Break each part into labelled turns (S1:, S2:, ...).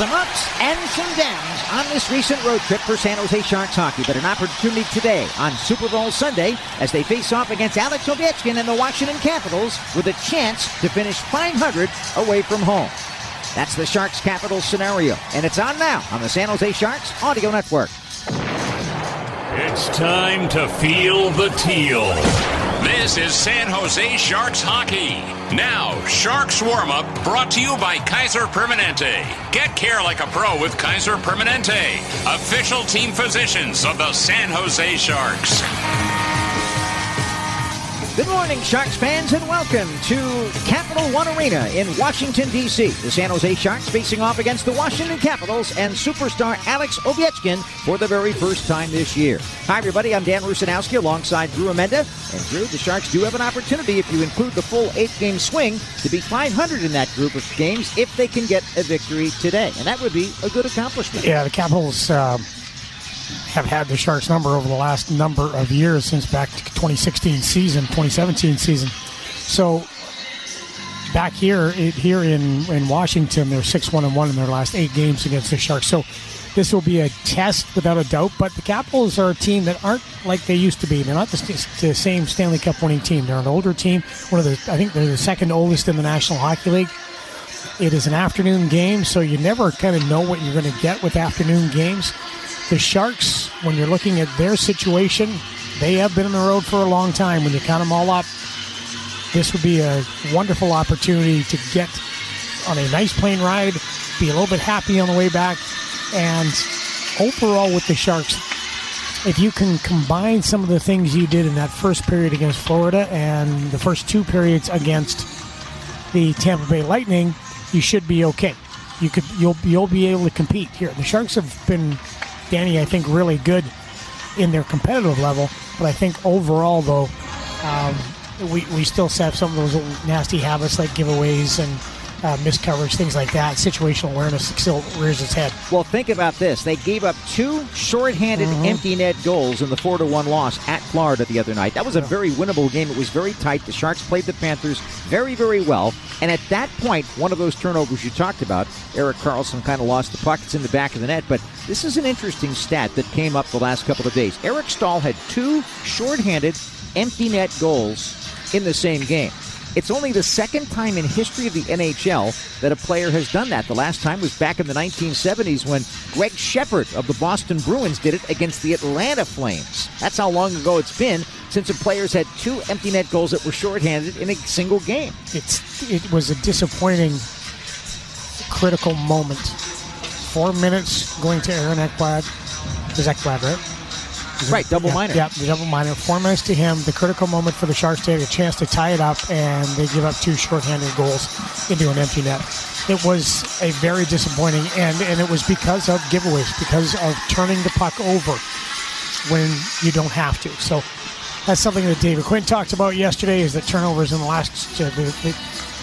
S1: Some ups and some downs on this recent road trip for San Jose Sharks hockey, but an opportunity today on Super Bowl Sunday as they face off against Alex Ovechkin and the Washington Capitals with a chance to finish 500 away from home. That's the Sharks Capitals scenario, and it's on now on the San Jose Sharks Audio Network.
S2: It's time to feel the teal. This is San Jose Sharks hockey. Now, Sharks warm up brought to you by Kaiser Permanente. Get care like a pro with Kaiser Permanente, official team physicians of the San Jose Sharks.
S1: Good morning, Sharks fans, and welcome to Capital One Arena in Washington, D.C. The San Jose Sharks facing off against the Washington Capitals and superstar Alex Ovechkin for the very first time this year. Hi, everybody. I'm Dan Rusanowsky alongside Drew Remenda. And Drew, the Sharks do have an opportunity, if you include the full eight game swing, to be 500 in that group of games if they can get a victory today. And that would be a good accomplishment.
S3: Yeah, the Capitals. Uh have had the Sharks number over the last number of years since back to 2016 season, 2017 season. So back here, here in in Washington, they're six one and one in their last eight games against the Sharks. So this will be a test without a doubt. But the Capitals are a team that aren't like they used to be. They're not the, the same Stanley Cup winning team. They're an older team. One of the I think they're the second oldest in the National Hockey League. It is an afternoon game, so you never kind of know what you're going to get with afternoon games the Sharks, when you're looking at their situation, they have been on the road for a long time. When you count them all up, this would be a wonderful opportunity to get on a nice plane ride, be a little bit happy on the way back, and overall with the Sharks, if you can combine some of the things you did in that first period against Florida and the first two periods against the Tampa Bay Lightning, you should be okay. You could you'll you'll be able to compete here. The Sharks have been Danny, I think, really good in their competitive level. But I think overall, though, um, we, we still have some of those nasty habits like giveaways and uh, miscoverage, things like that. Situational awareness still rears its head.
S1: Well, think about this. They gave up two shorthanded mm-hmm. empty net goals in the 4 to 1 loss at Florida the other night. That was a very winnable game. It was very tight. The Sharks played the Panthers very, very well. And at that point, one of those turnovers you talked about, Erik Karlsson kind of lost the puck. It's in the back of the net. But this is an interesting stat that came up the last couple of days. Eric Staal had two shorthanded empty net goals in the same game. It's only the second time in history of the NHL that a player has done that. The last time was back in the 1970s when Gregg Sheppard of the Boston Bruins did it against the Atlanta Flames. That's how long ago it's been since a player's had two empty net goals that were shorthanded in a single game.
S3: It's it was a disappointing critical moment. Four minutes going to Aaron Ekblad. Is Ekblad, right?
S1: Right, double
S3: yeah,
S1: minor.
S3: Yeah, the double minor. Four minutes to him. The critical moment for the Sharks to have a chance to tie it up, and they give up two shorthanded goals into an empty net. It was a very disappointing, end, and it was because of giveaways, because of turning the puck over when you don't have to. So that's something that David Quinn talked about yesterday. Is that turnovers in the last, uh, the, the,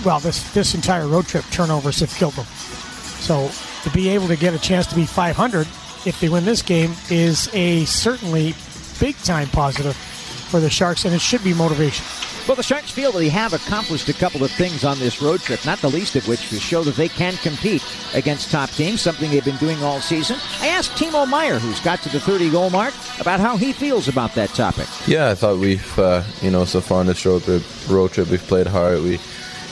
S3: well, this this entire road trip, turnovers have killed them. So to be able to get a chance to be 500 if they win this game is a certainly big time positive for the Sharks, and it should be motivation.
S1: Well, the Sharks feel that they have accomplished a couple of things on this road trip, not the least of which to show that they can compete against top teams, something they've been doing all season. I asked Timo Meier, who's got to the 30 goal mark, about how he feels about that topic.
S4: Yeah, I thought we've, uh, you know, so far on this road trip, road trip, we've played hard. We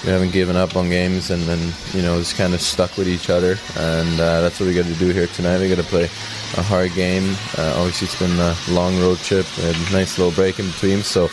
S4: we haven't given up on games and then you know just kind of stuck with each other. And uh, that's what we got to do here tonight. We got to play a hard game. Uh, obviously it's been a long road trip a nice little break in between. So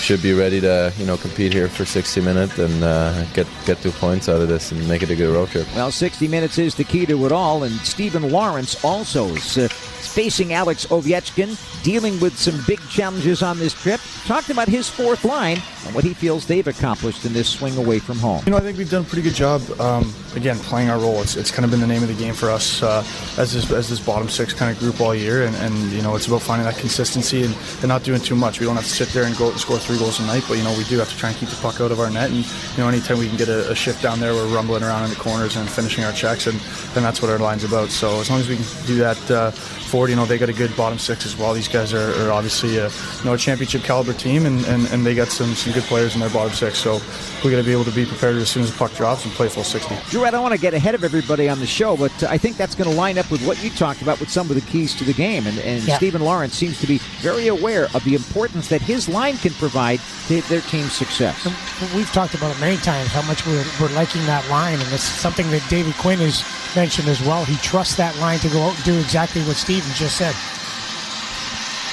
S4: should be ready to you know compete here for 60 minutes and uh, get get two points out of this and make it a good road trip.
S1: Well, 60 minutes is the key to it all, and Steven Lorentz also is uh, facing Alex Ovechkin, dealing with some big challenges on this trip. Talked about his fourth line and what he feels they've accomplished in this swing away from home.
S5: You know, I think we've done a pretty good job. Um, again, playing our role. It's, it's kind of been the name of the game for us uh, as this as this bottom six kind of group all year, and, and you know, it's about finding that consistency and, and not doing too much. We don't have to sit there and go and score three goals a night, but you know, we do have to try and keep the puck out of our net. And you know, anytime we can get a, a shift down there, we're rumbling around in the corners and finishing our checks, and, and that's what our line's about. So as long as we can do that uh, forward, you know, they got a good bottom six as well. These guys are, are obviously a, you know a championship caliber team, and, and, and they got some some good players in their bottom six. So we got to be able to be prepared as soon as the puck drops and play full 60.
S1: Drew, I don't want to get ahead of everybody on the show, but I think that's going to line up with what you talked about with some of the keys to the game. And, and
S3: Yeah.
S1: Steven Lorentz seems to be very aware of the importance that his line can provide to their team's success.
S3: We've talked about it many times how much we're, we're liking that line, and it's something that David Quinn has mentioned as well. He trusts that line to go out and do exactly what Just said.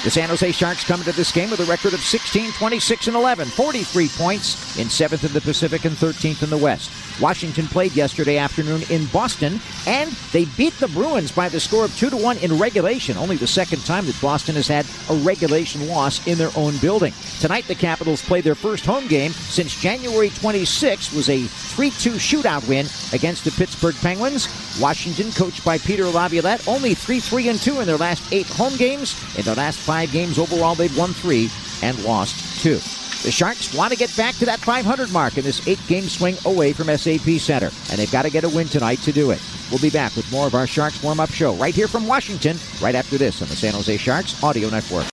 S1: The San Jose Sharks come into this game with a record of 16, 26, and 11, 43 points in 7th in the Pacific and 13th in the West. Washington played yesterday afternoon in Boston, and they beat the Bruins by the score of 2 to 1 in regulation, only the second time that Boston has had a regulation loss in their own building. Tonight, the Capitals play their first home game since January 26 was a 3 2 shootout win against the Pittsburgh Penguins. Washington, coached by Peter Laviolette, only 3 3 and 2 in their last eight home games. In their last five games overall, they've won three and lost two. The Sharks want to get back to that 500 mark in this eight game swing away from SAP Center, and they've got to get a win tonight to do it. We'll be back with more of our Sharks warm up show right here from Washington, right after this on the San Jose Sharks Audio Network.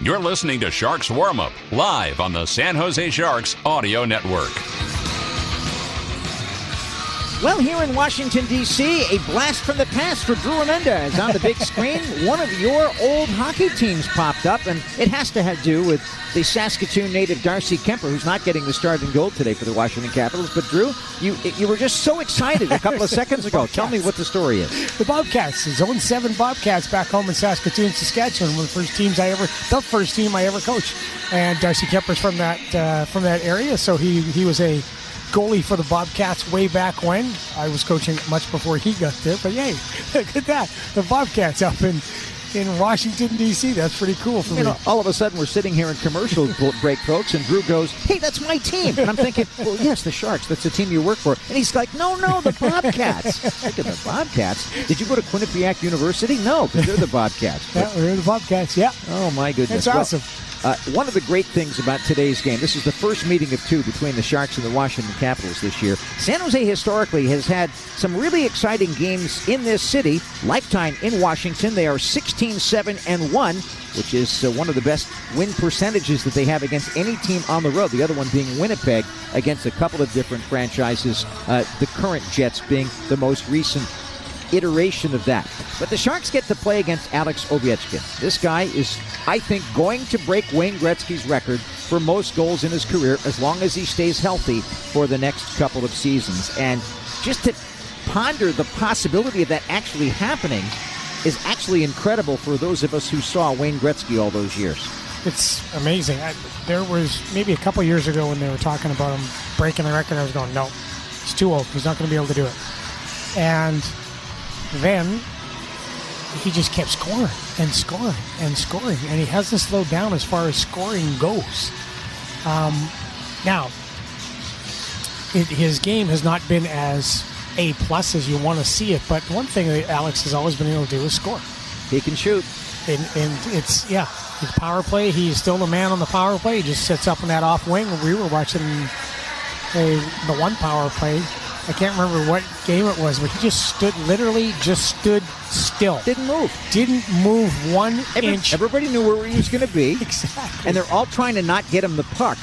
S2: You're listening to Sharks Warm Up live on the San Jose Sharks Audio Network.
S1: Well, here in Washington, D.C., a blast from the past for Drew Menendez on the big screen. One of your old hockey teams popped up, and it has to have to do with the Saskatoon native Darcy Kuemper, who's not getting the start in goal today for the Washington Capitals. But, Drew, you you were just so excited a couple of seconds ago. Tell me what the story is.
S3: The Bobcats, his own seven Bobcats back home in Saskatoon, Saskatchewan, one of the first teams I ever, the first team I ever coached. And Darcy Kuemper's from that uh, from that area, so he he was a goalie for the Bobcats way back when. I was coaching much before he got there, but yay, look at that, the Bobcats up in in Washington D.C. That's pretty cool for
S1: You
S3: me.
S1: know, all of a sudden we're sitting here in commercial break, folks, and Drew goes, "Hey, that's my team." And I'm thinking, "Well, yes, the Sharks. That's the team you work for." And he's like, "No, no, the Bobcats." Look at the Bobcats. Did you go to Quinnipiac University? No, because they're the Bobcats.
S3: Yeah, we're the Bobcats. Yeah.
S1: Oh my goodness!
S3: That's
S1: Well,
S3: awesome.
S1: Uh, one of the great things about today's game, this is the first meeting of two between the Sharks and the Washington Capitals this year. San Jose historically has had some really exciting games in this city. Lifetime in Washington, they are 16 7 and 1, which is uh, one of the best win percentages that they have against any team on the road. The other one being Winnipeg against a couple of different franchises, uh, the current Jets being the most recent iteration of that. But the Sharks get to play against Alex Ovechkin. This guy is, I think, going to break Wayne Gretzky's record for most goals in his career as long as he stays healthy for the next couple of seasons. And just to ponder the possibility of that actually happening is actually incredible for those of us who saw Wayne Gretzky all those years.
S3: It's amazing. I, there was maybe a couple years ago when they were talking about him breaking the record. I was going, no, he's too old. He's not going to be able to do it. And then he just kept scoring and scoring and scoring, and he hasn't slowed down as far as scoring goes. Um, now, it, his game has not been as a plus as you want to see it, but one thing that Alex has always been able to do is score
S1: He can shoot.
S3: and, and it's yeah, his power play. He's still the man on the power play. He just sits up in that off wing. We were watching a, the one power play. I can't remember what game it was, but he just stood, literally just stood still.
S1: Didn't move.
S3: Didn't move one
S1: Every-
S3: inch.
S1: everybody knew where he was going to be.
S3: exactly.
S1: and they're all trying to not get him the puck.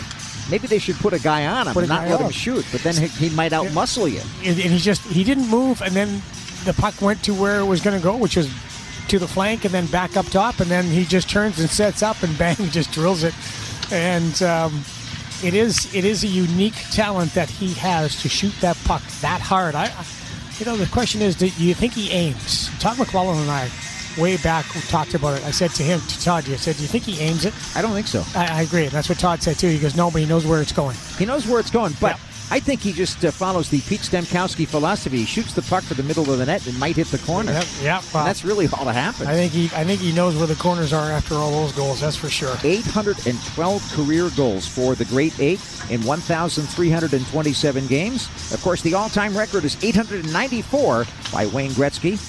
S1: Maybe they should put a guy on him and not let him shoot, but then he, he might outmuscle you.
S3: and, and he just he didn't move, and then the puck went to where it was going to go, which was to the flank, and then back up top, and then he just turns and sets up, and bang, just drills it, and um, it is it is a unique talent that he has to shoot that puck that hard. I, you know, the question is, do you think he aims? Todd McLellan and I way back we talked about it. I said to him, to Todd, I said, "Do you think he aims it?"
S1: I don't think so.
S3: I, I agree. And that's what Todd said too. He goes, "Nobody knows where it's going."
S1: He knows where it's going, but
S3: Yeah.
S1: I think he just uh, follows the Pete Stemkowski philosophy. He shoots the puck for the middle of the net and might hit the corner.
S3: Yep, yep. Well,
S1: that's really all that happens.
S3: I think he, I think he knows where the corners are after all those goals. That's for sure.
S1: 812 career goals for the Great Eight in 1,327 games. Of course, the all time record is 894 by Wayne Gretzky.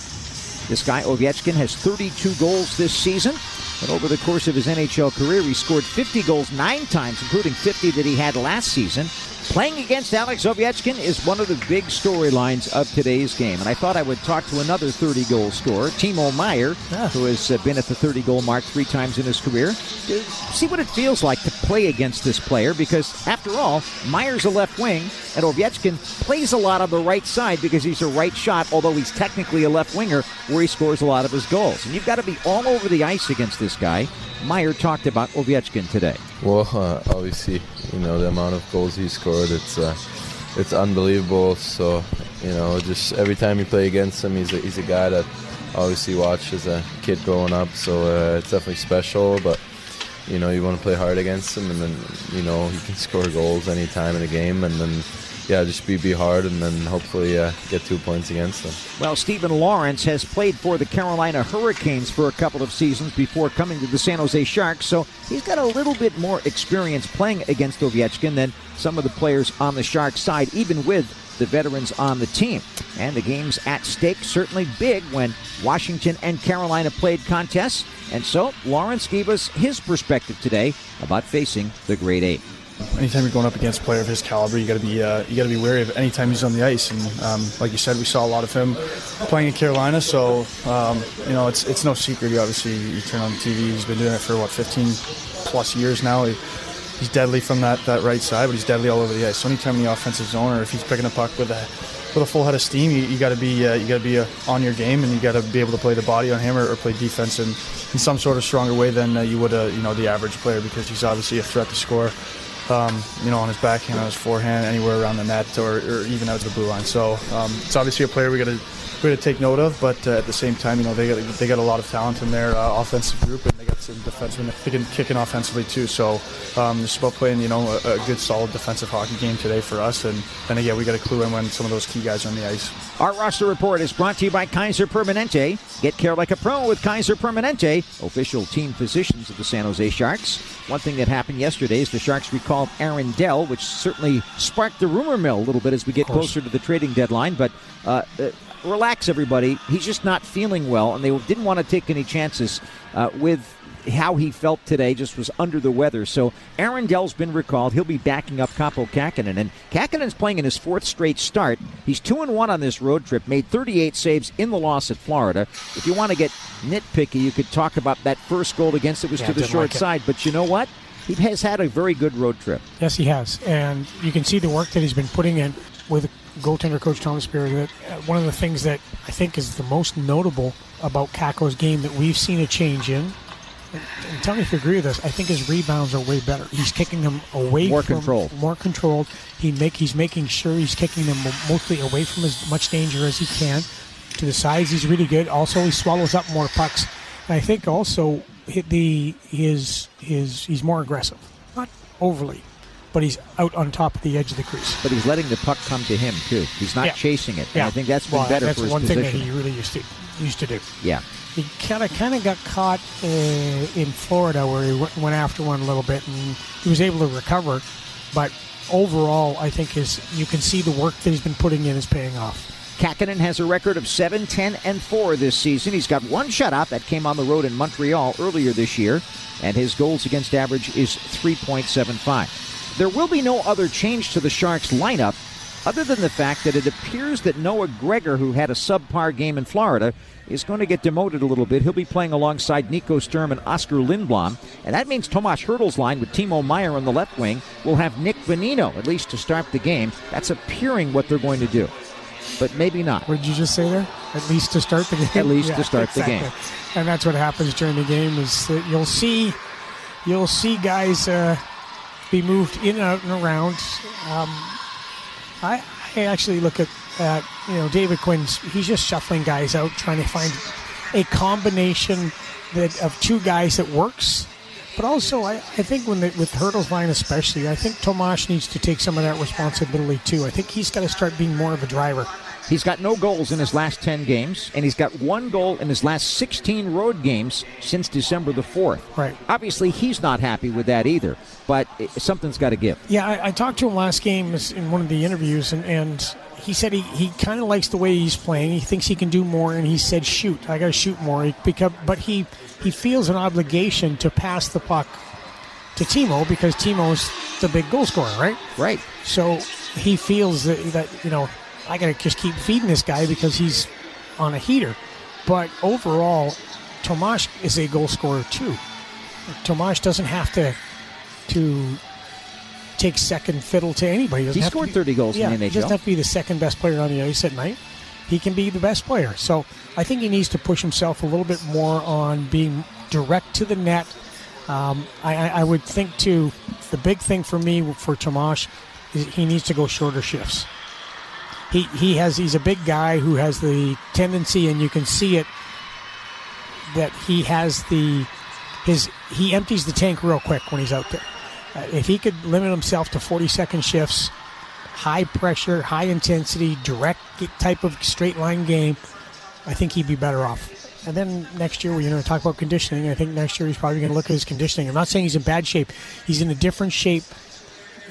S1: This guy, Ovechkin, has 32 goals this season. And over the course of his NHL career, he scored 50 goals nine times, including 50 that he had last season. Playing against Alex Ovechkin is one of the big storylines of today's game. And I thought I would talk to another 30 goal scorer, Timo Meier,
S3: Yeah.
S1: who has uh, been at the 30 goal mark three times in his career. To see what it feels like to play against this player because, after all, Meier's a left wing, and Ovechkin plays a lot on the right side because he's a right shot, although he's technically a left winger where he scores a lot of his goals. And you've got to be all over the ice against this guy. Meier talked about Ovechkin today.
S4: Well, uh, obviously, you know the amount of goals he scored. It's uh, it's unbelievable. So, you know, just every time you play against him, he's a, he's a guy that obviously watched as a kid growing up. So uh, it's definitely special. But you know, you want to play hard against him, and then you know he can score goals any time in a game, and then yeah, just be be hard, and then hopefully uh, get two points against them.
S1: Well, Steven Lorentz has played for the Carolina Hurricanes for a couple of seasons before coming to the San Jose Sharks, so he's got a little bit more experience playing against Ovechkin than some of the players on the Sharks side, even with the veterans on the team. And the games at stake certainly big when Washington and Carolina played contests, and so Lorentz gave us his perspective today about facing the Great Eight.
S5: Anytime you're going up against a player of his caliber, you got to be uh, you got to be wary of any time he's on the ice. And um, like you said, we saw a lot of him playing in Carolina, so um, you know it's it's no secret. You obviously you turn on the TV. He's been doing it for what 15 plus years now. He, he's deadly from that, that right side, but he's deadly all over the ice. So anytime in the offensive zone, or if he's picking a puck with a with a full head of steam, you, you got to be uh, you got to be uh, on your game, and you got to be able to play the body on him or, or play defense in, in some sort of stronger way than uh, you would uh, you know the average player because he's obviously a threat to score. Um, you know, on his backhand, on his forehand, anywhere around the net, or, or even out to the blue line. So um, it's obviously a player we got to to take note of. But uh, at the same time, you know, they got they got a lot of talent in their uh, offensive group, and they got some defensemen that can kick in offensively too. So um, it's about playing, you know, a, a good solid defensive hockey game today for us. And then again, we got a clue in when some of those key guys are on the ice.
S1: Our roster report is brought to you by Kaiser Permanente. Get care like a pro with Kaiser Permanente, official team physicians of the San Jose Sharks. One thing that happened yesterday is the Sharks recalled Aaron Dell, which certainly sparked the rumor mill a little bit as we get closer to the trading deadline. But uh, uh, relax, everybody. He's just not feeling well, and they didn't want to take any chances uh, with how he felt today just was under the weather. So Aaron Dell's been recalled. He'll be backing up Kaapo Kahkonen. And Kahkonen's playing in his fourth straight start. He's 2 and 1 on this road trip, made 38 saves in the loss at Florida. If you want to get nitpicky, you could talk about that first goal against it was
S3: Yeah,
S1: to the short
S3: like
S1: side. But you know what? He has had a very good road trip.
S3: Yes, he has, and you can see the work that he's been putting in with goaltender coach Thomas Berry. That uh, one of the things that I think is the most notable about Kaapo's game that we've seen a change in. And and tell me if you agree with this. I think his rebounds are way better. He's kicking them away
S1: More
S3: from
S1: controlled.
S3: more controlled. He make he's making sure he's kicking them mostly away from as much danger as he can. To the sides, he's really good. Also, he swallows up more pucks. And I think also hit the his his he's more aggressive, not overly, but he's out on top of the edge of the crease.
S1: But he's letting the puck come to him, too. He's not
S3: Yeah.
S1: chasing it. And I think that's been
S3: Well,
S1: better
S3: that's
S1: for his
S3: one thing that he really used to used to do.
S1: yeah.
S3: He kind of kind of got caught uh, in Florida where he went, went after one a little bit and he was able to recover, but overall, I think his you can see the work that he's been putting in is paying off.
S1: Kahkonen has a record of 7 10 and 4 this season. He's got one shutout that came on the road in Montreal earlier this year, and his goals against average is 3.75. There will be no other change to the Sharks lineup other than the fact that it appears that Noah Gregor, who had a subpar game in Florida, is going to get demoted a little bit. He'll be playing alongside Nico Sturm and Oskar Lindblom, and that means Tomas Hertl's line with Timo Meier on the left wing will have Nick Bonino, at least to start the game. That's appearing what they're going to do. But maybe not.
S3: What did you just say there? At least to start the game.
S1: At least to start the game.
S3: And that's what happens during the game is that you'll see, you'll see guys uh, be moved in and out and around. Um, I, I actually look at, at you know David Quinn's. He's just shuffling guys out, trying to find a combination that of two guys that works. But also, I, I think when the, with Hertl's line especially, I think Tomas needs to take some of that responsibility too. I think he's got to start being more of a driver.
S1: He's got no goals in his last 10 games, and he's got one goal in his last 16 road games since December the 4th.
S3: Right.
S1: Obviously, he's not happy with that either, but it, something's got to give.
S3: Yeah, I, I, talked to him last game in one of the interviews, and, and he said he, he kind of likes the way he's playing. He thinks he can do more, and he said, "Shoot, I got to shoot more." He, because, but he he feels an obligation to pass the puck to Timo because Timo's the big goal scorer, right?
S1: Right.
S3: So he feels that, that you know I got to just keep feeding this guy because he's on a heater. But overall, Tomas is a goal scorer too. Tomas doesn't have to to take second fiddle to anybody. He,
S1: he scored
S3: be,
S1: 30 goals
S3: yeah,
S1: in the NHL.
S3: He doesn't have to be the second best player on the ice at night. He can be the best player. So I think he needs to push himself a little bit more on being direct to the net. Um, I, I, would think too. The big thing for me for Tomas is he needs to go shorter shifts he he has he's a big guy who has the tendency, and you can see it that he has the his he empties the tank real quick when he's out there. Uh, if he could limit himself to 40 second shifts, high pressure, high intensity, direct type of straight line game, I think he'd be better off. And then next year, we're going to talk about conditioning. I think next year he's probably going to look at his conditioning. I'm not saying he's in bad shape. He's in a different shape.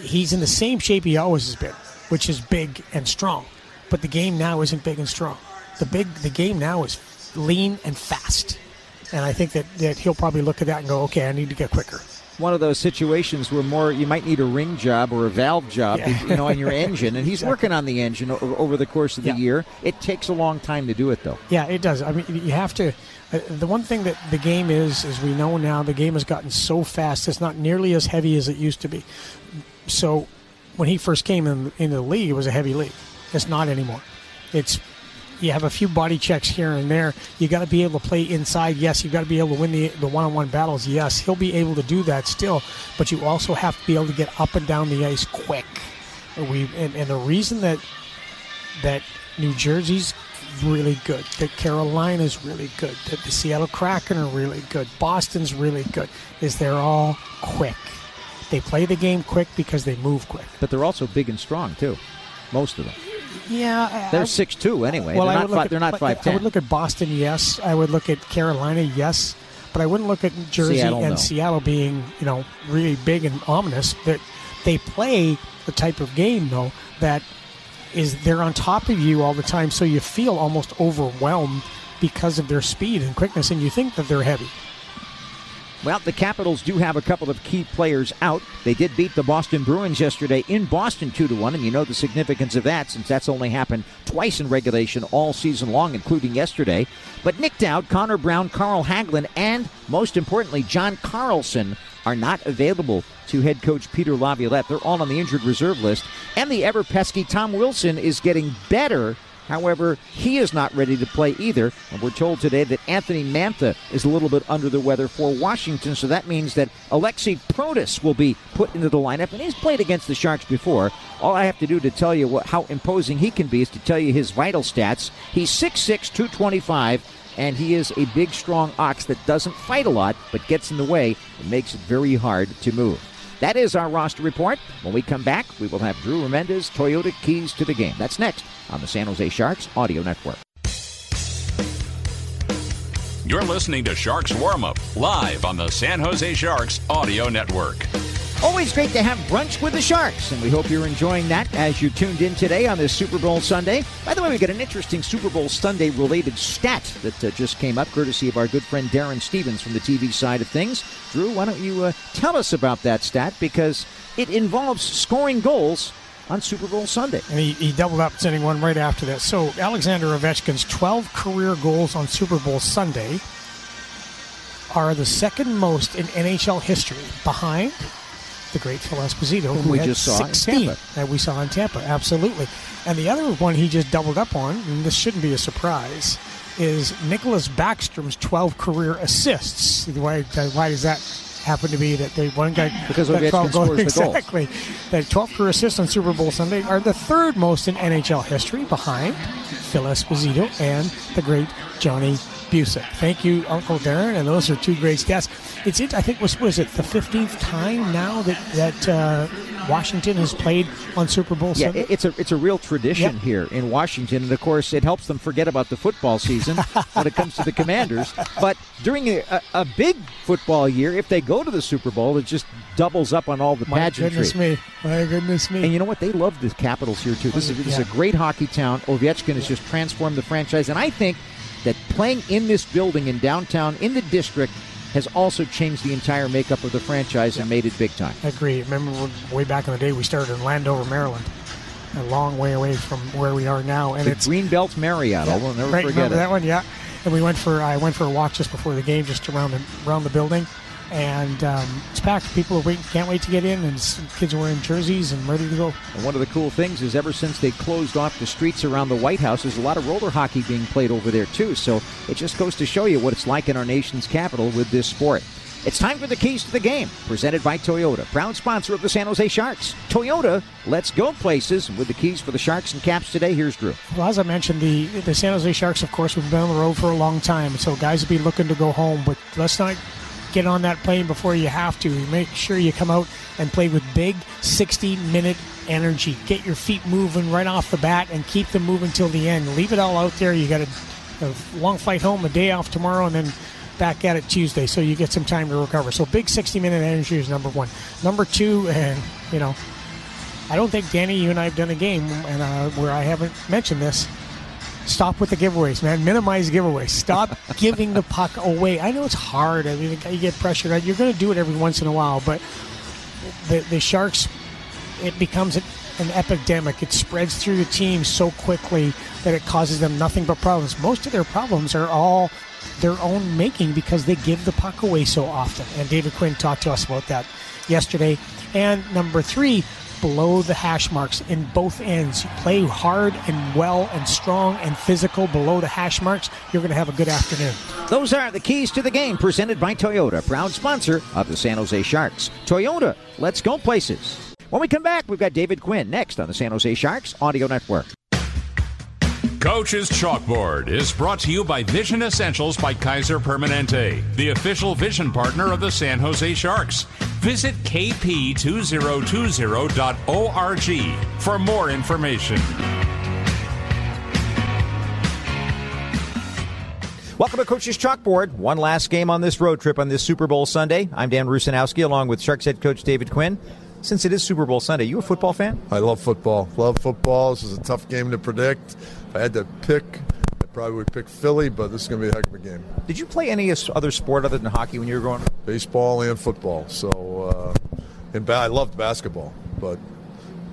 S3: He's in the same shape he always has been, which is big and strong. But the game now isn't big and strong. The big the game now is lean and fast. And I think that, that he'll probably look at that and go, okay, I need to get quicker
S1: one of those situations where more you might need a ring job or a valve job, yeah. you know, on your engine. And he's exactly. working on the engine over the course of the yeah. year. It takes a long time to do it, though.
S3: Yeah, it does. I mean, you have to. Uh, the one thing that the game is, as we know now, the game has gotten so fast. It's not nearly as heavy as it used to be. So, when he first came in, into the league, it was a heavy league. It's not anymore. It's you have a few body checks here and there. You got to be able to play inside. Yes, you got to be able to win the the one-on-one battles. Yes, he'll be able to do that still, but you also have to be able to get up and down the ice quick. We and, and the reason that that New Jersey's really good, that Carolina's really good, that the Seattle Kraken are really good, Boston's really good, is they're all quick. They play the game quick because they move quick.
S1: But they're also big and strong too. Most of them.
S3: Yeah,
S1: they're six two anyway. Well, they're not, five, at, they're not five ten.
S3: I would look at Boston, yes. I would look at Carolina, yes. But I wouldn't look at Jersey Seattle, and no. Seattle being, you know, really big and ominous. That they play the type of game though that is they're on top of you all the time, so you feel almost overwhelmed because of their speed and quickness, and you think that they're heavy.
S1: Well, the Capitals do have a couple of key players out. They did beat the Boston Bruins yesterday in Boston 2 to 1, and you know the significance of that since that's only happened twice in regulation all season long, including yesterday. But Nic Dowd, Connor Brown, Carl Hagelin, and most importantly, John Carlson are not available to head coach Peter Laviolette. They're all on the injured reserve list. And the ever pesky Tom Wilson is getting better However, he is not ready to play either. And we're told today that Anthony Mantha is a little bit under the weather for Washington. So that means that Aliaksei Protas will be put into the lineup. And he's played against the Sharks before. All I have to do to tell you what, how imposing he can be is to tell you his vital stats. He's 6'6, 225 and he is a big, strong ox that doesn't fight a lot but gets in the way and makes it very hard to move. That is our roster report. When we come back, we will have Drew Remenda's, Toyota Keys to the Game. That's next on the San Jose Sharks Audio Network.
S2: You're listening to Sharks Warm Up live on the San Jose Sharks Audio Network.
S1: Always great to have brunch with the Sharks, and we hope you're enjoying that as you tuned in today on this Super Bowl Sunday. By the way, we got an interesting Super Bowl Sunday related stat that uh, just came up, courtesy of our good friend Darren Stevens from the TV side of things. Drew, why don't you uh, tell us about that stat because it involves scoring goals on Super Bowl Sunday.
S3: And he, he, doubled up, sending one right after that. So Alexander Ovechkin's 12 career goals on Super Bowl Sunday are the second most in NHL history, behind the great Phil Esposito,
S1: who we just saw 16
S3: that we saw in Tampa. Absolutely. And the other one he just doubled up on, and this shouldn't be a surprise, is Nicklas Backstrom's 12 career assists. Why, why does that happen to be that they one guy
S1: because that 12 goals,
S3: exactly that 12 career assists on Super Bowl Sunday are the third most in NHL history behind Phil Esposito and the great Johnny Bucyk. Thank you, Uncle Darren, and those are two great stats. It's it. I think was was it the fifteenth time now that that uh, Washington has played on Super Bowl.
S1: Yeah,
S3: 7?
S1: it's a it's a real tradition
S3: Yep.
S1: here in Washington, and of course, it helps them forget about the football season when it comes to the Commanders. But during a, a, a big football year, if they go to the Super Bowl, it just doubles up on all the
S3: My
S1: pageantry.
S3: goodness me! My goodness me!
S1: And you know what? They love the Capitals here too. This is, this is a great hockey town. Ovechkin has just transformed the franchise, and I think that playing in this building in downtown in the district has also changed the entire makeup of the franchise and made it big time.
S3: I agree. Remember way back in the day, we started in Landover, Maryland, a long way away from where we are now, and
S1: The
S3: it's
S1: Greenbelt Marriott. I will never
S3: right.
S1: forget
S3: Remember
S1: it.
S3: that one? Yeah. And we went for I went for a walk just before the game, just around the around the building, and um, it's packed. People are waiting, can't wait to get in, and kids are wearing jerseys and ready to go.
S1: And one of the cool things is ever since they closed off the streets around the White House, there's a lot of roller hockey being played over there too. So it just goes to show you what it's like in our nation's capital with this sport. It's time for the keys to the game, presented by Toyota, proud sponsor of the San Jose Sharks. Toyota, let's go places. With the keys for the Sharks and Caps today, here's Drew.
S3: Well, as I mentioned, the the San Jose Sharks, of course, we've been on the road for a long time, so guys will be looking to go home. But let's not get on that plane before you have to. Make sure you come out and play with big 60 minute energy. Get your feet moving right off the bat and keep them moving till the end. Leave it all out there. You got a, a long flight home, a day off tomorrow, and then back at it Tuesday, so you get some time to recover. So big 60 minute energy is number one. Number two, and you know. I don't think Danny, you and I have done a game, and uh, where I haven't mentioned this. Stop with the giveaways, man. Minimize giveaways. Stop giving the puck away. I know it's hard. I mean, you get pressured. right? You're going to do it every once in a while, but the the Sharks, it becomes an, an epidemic. It spreads through the team so quickly that it causes them nothing but problems. Most of their problems are all their own making because they give the puck away so often. And David Quinn talked to us about that yesterday. And number three, below the hash marks in both ends. You play hard and well and strong and physical below the hash marks. You're going to have a good afternoon.
S1: Those are the keys to the game presented by Toyota, proud sponsor of the San Jose Sharks. Toyota, let's go places. When we come back, we've got David Quinn next on the San Jose Sharks Audio Network.
S2: Coach's Chalkboard is brought to you by Vision Essentials by Kaiser Permanente, the official vision partner of the San Jose Sharks. Visit kp2020.org for more information.
S1: Welcome to Coach's Chalkboard. One last game on this road trip on this Super Bowl Sunday. I'm Dan Rusanowsky along with Sharks head coach David Quinn. Since it is Super Bowl Sunday, you a football fan?
S6: I love football. Love football. This is a tough game to predict. If I had to pick, I probably would pick Philly, but this is going to be a heck of a game.
S1: Did you play any other sport other than hockey when you were growing up?
S6: Baseball and football. So, uh, and ba- I loved basketball, but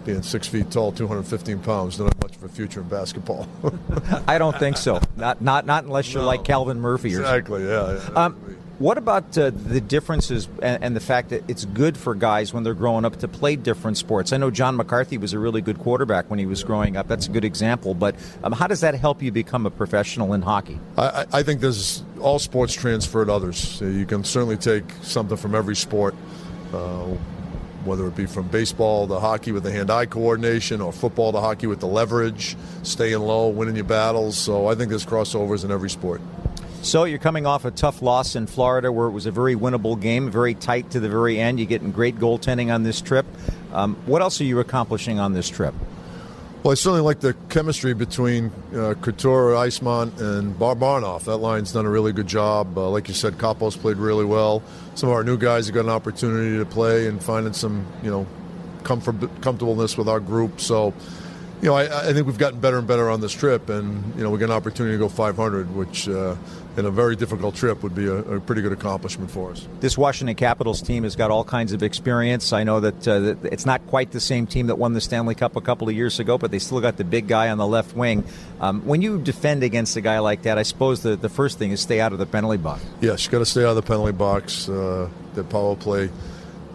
S6: being six feet tall, 215 pounds, don't have much of a future in basketball.
S1: I don't think so. Not not not unless you're
S6: No.
S1: like Calvin Murphy or
S6: exactly. Yeah. yeah.
S1: Um, what about uh, the differences and, and the fact that it's good for guys when they're growing up to play different sports? I know John McCarthy was a really good quarterback when he was growing up. That's a good example. But um, how does that help you become a professional in hockey?
S6: I, I think there's all sports transfer to others. You can certainly take something from every sport, uh, whether it be from baseball to hockey with the hand-eye coordination, or football to hockey with the leverage, staying low, winning your battles. So I think there's crossovers in every sport.
S1: So you're coming off a tough loss in Florida, where it was a very winnable game, very tight to the very end. You're getting great goaltending on this trip. Um, what else are you accomplishing on this trip?
S6: Well, I certainly like the chemistry between uh, Couture, and Bar- Barnoff. That line's done a really good job. Uh, like you said, Kaapo's played really well. Some of our new guys have got an opportunity to play and finding some, you know, comfort, comfortableness with our group. So, you know, I, I think we've gotten better and better on this trip, and you know, we get an opportunity to go 500, which uh, in a very difficult trip would be a, a pretty good accomplishment for us.
S1: This Washington Capitals team has got all kinds of experience. I know that, uh, that it's not quite the same team that won the Stanley Cup a couple of years ago, but they still got the big guy on the left wing. Um, when you defend against a guy like that, I suppose the, the first thing is stay out of the penalty box.
S6: Yes, you got to stay out of the penalty box. Uh, the power play,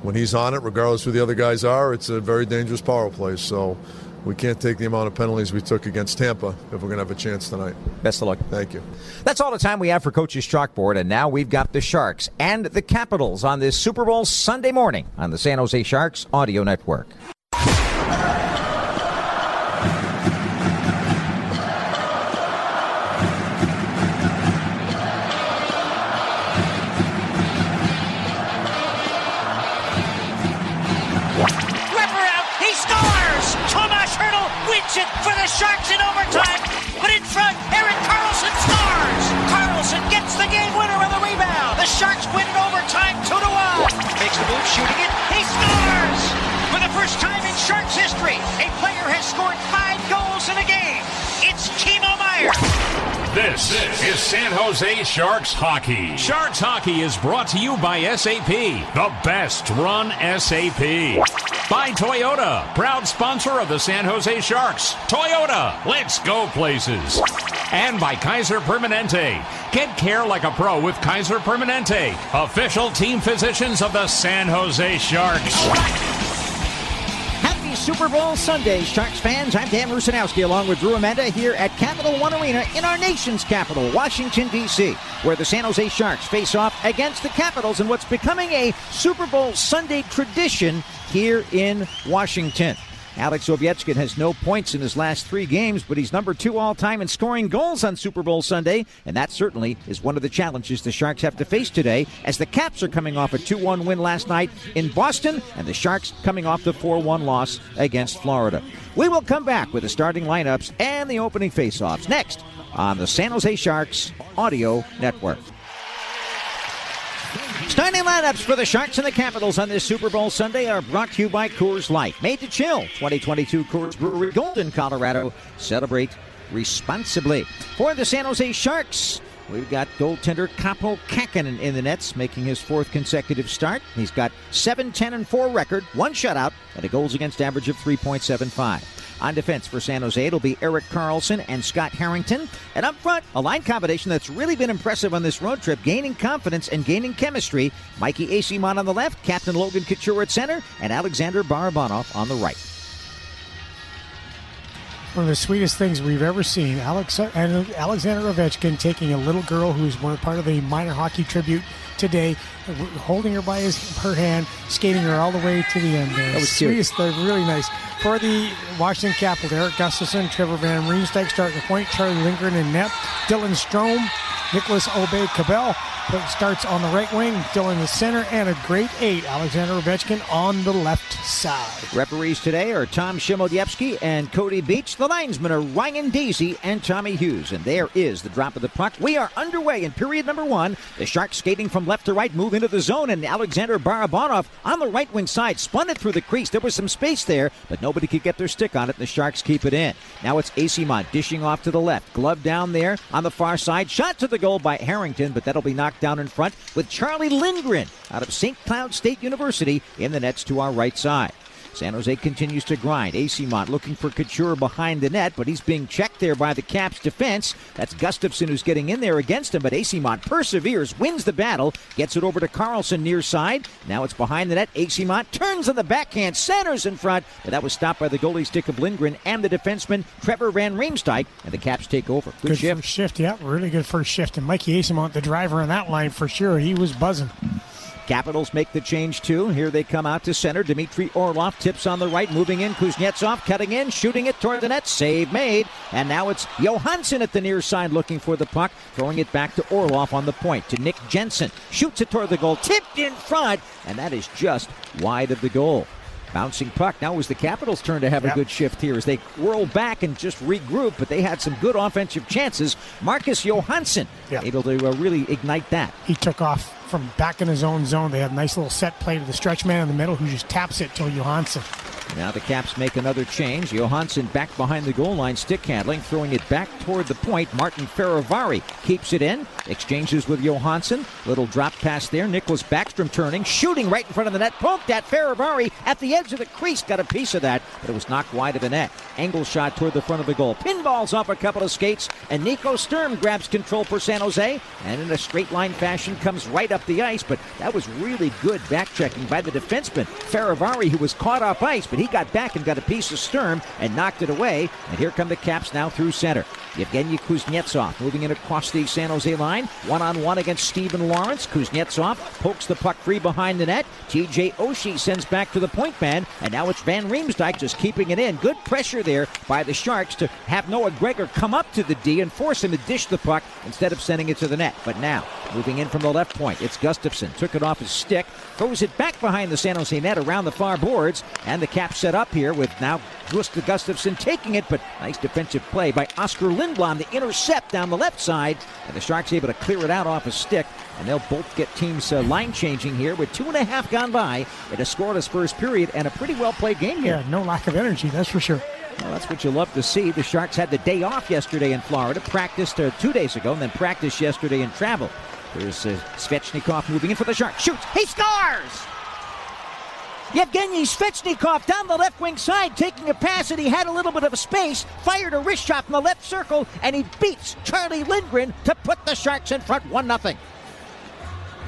S6: when he's on it, regardless who the other guys are, it's a very dangerous power play. So we can't take the amount of penalties we took against Tampa if we're going to have a chance tonight.
S1: Best of luck.
S6: Thank you.
S1: That's all the time we have for Coach's Chalkboard, and now we've got the Sharks and the Capitals on this Super Bowl Sunday morning on the San Jose Sharks Audio Network.
S7: For the Sharks in overtime. But in front, Erik Karlsson scores. Karlsson gets the game winner on the rebound. The Sharks win in overtime, two to one. Makes the move, shooting it. He scores. For the first time in Sharks history, a player has scored five goals in a game. It's Timo Meier.
S2: This is San Jose Sharks hockey. Sharks hockey is brought to you by SAP, the best run SAP. By Toyota, proud sponsor of the San Jose Sharks. Toyota, let's go places. And by Kaiser Permanente. Get care like a pro with Kaiser Permanente, official team physicians of the San Jose Sharks.
S1: Super Bowl Sunday, Sharks fans. I'm Dan Rusanowsky along with Drew Remenda here at Capital One Arena in our nation's capital, Washington, D.C., where the San Jose Sharks face off against the Capitals in what's becoming a Super Bowl Sunday tradition here in Washington. Alex Ovechkin has no points in his last three games, but he's number two all time in scoring goals on Super Bowl Sunday, and that certainly is one of the challenges the Sharks have to face today as the Caps are coming off a 2 1 win last night in Boston, and the Sharks coming off the 4 1 loss against Florida. We will come back with the starting lineups and the opening faceoffs next on the San Jose Sharks Audio Network. Starting lineups for the Sharks and the Capitals on this Super Bowl Sunday are brought to you by Coors Light. Made to chill. 2022 Coors Brewery, Golden, Colorado. Celebrate responsibly. For the San Jose Sharks, we've got goaltender Kaapo Kahkonen in the nets, making his fourth consecutive start. He's got 7 10 and 4 record, one shutout, and a goals against average of 3.75. On defense for San Jose, it'll be Erik Karlsson and Scott Harrington. And up front, a line combination that's really been impressive on this road trip, gaining confidence and gaining chemistry. Mikey Eyssimont on the left, Captain Logan Couture at center, and Alexander Barabanov on the right.
S3: One of the sweetest things we've ever seen. Alex and Alexander Ovechkin taking a little girl who's part of the minor hockey tribute today, holding her by his her hand, skating her all the way to the end. There.
S1: That was cute.
S3: They're really nice. For the Washington Capitals, Erik Gustafsson, Trevor Van Riemsdyk starting the point, Charlie Lindgren in net, Dylan Strome, Nicholas Obey Cabell starts on the right wing, Dylan the center, and a great eight, Alexander Ovechkin on the left side.
S1: Referees today are Tom Chmielewski and Cody Beach. The linesmen are Ryan Daisy and Tommy Hughes. And there is the drop of the puck. We are underway in period number one. The Sharks skating from left to right move into the zone, and Alexander Barabanov on the right wing side spun it through the crease. There was some space there, but nobody could get their stick on it, and the Sharks keep it in. Now it's Eyssimont dishing off to the left. Glove down there on the far side. Shot to the goal by Harrington, but that'll be knocked down in front with Charlie Lindgren out of St. Cloud State University in the nets to our right side. San Jose continues to grind. Eyssimont looking for Couture behind the net, but he's being checked there by the Caps defense. That's Gustafsson who's getting in there against him, but Eyssimont perseveres, wins the battle, gets it over to Karlsson near side. Now it's behind the net. Eyssimont turns on the backhand, centers in front, but that was stopped by the goalie stick of Lindgren and the defenseman Trevor Van Riemsdyk, and the Caps take over. Good,
S3: Good
S1: shift.
S3: shift, yeah, really good first shift. And Mikey Eyssimont, the driver on that line for sure, he was buzzing.
S1: Capitals make the change too. Here they come out to center. Dmitry Orlov tips on the right, moving in. Kuznetsov cutting in, shooting it toward the net. Save made. And now it's Johansson at the near side looking for the puck, throwing it back to Orlov on the point to Nick Jensen. Shoots it toward the goal, tipped in front, and that is just wide of the goal. Bouncing puck. Now it was the Capitals' turn to have
S3: Yep.
S1: a good shift here as they whirl back and just regroup, but they had some good offensive chances. Marcus Johansson
S3: Yep.
S1: able to uh, really ignite that.
S3: He took off from back in his own zone. They had a nice little set play to the stretch man in the middle who just taps it to Johansson.
S1: Now the Caps make another change. Johansson back behind the goal line, stick handling, throwing it back toward the point. Martin Fehervary keeps it in, exchanges with Johansson. Little drop pass there. Nicklas Backstrom turning, shooting right in front of the net. Poked at Fehervary at the edge of the crease. Got a piece of that, but it was knocked wide of the net. Angle shot toward the front of the goal. Pinballs off a couple of skates, and Nico Sturm grabs control for San Jose, and in a straight line fashion comes right up the ice. But that was really good back checking by the defenseman Fehervary, who was caught off ice, but he got back and got a piece of Sturm and knocked it away. And here come the Caps now through center. Yevgeny Kuznetsov moving in across the San Jose line, one on one against Steven Lorentz. Kuznetsov pokes the puck free behind the net. TJ Oshie sends back to the point man, and now it's Van Riemsdyk just keeping it in. Good pressure there by the Sharks to have Noah Gregor come up to the D and force him to dish the puck instead of sending it to the net. But now Moving in from the left point, it's Gustafsson. Took it off his stick, throws it back behind the San Jose net around the far boards, and the cap set up here with now Gustav Gustafsson taking it, but nice defensive play by Oskar Lindblom. to intercept down the left side, and the Sharks able to clear it out off his stick, and they'll both get teams uh, line changing here with two and a half gone by. It has scoreless first period and a pretty well played game here.
S3: Yeah, no lack of energy, that's for sure.
S1: Well, that's what you love to see. The Sharks had the day off yesterday in Florida, practiced uh, two days ago, and then practiced yesterday and traveled. There's uh, Svechnikov moving in for the Sharks. Shoots. He scores! Yevgeny Svechnikov down the left wing side, taking a pass, and he had a little bit of space, fired a wrist shot from the left circle, and he beats Charlie Lindgren to put the Sharks in front 1 0.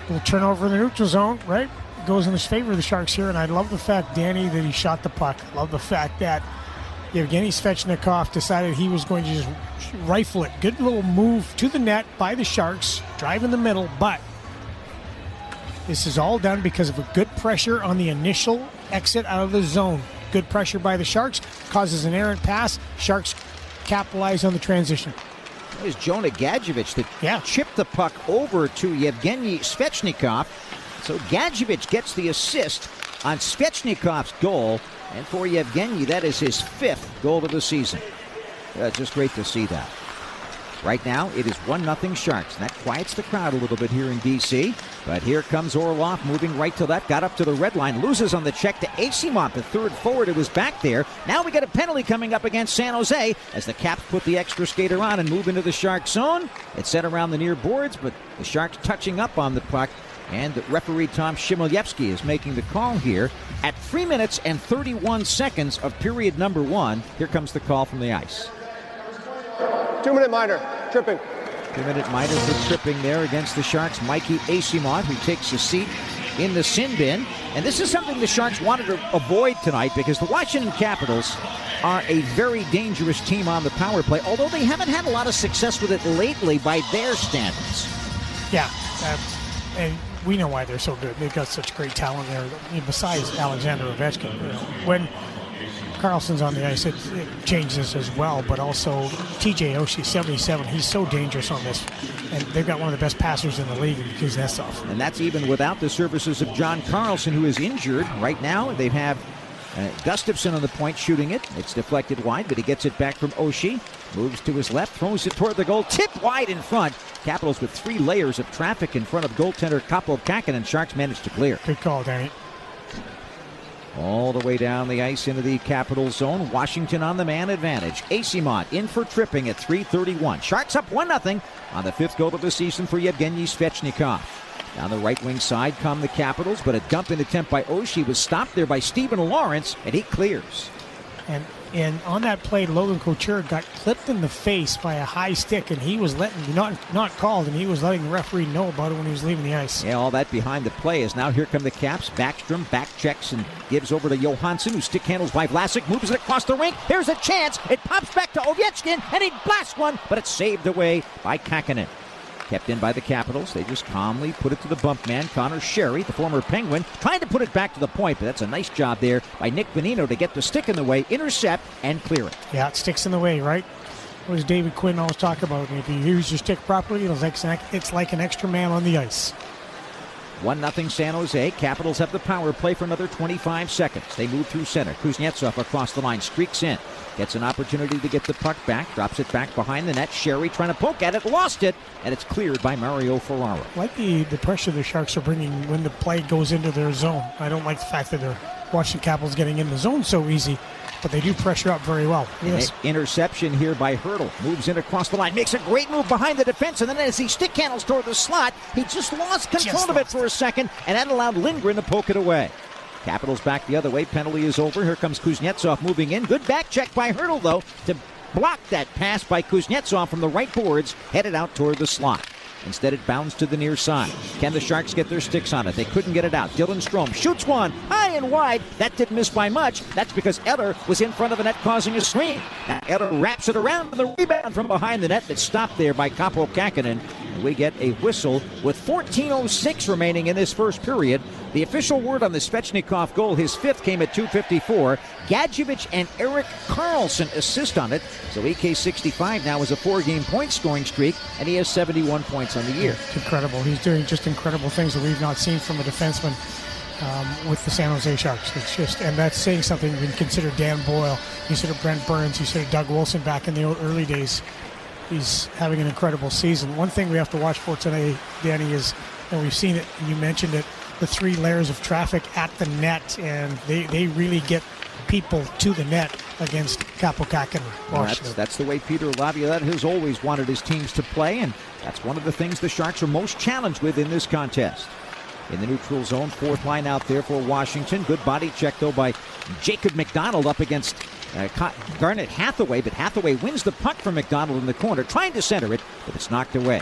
S3: Little turnover in the neutral zone, right? Goes in his favor, the Sharks here, and I love the fact, Danny, that he shot the puck. I love the fact that Yevgeny Svechnikov decided he was going to just rifle it. Good little move to the net by the Sharks, drive in the middle, but this is all done because of a good pressure on the initial exit out of the zone. Good pressure by the Sharks causes an errant pass. Sharks capitalize on the transition.
S1: It Jonah Gadjovich that
S3: yeah.
S1: chipped the puck over to Yevgeny Svechnikov. So Gadjovich gets the assist on Svechnikov's goal. And for Yevgeny, that is his fifth goal of the season. Uh, just great to see that. Right now, it is 1 0 Sharks, and that quiets the crowd a little bit here in D.C. But here comes Orlov moving right to left, got up to the red line, loses on the check to Eyssimont, the third forward It was back there. Now we get a penalty coming up against San Jose as the Caps put the extra skater on and move into the Shark zone. It's set around the near boards, but the Sharks touching up on the puck. And referee Tom Chmielewski is making the call here at 3 minutes and 31 seconds of period number one. Here comes the call from the ice.
S8: Two minute minor, tripping.
S1: Two minute minor for tripping there against the Sharks. Mikey Eyssimont, who takes a seat in the sin bin. And this is something the Sharks wanted to avoid tonight because the Washington Capitals are a very dangerous team on the power play, although they haven't had a lot of success with it lately by their standards.
S3: Yeah. Uh, and we know why they're so good. They've got such great talent there. Besides Alexander Ovechkin, you know, when Karlsson's on the ice, it, it, changes as well. But also TJ Oshie, 77, he's so dangerous on this. And they've got one of the best passers in the league in Kuznetsov.
S1: And that's even without the services of John Carlson, who is injured right now. They have uh, Gustafsson on the point shooting it. It's deflected wide, but he gets it back from Oshie. Moves to his left, throws it toward the goal, tipped wide in front. Capitals with three layers of traffic in front of goaltender Kaapo Kahkonen, and Sharks managed to clear.
S3: Good call, Danny.
S1: All the way down the ice into the capital zone. Washington on the man advantage. Eyssimont in for tripping at 331. Sharks up 1 0 on the fifth goal of the season for Yevgeny Svechnikov. Down the right wing side come the Capitals, but a dumping attempt by Oshie was stopped there by Steven Lorentz, and he clears.
S3: And and on that play, Logan Couture got clipped in the face by a high stick, and he was letting not not called, and he was letting the referee know about it when he was leaving the ice.
S1: Yeah, all that behind the play is now here come the Caps. Backstrom back checks and gives over to Johansson, who stick handles by Vlasic, moves it across the rink. Here's a chance. It pops back to Ovechkin, and he blasts one, but it's saved away by Kahkonen. Kept in by the Capitals. They just calmly put it to the bump man, Connor Sheary, the former Penguin, trying to put it back to the point, but that's a nice job there by Nick Bonino to get the stick in the way, intercept, and clear it.
S3: Yeah, it sticks in the way, right? What does David Quinn always talk about? If you use your stick properly, it's like, it's like an extra man on the ice.
S1: 1 0 San Jose. Capitals have the power play for another 25 seconds. They move through center. Kuznetsov across the line, streaks in. Gets an opportunity to get the puck back, drops it back behind the net. Sheary trying to poke at it, lost it, and it's cleared by Mario Ferraro.
S3: I like the, the pressure the Sharks are bringing when the play goes into their zone. I don't like the fact that they're watching Capitals getting in the zone so easy, but they do pressure up very well.
S1: Yes. Interception here by Hertl. Moves in across the line, makes a great move behind the defense, and then as he stick handles toward the slot, he just lost control
S3: just
S1: of
S3: lost
S1: it for a second, and that allowed Lindgren to poke it away. Capitals back the other way. Penalty is over. Here comes Kuznetsov moving in. Good back check by Hertl, though, to block that pass by Kuznetsov from the right boards, headed out toward the slot. Instead, it bounced to the near side. Can the Sharks get their sticks on it? They couldn't get it out. Dylan Strome shoots one high and wide. That didn't miss by much. That's because Eller was in front of the net causing a screen. Now Eller wraps it around the rebound from behind the net that's stopped there by Kaapo Kahkonen. We get a whistle with 14.06 remaining in this first period. The official word on the Svechnikov goal, his fifth, came at 2.54. Gadjovich and Erik Karlsson assist on it. So EK65 now has a four game point scoring streak, and he has 71 points on the year.
S3: It's incredible. He's doing just incredible things that we've not seen from a defenseman um, with the San Jose Sharks. It's just, and that's saying something. You consider Dan Boyle, you consider Brent Burns, you consider Doug Wilson back in the early days. He's having an incredible season. One thing we have to watch for today, Danny, is, and we've seen it, you mentioned it, the three layers of traffic at the net, and they, they really get people to the net against Kaapo
S1: Kahkonen. That's, that's, the way Peter Laviolette has always wanted his teams to play, and that's one of the things the Sharks are most challenged with in this contest in the neutral zone. Fourth line out there for Washington. Good body check, though, by Jacob MacDonald up against uh, Garnet Hathaway, but Hathaway wins the puck from MacDonald in the corner, trying to center it, but it's knocked away.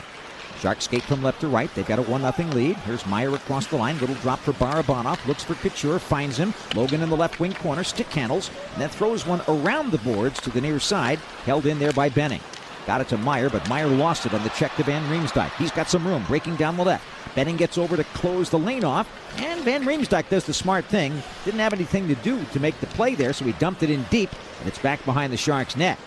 S1: Sharks skate from left to right. They've got a 1 0 lead. Here's Meier across the line. Little drop for Barabanov. Looks for Couture. Finds him. Logan in the left wing corner. Stick handles. And then throws one around the boards to the near side. Held in there by Benning. Got it to Meier, but Meier lost it on the check to Van Riemsdyk. He's got some room. Breaking down the left. Benning gets over to close the lane off, and Van Riemsdyk does the smart thing. Didn't have anything to do to make the play there, so he dumped it in deep, and it's back behind the Sharks' net.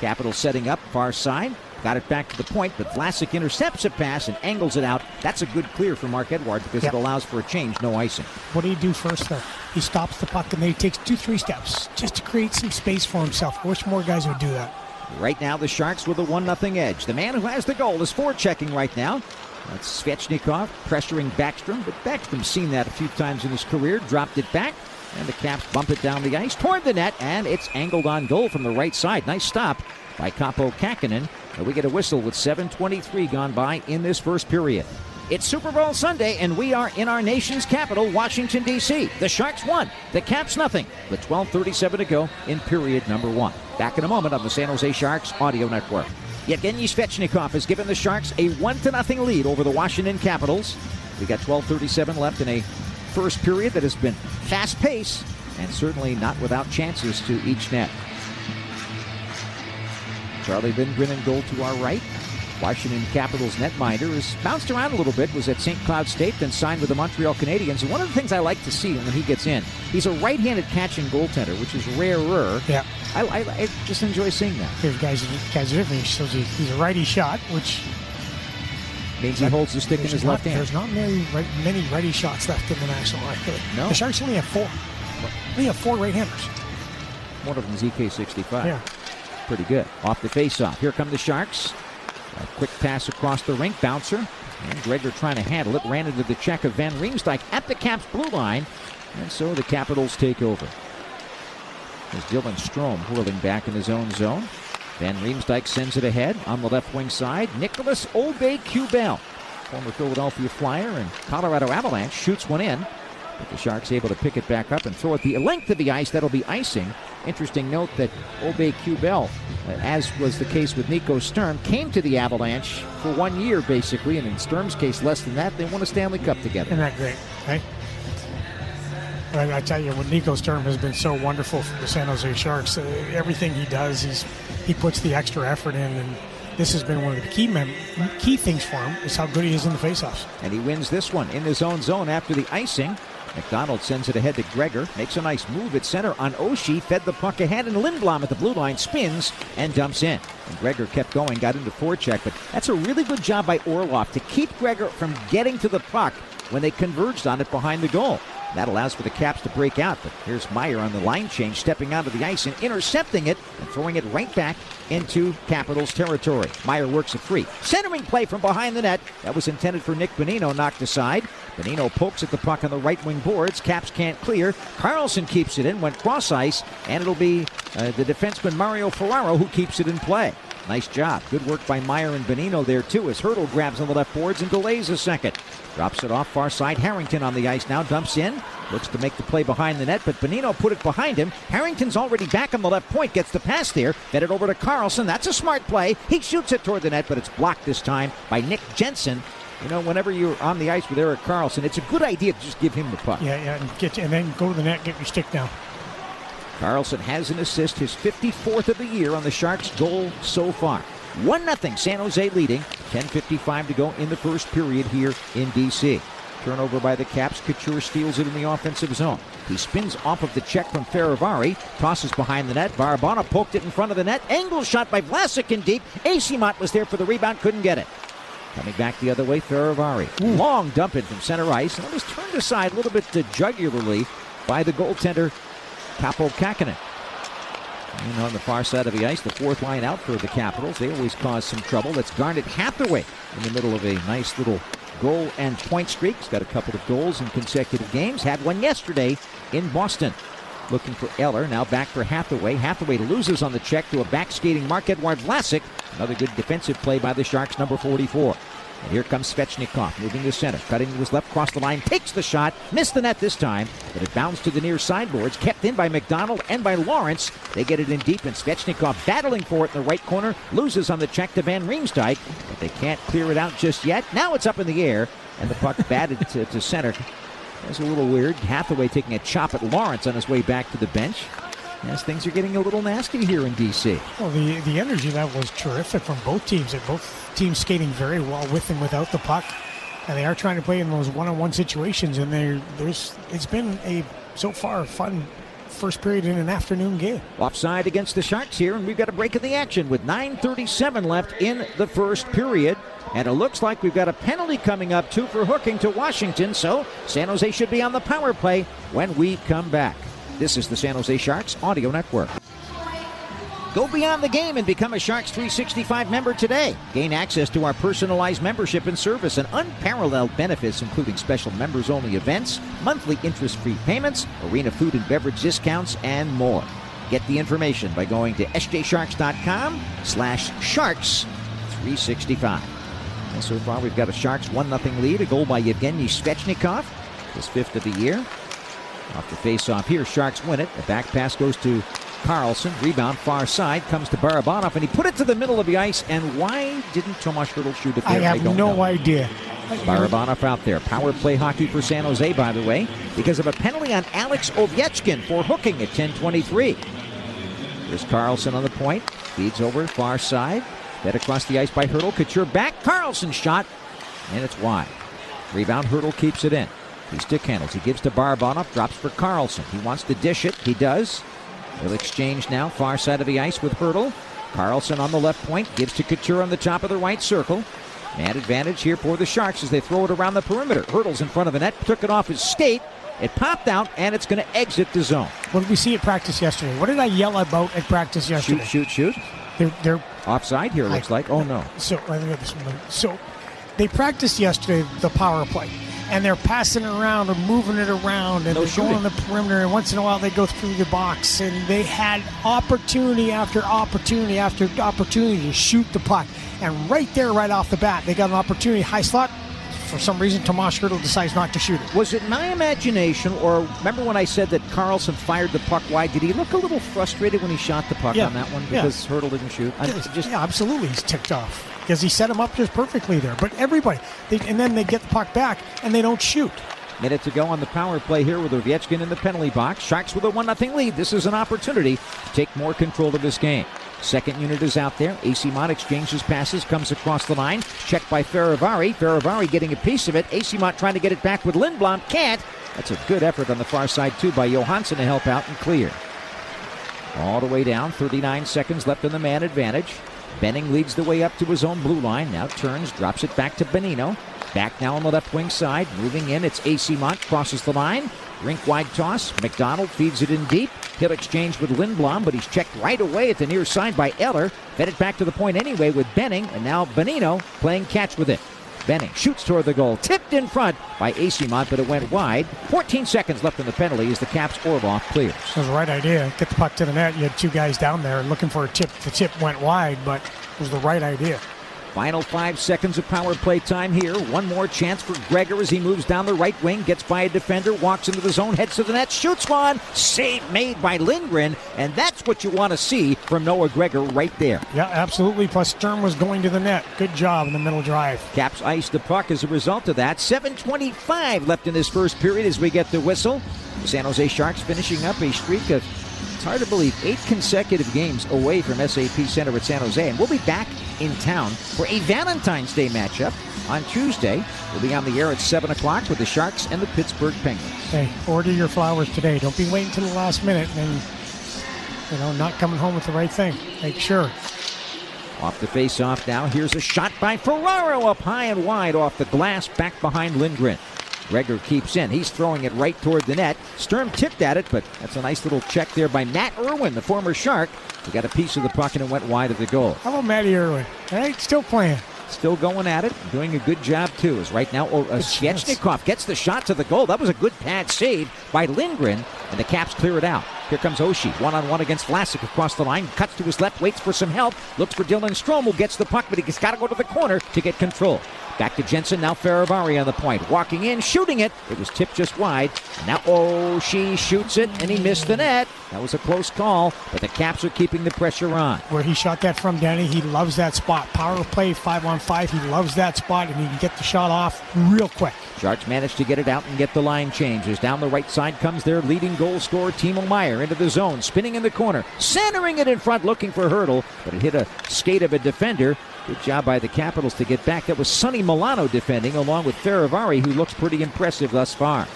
S1: Capital setting up, far side. Got it back to the point, but Vlasic intercepts a pass and angles it out. That's a good clear for Marc-Edouard because yep. it allows for a change, no icing.
S3: What do you do first, though? He stops the puck and then he takes two, three steps just to create some space for himself. I wish more guys would do that.
S1: Right now, the Sharks with a 1 0 edge. The man who has the goal is forechecking right now. That's Svechnikov pressuring Backstrom, but Backstrom's seen that a few times in his career. Dropped it back, and the Caps bump it down the ice toward the net, and it's angled on goal from the right side. Nice stop by Kaapo Kahkonen. And we get a whistle with 7.23 gone by in this first period. It's Super Bowl Sunday, and we are in our nation's capital, Washington, D.C. The Sharks won. The Caps nothing. With 12.37 to go in period number one. Back in a moment on the San Jose Sharks Audio Network. Yevgeny Svechnikov has given the Sharks a 1 0 lead over the Washington Capitals. We got 12.37 left in a first period that has been fast paced and certainly not without chances to each net. Charlie Lindgren in goal to our right. Washington Capitals netminder has bounced around a little bit, was at St. Cloud State, then signed with the Montreal Canadiens. And one of the things I like to see when he gets in, he's a right-handed catching goaltender, which is rarer.
S3: Yeah.
S1: I, I, I just enjoy seeing that.
S3: Here's guys, guys different. So he's a righty shot, which
S1: means he holds the stick in his
S3: not,
S1: left hand.
S3: There's not many right, many righty shots left in the National League.
S1: No.
S3: The Sharks only have four. We have four right-handers.
S1: One of them is EK65.
S3: Yeah.
S1: Pretty good. Off the face-off. Here come the Sharks. A quick pass across the rink, bouncer. And Gregor trying to handle it. Ran into the check of Van Riemsdyk at the Caps blue line. And so the Capitals take over. As Dylan Strome whirling back in his own zone. Van Riemsdyk sends it ahead on the left wing side. Nicolas Aube-Kubel, former Philadelphia Flyer and Colorado Avalanche, shoots one in. But the Sharks able to pick it back up and throw it the length of the ice. That'll be icing. Interesting note that Aube-Kubel, uh, as was the case with Nico Sturm, came to the Avalanche for one year basically, and in Sturm's case, less than that. They won a Stanley Cup together.
S3: Isn't that great? Right? I, I tell you, when Nico Sturm has been so wonderful for the San Jose Sharks, uh, everything he does, he's he puts the extra effort in, and this has been one of the key mem- key things for him is how good he is in the faceoffs.
S1: And he wins this one in his own zone after the icing. MacDonald sends it ahead to Gregor, makes a nice move at center on Oshie, fed the puck ahead, and Lindblom at the blue line spins and dumps in. And Gregor kept going, got into forecheck, but that's a really good job by Orlov to keep Gregor from getting to the puck when they converged on it behind the goal. That allows for the Caps to break out, but here's Meier on the line change, stepping onto the ice and intercepting it and throwing it right back into Capitals territory. Meier works a free. Centering play from behind the net. That was intended for Nick Bonino, knocked aside. Bonino pokes at the puck on the right wing boards. Caps can't clear. Karlsson keeps it in, went cross ice, and it'll be uh, the defenseman Mario Ferraro who keeps it in play. Nice job. Good work by Meier and Bonino there, too, as Hertl grabs on the left boards and delays a second. Drops it off far side. Harrington on the ice now. Dumps in. Looks to make the play behind the net, but Bonino put it behind him. Harrington's already back on the left point. Gets the pass there. Fed it over to Karlsson. That's a smart play. He shoots it toward the net, but it's blocked this time by Nick Jensen. You know, whenever you're on the ice with Erik Karlsson, it's a good idea to just give him the puck.
S3: Yeah, yeah, and, get, and then go to the net, get your stick down.
S1: Karlsson has an assist, his 54th of the year on the Sharks' goal so far. 1 0 San Jose leading. 10.55 to go in the first period here in D.C. Turnover by the Caps. Couture steals it in the offensive zone. He spins off of the check from Fehervary, tosses behind the net. Barabanov poked it in front of the net. Angle shot by Vlasic in deep. Eyssimont was there for the rebound, couldn't get it. Coming back the other way, Fehervary. Long dump it from center ice, and it was turned aside a little bit to jugularly by the goaltender, Kaapo Kahkonen. And on the far side of the ice, the fourth line out for the Capitals. They always cause some trouble. That's Garnet Hathaway in the middle of a nice little goal and point streak. He's got a couple of goals in consecutive games. Had one yesterday in Boston. Looking for Eller. Now back for Hathaway. Hathaway loses on the check to a back skating Marc-Edouard Vlasic. Another good defensive play by the Sharks, number 44. And here comes Svechnikov, moving to center, cutting to his left, cross the line, takes the shot, missed the net this time, but it bounced to the near sideboards, kept in by MacDonald and by Lorentz. They get it in deep, and Svechnikov battling for it in the right corner, loses on the check to Van Riemsdyk, but they can't clear it out just yet. Now it's up in the air, and the puck batted to, to center. That's a little weird. Hathaway taking a chop at Lorentz on his way back to the bench as things are getting a little nasty here in D.C.
S3: Well, the the energy level was terrific from both teams. And both teams skating very well with and without the puck, and they are trying to play in those one-on-one situations. And there's it's been a so far fun first period in an afternoon game.
S1: Offside against the Sharks here, and we've got a break in the action with 9:37 left in the first period. And it looks like we've got a penalty coming up too for hooking to Washington. So San Jose should be on the power play when we come back. This is the San Jose Sharks Audio Network. Go beyond the game and become a Sharks 365 member today. Gain access to our personalized membership and service and unparalleled benefits, including special members only events, monthly interest free payments, arena food and beverage discounts, and more. Get the information by going to sjsharks.com slash sharks 365. And so far, we've got a Sharks 1 0 lead, a goal by Yevgeny Svechnikov, his fifth of the year. Off the face-off here, Sharks win it. The back pass goes to Karlsson. Rebound far side comes to Barabanov, and he put it to the middle of the ice. And why didn't Tomas Hertl shoot it there?
S3: I have
S1: I
S3: no
S1: know.
S3: idea.
S1: Barabanov out there. Power play hockey for San Jose, by the way, because of a penalty on Alex Ovechkin for hooking at 10:23. There's Karlsson on the point. Feeds over far side. Fed across the ice by Hertl. Couture back. Karlsson shot, and it's wide. Rebound. Hertl keeps it in. He stick handles. He gives to Barabanov, drops for Karlsson. He wants to dish it. He does. They'll exchange now, far side of the ice with Hertl. Karlsson on the left point, gives to Couture on the top of the right circle. Man advantage here for the Sharks as they throw it around the perimeter. Hertl's in front of the net, took it off his skate. It popped out, and it's going to exit the zone.
S3: What did we see at practice yesterday? What did I yell about at practice yesterday?
S1: Shoot, shoot, shoot.
S3: They're, they're
S1: offside here. It looks
S3: I,
S1: like. Oh no.
S3: So me get this one. So they practiced yesterday the power play and they're passing it around or moving it around and
S1: no
S3: they're
S1: shooting.
S3: going on the perimeter and once in a while they go through the box and they had opportunity after opportunity after opportunity to shoot the puck and right there right off the bat they got an opportunity high slot for some reason Tomas Hertl decides not to shoot it.
S1: Was it my imagination or remember when I said that Karlsson fired the puck wide? Did he look a little frustrated when he shot the puck
S3: yeah.
S1: on that one
S3: yeah.
S1: because Hertl didn't shoot?
S3: I just, yeah, absolutely he's ticked off because he set him up just perfectly there. But everybody, they, and then they get the puck back and they don't shoot.
S1: Minute to go on the power play here with Ovechkin in the penalty box. Sharks with a 1 0 lead. This is an opportunity to take more control of this game. Second unit is out there. Eyssimont exchanges passes, comes across the line. Checked by Fehervary. Fehervary getting a piece of it. Eyssimont trying to get it back with Lindblom. Can't. That's a good effort on the far side, too, by Johansson to help out and clear. All the way down. 39 seconds left in the man advantage. Benning leads the way up to his own blue line. Now turns, drops it back to Bonino. Back now on the left wing side. Moving in, it's Eyssimont. Crosses the line. Rink wide toss. MacDonald feeds it in deep. He'll exchange with Lindblom, but he's checked right away at the near side by Eller. Fed it back to the point anyway with Benning, and now Bonino playing catch with it. Benning shoots toward the goal. Tipped in front by Eyssimont, but it went wide. 14 seconds left in the penalty as the Caps Orlov clears.
S3: That was the right idea. Get the puck to the net. You had two guys down there looking for a tip. The tip went wide, but it was the right idea.
S1: Final five seconds of power play time here. One more chance for Gregor as he moves down the right wing, gets by a defender, walks into the zone, heads to the net, shoots one. Save made by Lindgren, and that's what you want to see from Noah Gregor right there.
S3: Yeah, absolutely. Plus Sturm was going to the net. Good job in the middle drive.
S1: Caps ice the puck as a result of that. 7.25 left in this first period as we get the whistle. The San Jose Sharks finishing up a streak of It's hard to believe eight consecutive games away from SAP Center at San Jose. And we'll be back in town for a Valentine's Day matchup on Tuesday. We'll be on the air at 7 o'clock with the Sharks and the Pittsburgh Penguins.
S3: Hey, order your flowers today. Don't be waiting till the last minute and, you know, not coming home with the right thing. Make sure.
S1: Off the face-off now. Here's a shot by Ferraro up high and wide off the glass back behind Lindgren. Gregor keeps in. He's throwing it right toward the net. Sturm tipped at it, but that's a nice little check there by Matt Irwin, the former Shark. He got a piece of the puck and it went wide of the goal.
S3: How about Matty Irwin? Hey, still playing.
S1: Still going at it, doing a good job too. Is right now oh, uh, Svechnikov gets the shot to the goal. That was a good pad save by Lindgren, and the Caps clear it out. Here comes Oshie, one on one against Vlasic across the line, cuts to his left, waits for some help, looks for Dylan Strome, who gets the puck, but he's got to go to the corner to get control. Back to Jensen. Now Fehervary on the point. Walking in, shooting it. It was tipped just wide. Now, she shoots it, and he missed the net. That was a close call, but the Caps are keeping the pressure on.
S3: Where he shot that from, Danny, he loves that spot. Power play, five on five. He loves that spot, and he can get the shot off real quick.
S1: Sharks managed to get it out and get the line changes. Down the right side comes their leading goal scorer, Timo Meier, into the zone, spinning in the corner, centering it in front, looking for Hertl, but it hit a skate of a defender. Good job by the Capitals to get back. That was Sonny Milano defending, along with Fehervary, who looks pretty impressive thus far.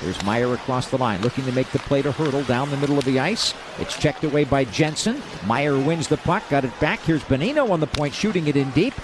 S1: There's Meier across the line, looking to make the play to Hertl down the middle of the ice. It's checked away by Jensen. Meier wins the puck, got it back. Here's Bonino on the point, shooting it in deep.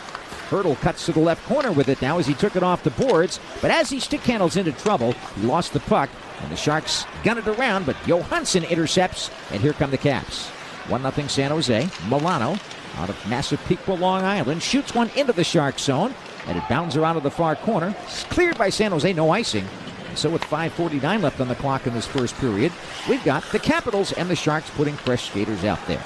S1: Hertl cuts to the left corner with it now as he took it off the boards. But as he stick handles into trouble, he lost the puck, and the Sharks gun it around, but Johansson intercepts, and here come the Caps. 1 0 San Jose. Milano out of Massapequa, Long Island, shoots one into the Shark zone, and it bounds around to the far corner. It's cleared by San Jose, no icing. And so with 5.49 left on the clock in this first period, we've got the Capitals and the Sharks putting fresh skaters out there.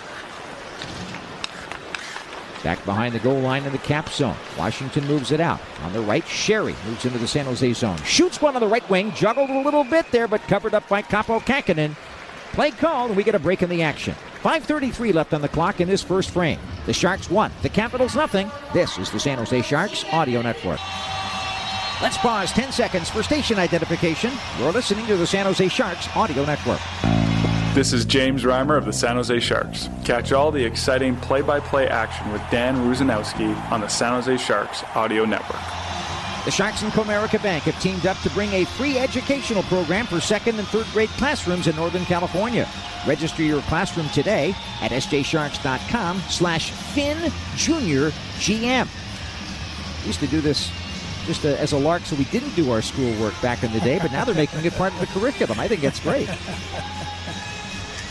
S1: Back behind the goal line in the cap zone. Washington moves it out. On the right, Sheary moves into the San Jose zone. Shoots one on the right wing, juggled a little bit there, but covered up by Kaapo Kahkonen. Play called, and we get a break in the action. 5.33 left on the clock in this first frame. The Sharks won. The Capitals nothing. This is the San Jose Sharks Audio Network. Let's pause 10 seconds for station identification. You're listening to the San Jose Sharks Audio Network.
S9: This is James Reimer of the San Jose Sharks. Catch all the exciting play by play action with Dan Rusanowsky on the San Jose Sharks Audio Network.
S1: The Sharks and Comerica Bank have teamed up to bring a free educational program for second and third grade classrooms in Northern California. Register your classroom today at sjsharks.com slash finjuniorgm. We used to do this just a, as a lark so we didn't do our schoolwork back in the day, but now they're making it part of the curriculum. I think that's great.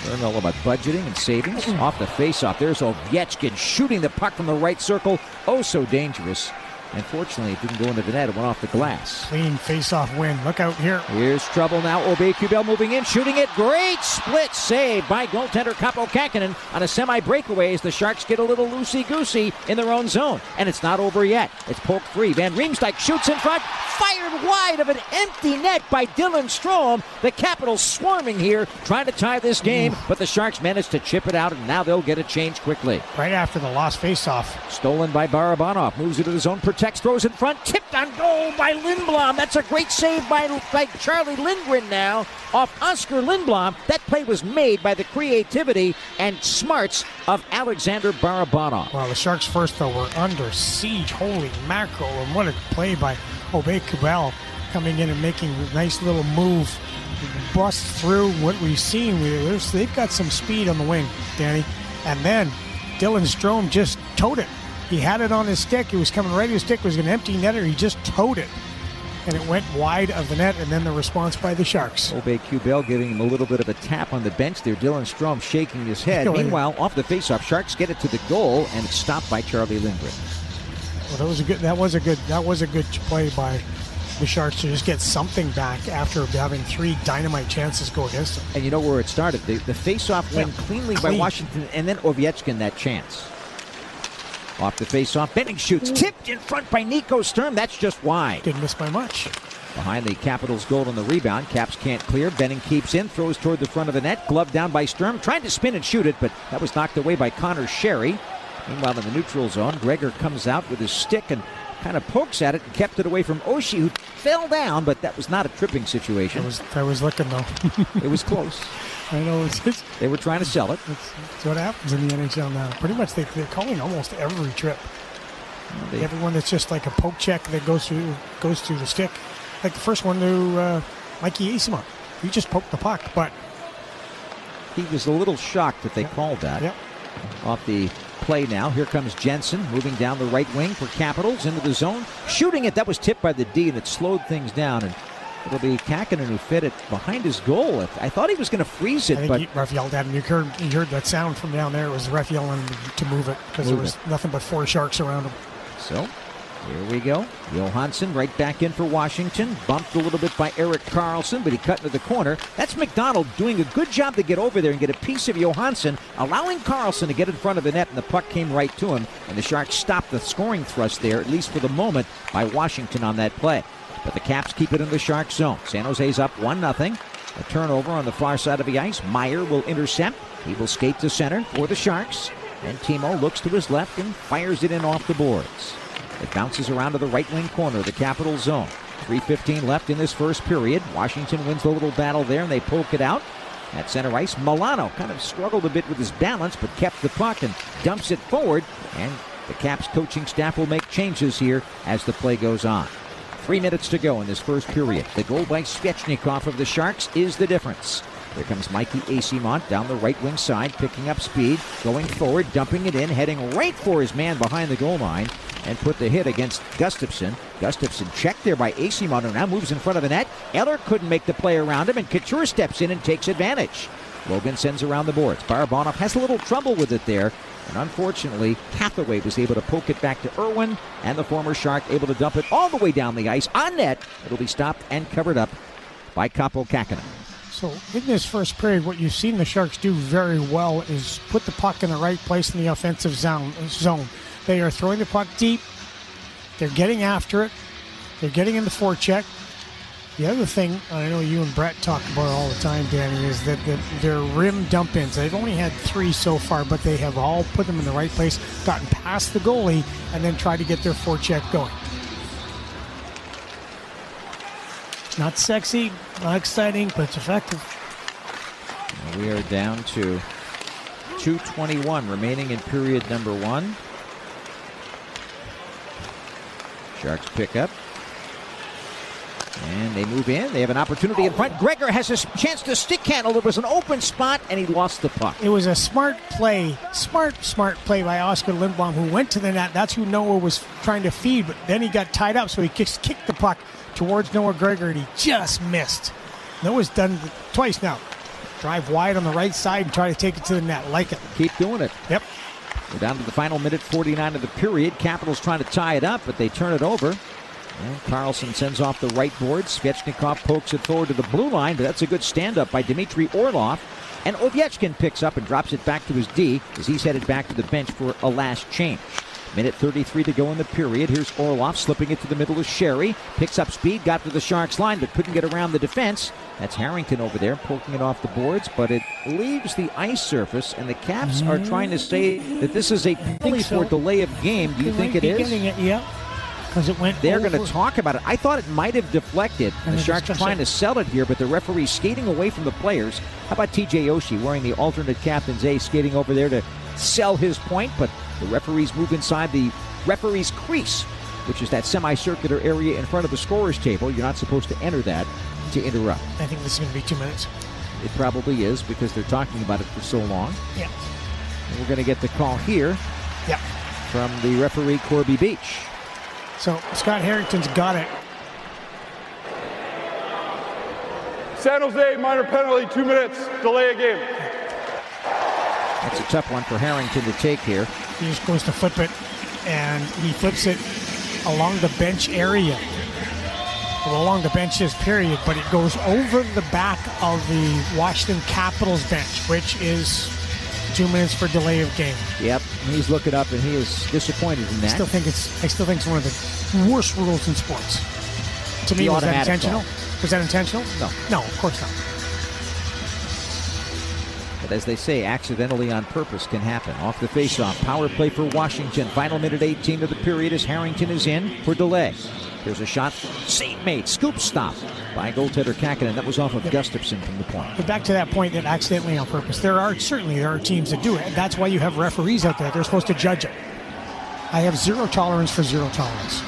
S1: Learn all about budgeting and savings. Off the face-off, there's Ovechkin shooting the puck from the right circle. Oh, so dangerous. Unfortunately, it didn't go into the net. It went off the glass.
S3: Clean face-off win. Look out here.
S1: Here's trouble now. Aube-Kubel moving in, shooting it. Great split save by goaltender Kaapo Kahkonen on a semi-breakaway as the Sharks get a little loosey-goosey in their own zone. And it's not over yet. It's poke free. Van Riemsdyk shoots in front. Fired wide of an empty net by Dylan Strome. The Capitals swarming here, trying to tie this game, but the Sharks managed to chip it out, and now they'll get a change quickly.
S3: Right after the lost face-off.
S1: Stolen by Barabanov. Moves it to the zone, protects, throws in front, tipped on goal by Lindblom. That's a great save by, by Charlie Lindgren now off Oskar Lindblom. That play was made by the creativity and smarts of Alexander Barabanov.
S3: Well, the Sharks first, though, were under siege. Holy mackerel. And what a play by Aube-Kubel coming in and making a nice little move. Bust through what we've seen. They've got some speed on the wing, Danny. And then Dylan Strome just towed it. He had it on his stick. He was coming right to his stick. It was an empty netter. He just towed it. And it went wide of the net, and then the response by the Sharks.
S1: Aube-Kubel giving him a little bit of a tap on the bench there. Dylan Strome shaking his head. Oh, Meanwhile, off the faceoff, Sharks get it to the goal, and it's stopped by Charlie Lindgren.
S3: Well, that was a good. That was a good. That was a good play by the Sharks to just get something back after having three dynamite chances go against them.
S1: And you know where it started? The, the faceoff yeah. went cleanly Clean. by Washington, and then Ovechkin that chance. Off the faceoff, Benning shoots, tipped in front by Nico Sturm. That's just wide.
S3: Didn't miss by much.
S1: Behind the Capitals' goal on the rebound, Caps can't clear. Benning keeps in, throws toward the front of the net, gloved down by Sturm, trying to spin and shoot it, but that was knocked away by Connor Sheary. Meanwhile, in the neutral zone, Gregor comes out with his stick and kind of pokes at it and kept it away from Oshie, who fell down, but that was not a tripping situation.
S3: I was I was looking though.
S1: it was close.
S3: I know it's, it's,
S1: They were trying to sell it.
S3: it's, it's what happens in the NHL now. Pretty much they, they're calling almost every trip.
S1: They-
S3: Everyone that's just like a poke check that goes through goes through the stick. Like the first one to uh, Mikey Eyssimont. He just poked the puck, but
S1: He was a little shocked that they called that.
S3: Yep.
S1: Off the play now. Here comes Jensen moving down the right wing for Capitals into the zone. Shooting it. That was tipped by the D and it slowed things down. And it'll be Kahkonen who fit it behind his goal. I thought he was going to freeze it.
S3: I think
S1: but
S3: he, ref yelled at him. You heard, you heard that sound from down there. It was the ref yelling to move it because there was
S1: it.
S3: nothing but four sharks around him.
S1: So, here we go. Johansson right back in for Washington. Bumped a little bit by Erik Karlsson, but he cut into the corner. That's MacDonald doing a good job to get over there and get a piece of Johansson, allowing Karlsson to get in front of the net, and the puck came right to him. And the Sharks stopped the scoring thrust there, at least for the moment, by Washington on that play. But the Caps keep it in the Sharks zone. San Jose's up 1 0. A turnover on the far side of the ice. Meier will intercept. He will skate to center for the Sharks. And Timo looks to his left and fires it in off the boards. It bounces around to the right wing corner of the Capital zone. 3.15 left in this first period. Washington wins the little battle there and they poke it out. At center ice, Milano kind of struggled a bit with his balance but kept the puck and dumps it forward. And the Caps coaching staff will make changes here as the play goes on. Three minutes to go in this first period. The goal by Svechnikov of the Sharks is the difference. Here comes Mikey Eyssimont down the right wing side, picking up speed, going forward, dumping it in, heading right for his man behind the goal line, and put the hit against Gustafsson. Gustafsson checked there by who now moves in front of the net. Eller couldn't make the play around him, and Couture steps in and takes advantage. Logan sends around the boards. Barabanov has a little trouble with it there, and unfortunately, Hathaway was able to poke it back to Irwin, and the former Shark able to dump it all the way down the ice on net. It'll be stopped and covered up by Kaapo Kahkonen.
S3: So in this first period, what you've seen the Sharks do very well is put the puck in the right place in the offensive zone. They are throwing the puck deep. They're getting after it. They're getting in the forecheck. The other thing I know you and Brett talk about all the time, Danny, is that, that their rim dump ins. They've only had three so far, but they have all put them in the right place, gotten past the goalie, and then tried to get their forecheck going. Not sexy, not exciting, but it's effective.
S1: We are down to 221 remaining in period number one. Sharks pick up. And they move in. They have an opportunity in front. Gregor has a chance to stick handle. There was an open spot, and he lost the puck.
S3: It was a smart play, smart, smart play by Oskar Lindblom, who went to the net. That's who Noah was trying to feed, but then he got tied up, so he kicks, kicked the puck towards Noah Gregor, and he just missed. Noah's done twice now. Drive wide on the right side and try to take it to the net. Like it.
S1: Keep doing it.
S3: Yep.
S1: We're down to the final minute 49 of the period. Capitals trying to tie it up, but they turn it over. And Karlsson sends off the right board. Svechnikov pokes it forward to the blue line, but that's a good stand up by Dmitry Orlov. And Ovechkin picks up and drops it back to his D as he's headed back to the bench for a last change. Minute 33 to go in the period. Here's Orlov slipping it to the middle of Sheary. Picks up speed, got to the Sharks line, but couldn't get around the defense. That's Harrington over there poking it off the boards, but it leaves the ice surface, and the Caps are trying to say that this is a penalty
S3: so.
S1: for delay of game. Do you think
S3: it is?
S1: it
S3: be
S1: is?
S3: getting It, yep. Because it went.
S1: They're going to talk about it. I thought it might have deflected.
S3: And
S1: the Sharks trying to sell it here, but the referee skating away from the players. How about TJ Oshie wearing the alternate captain's A, skating over there to sell his point? But the referees move inside the referee's crease, which is that semicircular area in front of the scorer's table. You're not supposed to enter that to interrupt.
S3: I think this is going to be two minutes.
S1: It probably is because they're talking about it for so long.
S3: Yeah.
S1: And we're going to get the call here
S3: Yeah.
S1: from the referee Corby Beach.
S3: So Scott Harrington's got it.
S8: San Jose, minor penalty, two minutes, delay a game.
S1: That's a tough one for Harrington to take here.
S3: He just goes to flip it, and he flips it along the bench area. Well, along the benches, period, but it goes over the back of the Washington Capitals bench, which is two minutes for delay of game.
S1: Yep, he's looking up and he is disappointed in that.
S3: I still think it's I still think it's one of the worst rules in sports. To me, was that intentional?
S1: call.
S3: Was that intentional?
S1: No.
S3: No, of course not.
S1: But as they say, accidentally on purpose can happen. Off the faceoff, power play for Washington. Final minute 18 of the period as Harrington is in for delay. Here's a shot, save made, scoop stop by goaltender Kahkonen. That was off of Gustafsson from the point.
S3: But back to that point that accidentally on purpose. There are certainly there are teams that do it. That's why you have referees out there. They're supposed to judge it. I have zero tolerance for zero tolerance.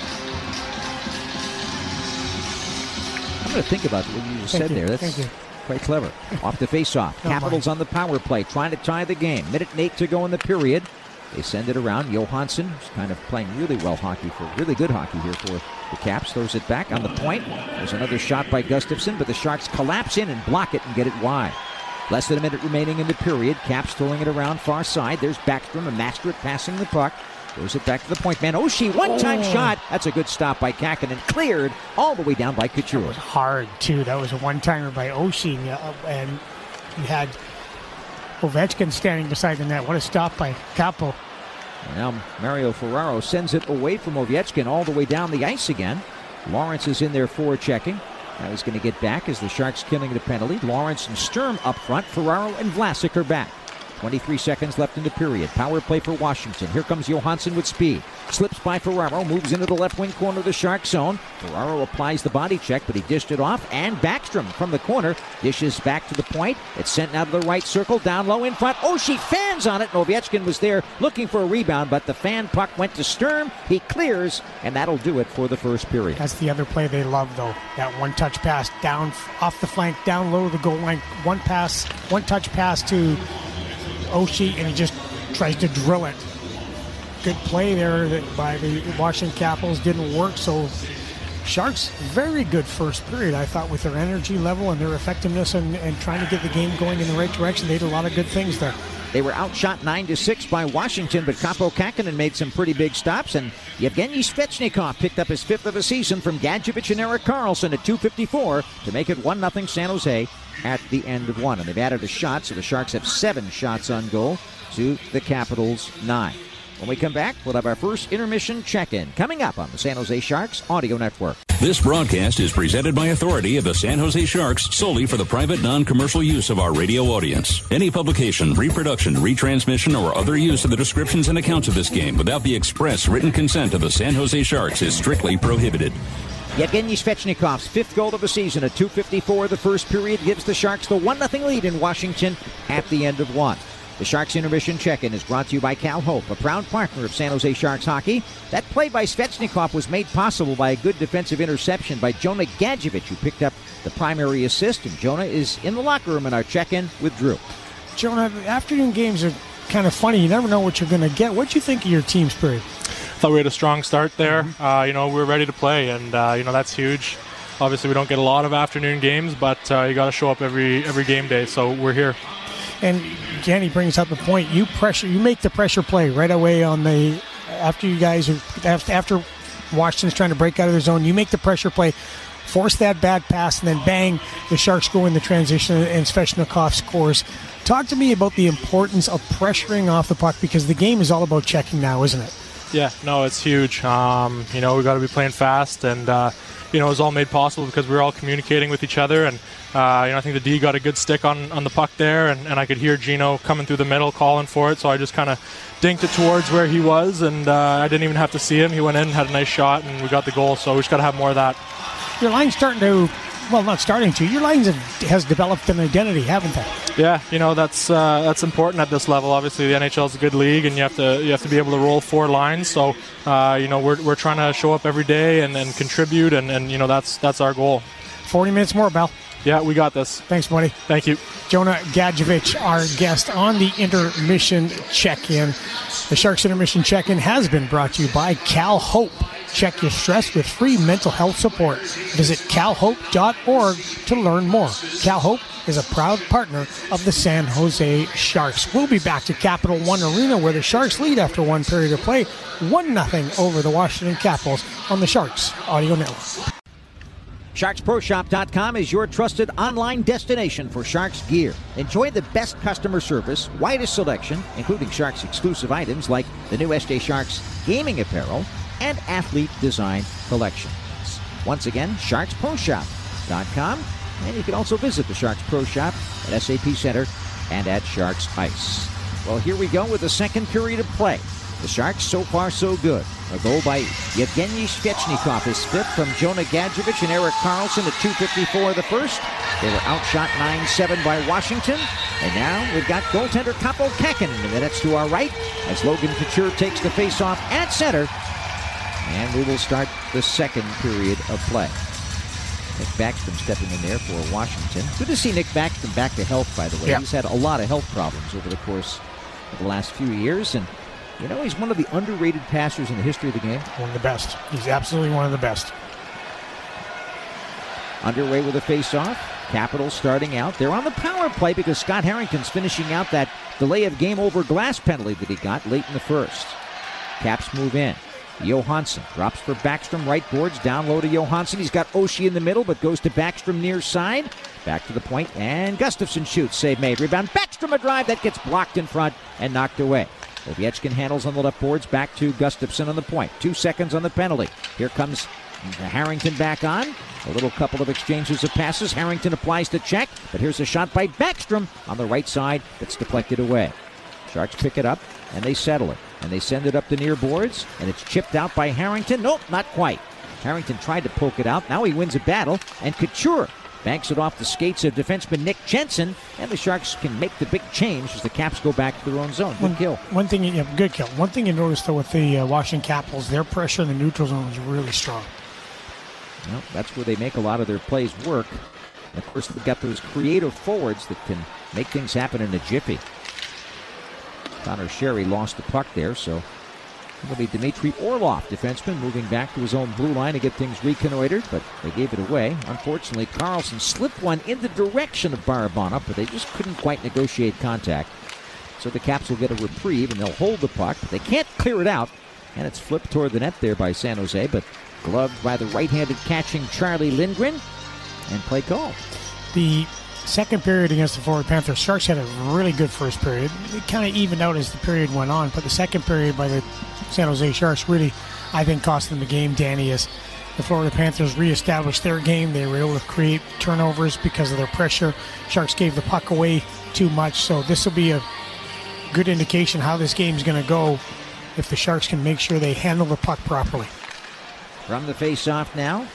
S1: I'm going to think about what you just
S3: Thank
S1: said
S3: you.
S1: there. That's
S3: Thank you.
S1: Quite clever. Off the faceoff.
S3: Don't
S1: Capitals on the power play, trying to tie the game. Minute and eight to go in the period. They send it around. Johansson is kind of playing really well hockey for really good hockey here for the Caps. Throws it back on the point. There's another shot by Gustafsson, but the Sharks collapse in and block it and get it wide. Less than a minute remaining in the period. Caps throwing it around far side. There's Backstrom, a master at passing the puck. Throws it back to the point man. Oshie, one time
S3: Oh.
S1: shot. That's a good stop by Kahkonen. Cleared all the way down by Couture.
S3: Hard too. That was a one timer by Oshie, uh, and you had Ovechkin standing beside the net. What a stop by Kaapo.
S1: Now Mario Ferraro sends it away from Ovechkin all the way down the ice again. Lorentz is in there for checking. Now he's going to get back as the Sharks killing the penalty. Lorentz and Sturm up front. Ferraro and Vlasic are back. 23 seconds left in the period. Power play for Washington. Here comes Johansson with speed. Slips by Ferraro, moves into the left wing corner of the Shark zone. Ferraro applies the body check, but he dished it off. And Backstrom from the corner dishes back to the point. It's sent out of the right circle, down low in front. Oh, she fans on it. And Ovechkin was there looking for a rebound, but the fan puck went to Sturm. He clears, and that'll do it for the first period.
S3: That's the other play they love, though. That one touch pass down off the flank, down low the goal line. One pass, one touch pass to Oshie, and he just tries to drill it. Good play there by the Washington Capitals didn't work. So Sharks very good first period. I thought with their energy level and their effectiveness and, and trying to get the game going in the right direction, they did a lot of good things there.
S1: They were outshot 9 to 6 by Washington, but Kaapo Kahkonen made some pretty big stops, and Yevgeny Svechnikov picked up his fifth of the season from Gadjovich and Erik Karlsson at 2.54 to make it 1 0 San Jose at the end of one. And they've added a shot, so the Sharks have seven shots on goal to the Capitals' nine. When we come back, we'll have our first intermission check in coming up on the San Jose Sharks Audio Network.
S2: This broadcast is presented by authority of the San Jose Sharks solely for the private non-commercial use of our radio audience. Any publication, reproduction, retransmission, or other use of the descriptions and accounts of this game without the express written consent of the San Jose Sharks is strictly prohibited.
S1: Yevgeny Svechnikov's fifth goal of the season at 2.54 the first period gives the Sharks the 1 0 lead in Washington at the end of one. The Sharks intermission check-in is brought to you by Cal Hope, a proud partner of San Jose Sharks hockey. That play by Svechnikov was made possible by a good defensive interception by Jonah Gadjovich, who picked up the primary assist, and Jonah is in the locker room in our check-in with Drew.
S3: Jonah, afternoon games are kind of funny. You never know what you're going to get. What do you think of your team's spirit?
S10: Thought we had a strong start there. Uh, you know, we were ready to play, and uh, you know that's huge. Obviously, we don't get a lot of afternoon games, but uh, you got to show up every every game day. So we're here.
S3: And Danny brings up the point. You pressure, you make the pressure play right away on the after you guys are after, after Washington's trying to break out of their zone. You make the pressure play, force that bad pass, and then bang, the Sharks go in the transition, and Svechnikov scores. Talk to me about the importance of pressuring off the puck because the game is all about checking now, isn't it?
S10: Yeah, no, it's huge. Um, you know, we got to be playing fast, and uh, you know, it was all made possible because we were all communicating with each other. And uh, you know, I think the D got a good stick on, on the puck there, and, and I could hear Gino coming through the middle calling for it. So I just kind of dinked it towards where he was, and uh, I didn't even have to see him. He went in, had a nice shot, and we got the goal. So we just got to have more of that.
S3: Your line's starting to, well, not starting to. Your lines have, has developed an identity, haven't they?
S10: Yeah, you know that's uh, that's important at this level. Obviously, the NHL is a good league, and you have to you have to be able to roll four lines. So, uh, you know, we're, we're trying to show up every day and, and contribute, and, and you know that's that's our goal.
S3: Forty minutes more, Bell.
S10: Yeah, we got this.
S3: Thanks, buddy.
S10: Thank you.
S3: Jonah Gadjovich, our guest on the intermission check-in. The Sharks intermission check-in has been brought to you by Cal Hope. Check your stress with free mental health support. Visit calhope.org to learn more. Cal Hope is a proud partner of the San Jose Sharks. We'll be back to Capital One Arena where the Sharks lead after one period of play, 1-0 over the Washington Capitals on the Sharks Audio Network.
S1: SharksProShop.com is your trusted online destination for Sharks gear. Enjoy the best customer service, widest selection, including Sharks exclusive items like the new SJ Sharks gaming apparel and athlete design collections. Once again, SharksProShop.com. And you can also visit the Sharks Pro Shop at SAP Center and at Sharks Ice. Well, here we go with the second period of play. The Sharks so far so good. A goal by Yevgeny Svechnikov, is fifth from Jonah Gadjovich and Erik Karlsson at 2.54 of the first. They were outshot 9-7 by Washington. And now we've got goaltender Kaapo Kahkonen in the minutes to our right as Logan Couture takes the face-off at center. And we will start the second period of play. Nick Backstrom stepping in there for Washington. Good to see Nick Backstrom back to health, by the way.
S3: Yeah.
S1: He's had a lot of health problems over the course of the last few years. And, you know, he's one of the underrated passers in the history of the game.
S3: One of the best. He's absolutely one of the best.
S1: Underway with a face-off. Capitals starting out. They're on the power play because Scott Harrington's finishing out that delay of game over glass penalty that he got late in the first. Caps move in. Johansson drops for Backstrom, right boards, down low to Johansson. He's got Oshie in the middle, but goes to Backstrom near side. Back to the point, and Gustafsson shoots. Save made. Rebound. Backstrom a drive that gets blocked in front and knocked away. Ovechkin handles on the left boards. Back to Gustafsson on the point. Two seconds on the penalty. Here comes Harrington back on. A little couple of exchanges of passes. Harrington applies to check, but here's a shot by Backstrom on the right side that's deflected away. Sharks pick it up and they settle it. And they send it up the near boards, and it's chipped out by Harrington. Nope, not quite. Harrington tried to poke it out. Now he wins a battle, and Couture banks it off the skates of defenseman Nick Jensen, and the Sharks can make the big change as the Caps go back to their own zone. Good kill.
S3: One thing, you, yeah, good kill. One thing you notice though with the uh, Washington Capitals, their pressure in the neutral zone was really strong.
S1: Well, that's where they make a lot of their plays work. And of course, they've got those creative forwards that can make things happen in a jiffy. Connor Sheary lost the puck there, so it'll be Dmitry Orlov, defenseman, moving back to his own blue line to get things reconnoitered, but they gave it away. Unfortunately, Karlsson slipped one in the direction of Barabanov, but they just couldn't quite negotiate contact. So the Caps will get a reprieve and they'll hold the puck. But they can't clear it out, and it's flipped toward the net there by San Jose, but gloved by the right-handed catching Charlie Lindgren, and play call.
S3: The second period against the Florida Panthers, Sharks had a really good first period. It kind of evened out as the period went on, but the second period by the San Jose Sharks really, I think, cost them the game, Danny, as the Florida Panthers reestablished their game. They were able to create turnovers because of their pressure. Sharks gave the puck away too much, so this will be a good indication how this game's going to go if the Sharks can make sure they handle the puck properly.
S1: From the face-off now,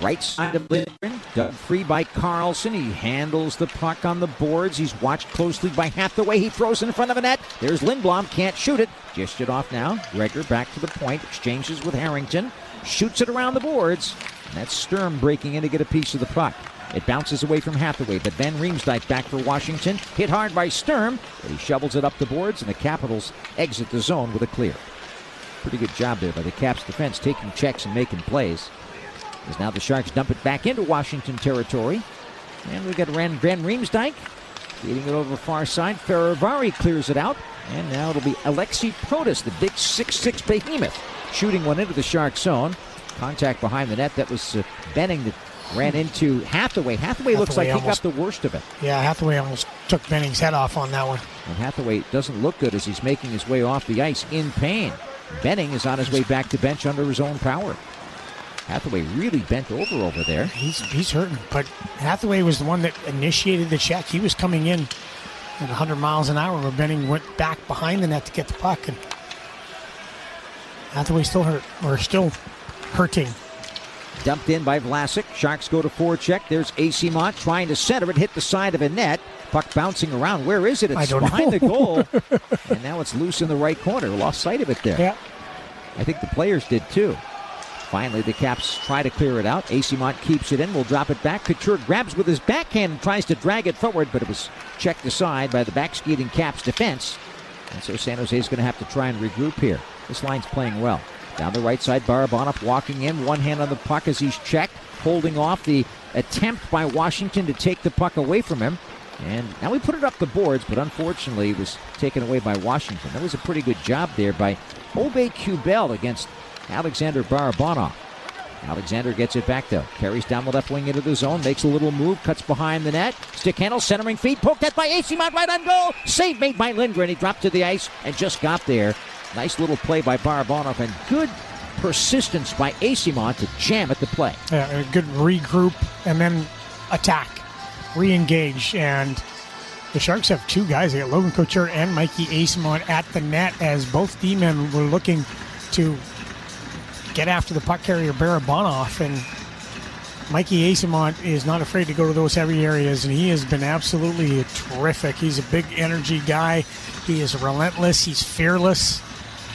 S1: right side of Lindgren, dug free by Karlsson. He handles the puck on the boards. He's watched closely by Hathaway. He throws in front of a net. There's Lindblom, can't shoot it. Just it off now. Gregor back to the point, exchanges with Harrington, shoots it around the boards. And that's Sturm breaking in to get a piece of the puck. It bounces away from Hathaway, but Van Riemsdyk back for Washington. Hit hard by Sturm, but he shovels it up the boards, and the Capitals exit the zone with a clear. Pretty good job there by the Caps defense, taking checks and making plays. As now the Sharks dump it back into Washington territory. And we've got Ran Van Riemsdyk feeding it over far side. Fehervary clears it out. And now it'll be Aliaksei Protas, the big 6'6 behemoth, shooting one into the Shark zone. Contact behind the net. That was uh, Benning that ran into Hathaway. Hathaway, looks like
S3: Hathaway
S1: he got the worst of it.
S3: Yeah, Hathaway almost took Benning's head off on that one.
S1: And Hathaway doesn't look good as he's making his way off the ice in pain. Benning is on his way back to bench under his own power. Hathaway really bent over over there.
S3: He's he's hurting, but Hathaway was the one that initiated the check. He was coming in at 100 miles an hour, where Benning went back behind the net to get the puck, and Hathaway still hurt, or still hurting.
S1: Dumped in by Vlasic. Sharks go to forecheck. There's Eyssimont trying to center it, hit the side of a net. Puck bouncing around. Where is it? It's
S3: I don't
S1: behind
S3: know.
S1: the goal. and now it's loose in the right corner. Lost sight of it there.
S3: Yeah.
S1: I think the players did too. Finally, the Caps try to clear it out. Eyssimont keeps it in. Will drop it back. Couture grabs with his backhand and tries to drag it forward, but it was checked aside by the back skating Caps defense. And so San Jose is going to have to try and regroup here. This line's playing well. Down the right side, Barabanov walking in, one hand on the puck as he's checked, holding off the attempt by Washington to take the puck away from him. And now we put it up the boards, but unfortunately it was taken away by Washington. That was a pretty good job there by Aube-Kubel against Alexander Barabanov. Alexander gets it back though. Carries down the left wing into the zone, makes a little move, cuts behind the net. Stick handle, centering feed, poked at by AC right on goal. Save made by Lindgren. He dropped to the ice and just got there. Nice little play by Barabanov and good persistence by Eyssimont to jam at the play.
S3: Yeah, a good regroup and then attack, re-engage, and the Sharks have two guys. They got Logan Couture and Mikey Eyssimont at the net as both D-men were looking to get after the puck carrier Barabanov. And Mikey Eyssimont is not afraid to go to those heavy areas, and he has been absolutely terrific. He's a big energy guy. He is relentless. He's fearless.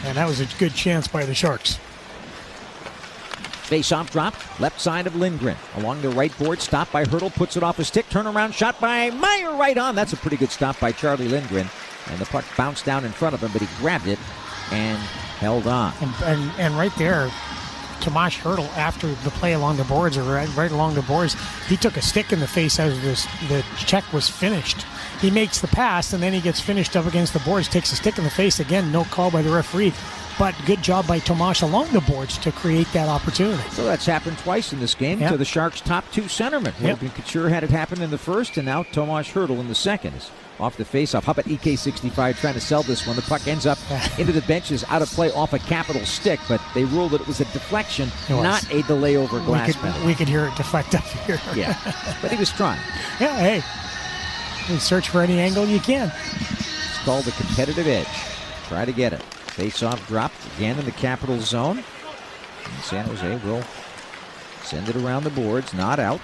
S3: And that was a good chance by the Sharks.
S1: Face off drop, left side of Lindgren. Along the right board, stopped by Hertl, puts it off a stick, turnaround shot by Meier right on. That's a pretty good stop by Charlie Lindgren. And the puck bounced down in front of him, but he grabbed it and held on.
S3: And, and, and right there, Tomas Hertl, after the play along the boards, or right, right along the boards, he took a stick in the face as this, the check was finished. He makes the pass, and then he gets finished up against the boards, takes a stick in the face. Again, no call by the referee. But good job by Tomas along the boards to create that opportunity.
S1: So that's happened twice in this game
S3: Yep.
S1: to the Sharks' top two centermen.
S3: Yep.
S1: Logan Couture had it happen in the first, and now Tomas Hertl in the second. Off the faceoff. How about E EK65 trying to sell this one? The puck ends up into the benches, out of play off a capital stick, but they ruled that it was a deflection,
S3: was.
S1: not a delay over
S3: We
S1: glass
S3: could,
S1: penalty.
S3: we could hear it deflect up here.
S1: Yeah, but he was trying.
S3: yeah, hey. You search for any angle you can.
S1: It's called the competitive edge. Try to get it. Face-off drop again in the capital zone. And San Jose will send it around the boards, not out.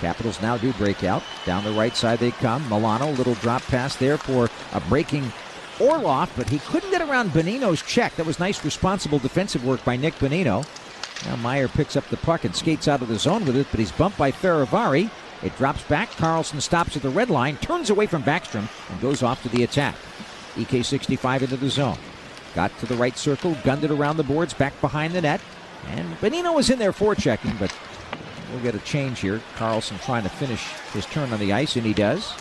S1: Capitals now do break out. Down the right side they come. Milano, little drop pass there for a breaking Orlov, but he couldn't get around Bonino's check. That was nice, responsible defensive work by Nick Bonino. Now Meier picks up the puck and skates out of the zone with it, but he's bumped by Fehervary. It drops back. Karlsson stops at the red line, turns away from Backstrom, and goes off to the attack. EK65 into the zone. Got to the right circle, gunned it around the boards, back behind the net. And Bonino was in there forechecking, but we'll get a change here. Karlsson trying to finish his turn on the ice, and he does.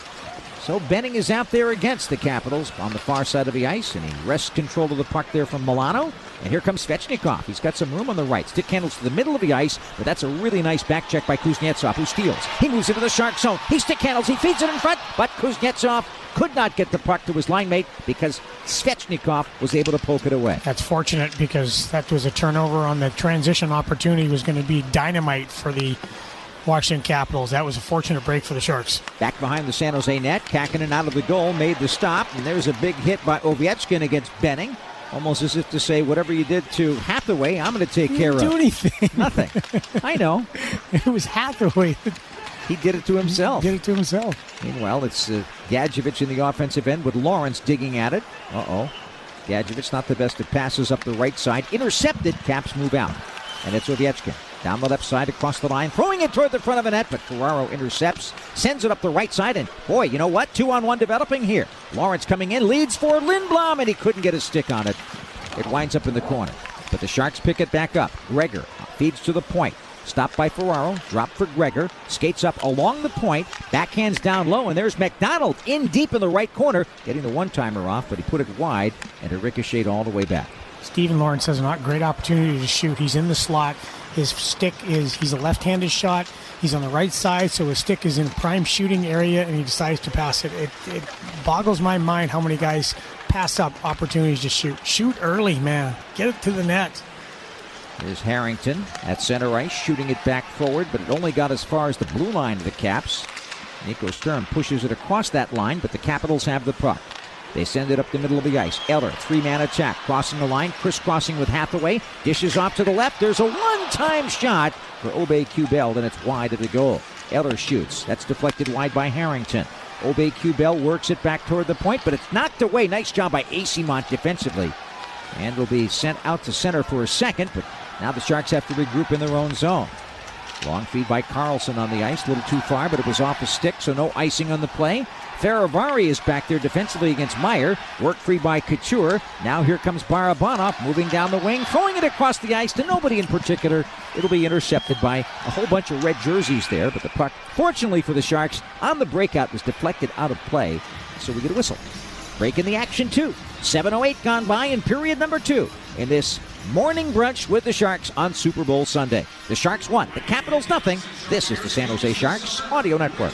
S1: So Benning is out there against the Capitals on the far side of the ice, and he wrests control of the puck there from Milano. And here comes Svechnikov. He's got some room on the right. Stick handles to the middle of the ice, but that's a really nice back check by Kuznetsov, who steals. He moves into the shark zone. He stick handles. He feeds it in front, but Kuznetsov could not get the puck to his line mate because Svechnikov was able to poke it away.
S3: That's fortunate because that was a turnover on the transition opportunity was going to be dynamite for the Washington Capitals. That was a fortunate break for the Sharks.
S1: Back behind the San Jose net, Kahkonen out of the goal, made the stop, and there's a big hit by Ovechkin against Benning. Almost as if to say, whatever you did to Hathaway, I'm going to take care of.
S3: do anything.
S1: Nothing. I know.
S3: It was Hathaway.
S1: He did it to himself.
S3: Did it to himself.
S1: Meanwhile, it's uh, Gadjovich in the offensive end with Lorentz digging at it. Uh oh. Gadjovich not the best of passes up the right side. Intercepted. Caps move out. And it's Ovechkin. Down the left side across the line, throwing it toward the front of a net, but Ferraro intercepts, sends it up the right side, and boy, you know what? Two on one developing here. Lorentz coming in, leads for Lindblom, and he couldn't get a stick on it. It winds up in the corner. But the Sharks pick it back up. Gregor feeds to the point. Stopped by Ferraro, drop for Gregor, skates up along the point, backhands down low, and there's MacDonald in deep in the right corner, getting the one timer off, but he put it wide, and it ricocheted all the way back.
S3: Steven Lorentz has a great opportunity to shoot. He's in the slot. His stick is he's a left-handed shot. He's on the right side, so his stick is in prime shooting area, and he decides to pass it. It, it boggles my mind how many guys pass up opportunities to shoot. Shoot early, man. Get it to the net.
S1: Here's Harrington at center ice, shooting it back forward, but it only got as far as the blue line of the Caps. Nico Sturm pushes it across that line, but the Capitals have the puck. They send it up the middle of the ice. Eller, three man attack, crossing the line, crisscrossing with Hathaway, dishes off to the left. There's a one time shot for Aube-Kubel, and it's wide of the goal. Eller shoots. That's deflected wide by Harrington. Aube-Kubel works it back toward the point, but it's knocked away. Nice job by Eyssimont defensively. And will be sent out to center for a second, but now the Sharks have to regroup in their own zone. Long feed by Karlsson on the ice, a little too far, but it was off a stick, so no icing on the play. Fehervary is back there defensively against Meier. Work free by Couture. Now here comes Barabanov moving down the wing, throwing it across the ice to nobody in particular. It'll be intercepted by a whole bunch of red jerseys there, but the puck, fortunately for the Sharks, on the breakout was deflected out of play, so we get a whistle. Break in the action, too. 7.08 gone by in period number two in this morning brunch with the Sharks on Super Bowl Sunday. The Sharks won, the Capitals nothing. This is the San Jose Sharks Audio Network.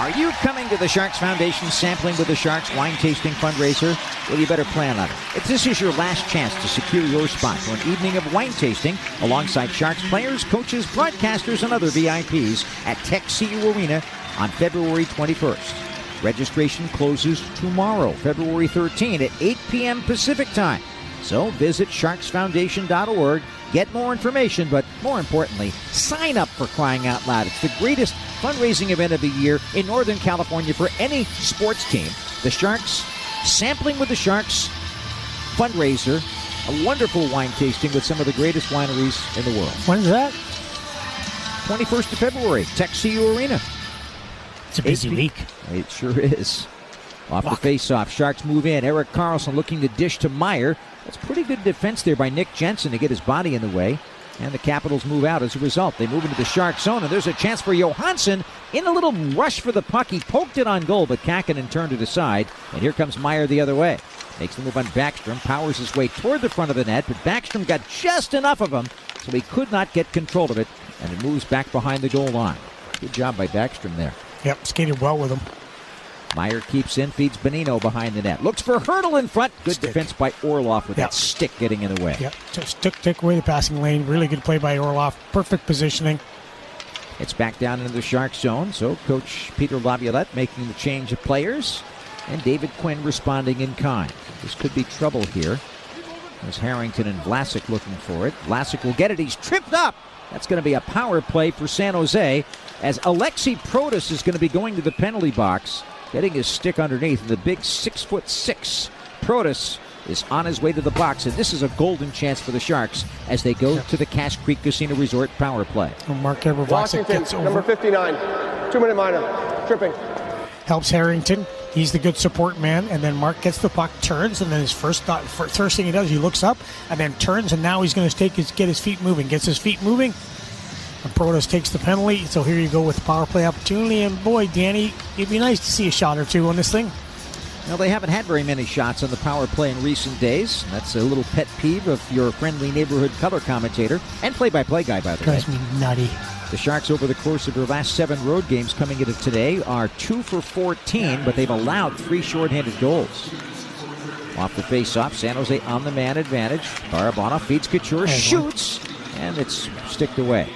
S1: Are you coming to the Sharks Foundation sampling with the Sharks wine tasting fundraiser? Well, you better plan on it. If this is your last chance to secure your spot for an evening of wine tasting alongside Sharks players, coaches, broadcasters, and other VIPs at Tech CU Arena on February 21st. Registration closes tomorrow, February 13 at 8 p.m. Pacific Time. So visit sharksfoundation.org, get more information, but more importantly, sign up for Crying Out Loud. It's the greatest fundraising event of the year in Northern California for any sports team. The Sharks, sampling with the Sharks, fundraiser, a wonderful wine tasting with some of the greatest wineries in the world.
S3: When's that?
S1: 21st of February, Tech CU Arena.
S3: It's a busy week.
S1: It sure is. Off the face-off, Sharks move in. Erik Karlsson looking to dish to Meier. That's pretty good defense there by Nick Jensen to get his body in the way. And the Capitals move out as a result. They move into the Shark zone, and there's a chance for Johansson in a little rush for the puck. He poked it on goal, but Kahkonen turned it aside. And here comes Meier the other way. Makes the move on Backstrom, powers his way toward the front of the net, but Backstrom got just enough of him, so he could not get control of it, and it moves back behind the goal line. Good job by Backstrom there.
S3: Yep, skated well with him.
S1: Meier keeps in, feeds Bonino behind the net. Looks for Hertl in front. Good stick. defense by Orlov with yep. that stick getting in the way.
S3: Yep, just took, took away the passing lane. Really good play by Orlov. Perfect positioning.
S1: It's back down into the Shark zone, so Coach Peter Laviolette making the change of players, and David Quinn responding in kind. This could be trouble here. There's Harrington and Vlasic looking for it. Vlasic will get it. He's tripped up. That's going to be a power play for San Jose as Aliaksei Protas is going to be going to the penalty box getting his stick underneath. And the big six foot six Protas is on his way to the box, and this is a golden chance for the Sharks as they go to the Cache Creek Casino Resort power play.
S3: Well, Mark Washington, gets over.
S11: number 59, two minute minor, tripping.
S3: Helps Harrington. He's the good support man, and then Marc gets the puck, turns, and then his first thought, first thing he does, he looks up, and then turns, and now he's going to take his get his feet moving. Gets his feet moving, and Protas takes the penalty. So here you go with the power play opportunity. And boy, Danny, it'd be nice to see a shot or two on this thing.
S1: Well, they haven't had very many shots on the power play in recent days. That's a little pet peeve of your friendly neighborhood color commentator and play-by-play guy, by the
S3: Drives
S1: way.
S3: Drives me nutty.
S1: The Sharks, over the course of their last seven road games coming into today, are two for 14, but they've allowed three shorthanded goals. Off the face-off, San Jose on the man advantage. Barabanov feeds Couture, shoots, and it's sticked away.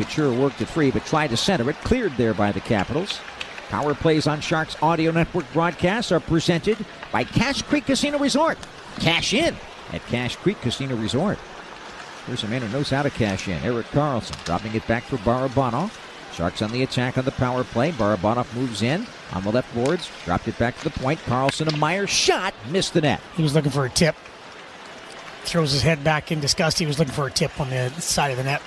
S1: Couture worked it free, but tried to center it. Cleared there by the Capitals. Power plays on Sharks Audio Network broadcasts are presented by Cache Creek Casino Resort. Cash in at Cache Creek Casino Resort. Here's a man who knows how to cash in. Erik Karlsson dropping it back for Barabanov. Sharks on the attack on the power play. Barabanov moves in on the left boards. Dropped it back to the point. Karlsson a Meier shot. Missed the net.
S3: He was looking for a tip. Throws his head back in disgust. He was looking for a tip on the side of the net.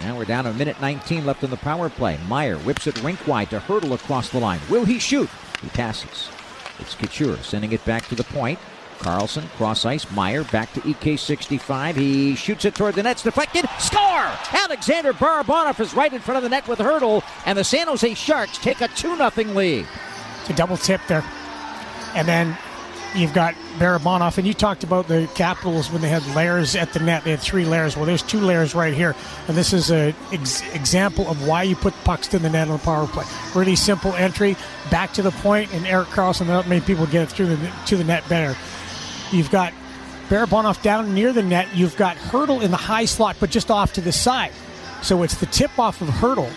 S1: Now we're down a minute 19 left in the power play. Meier whips it rink wide to Hertl across the line. Will he shoot? He passes. It's Couture sending it back to the point. Karlsson, cross ice. Meier back to EK65. He shoots it toward the net. deflected. Score! Alexander Barabanov is right in front of the net with Hertl, and the San Jose Sharks take a 2 0 lead.
S3: It's a double tip there. And then You've got Barabanov, and you talked about the Capitals when they had layers at the net. They had three layers. Well, there's two layers right here, and this is an ex- example of why you put pucks to the net on the power play. Really simple entry, back to the point, and Eric Karlsson. Not many people get it through the to the net better. You've got Barabanov down near the net. You've got Hertl in the high slot, but just off to the side. So it's the tip off of Hertl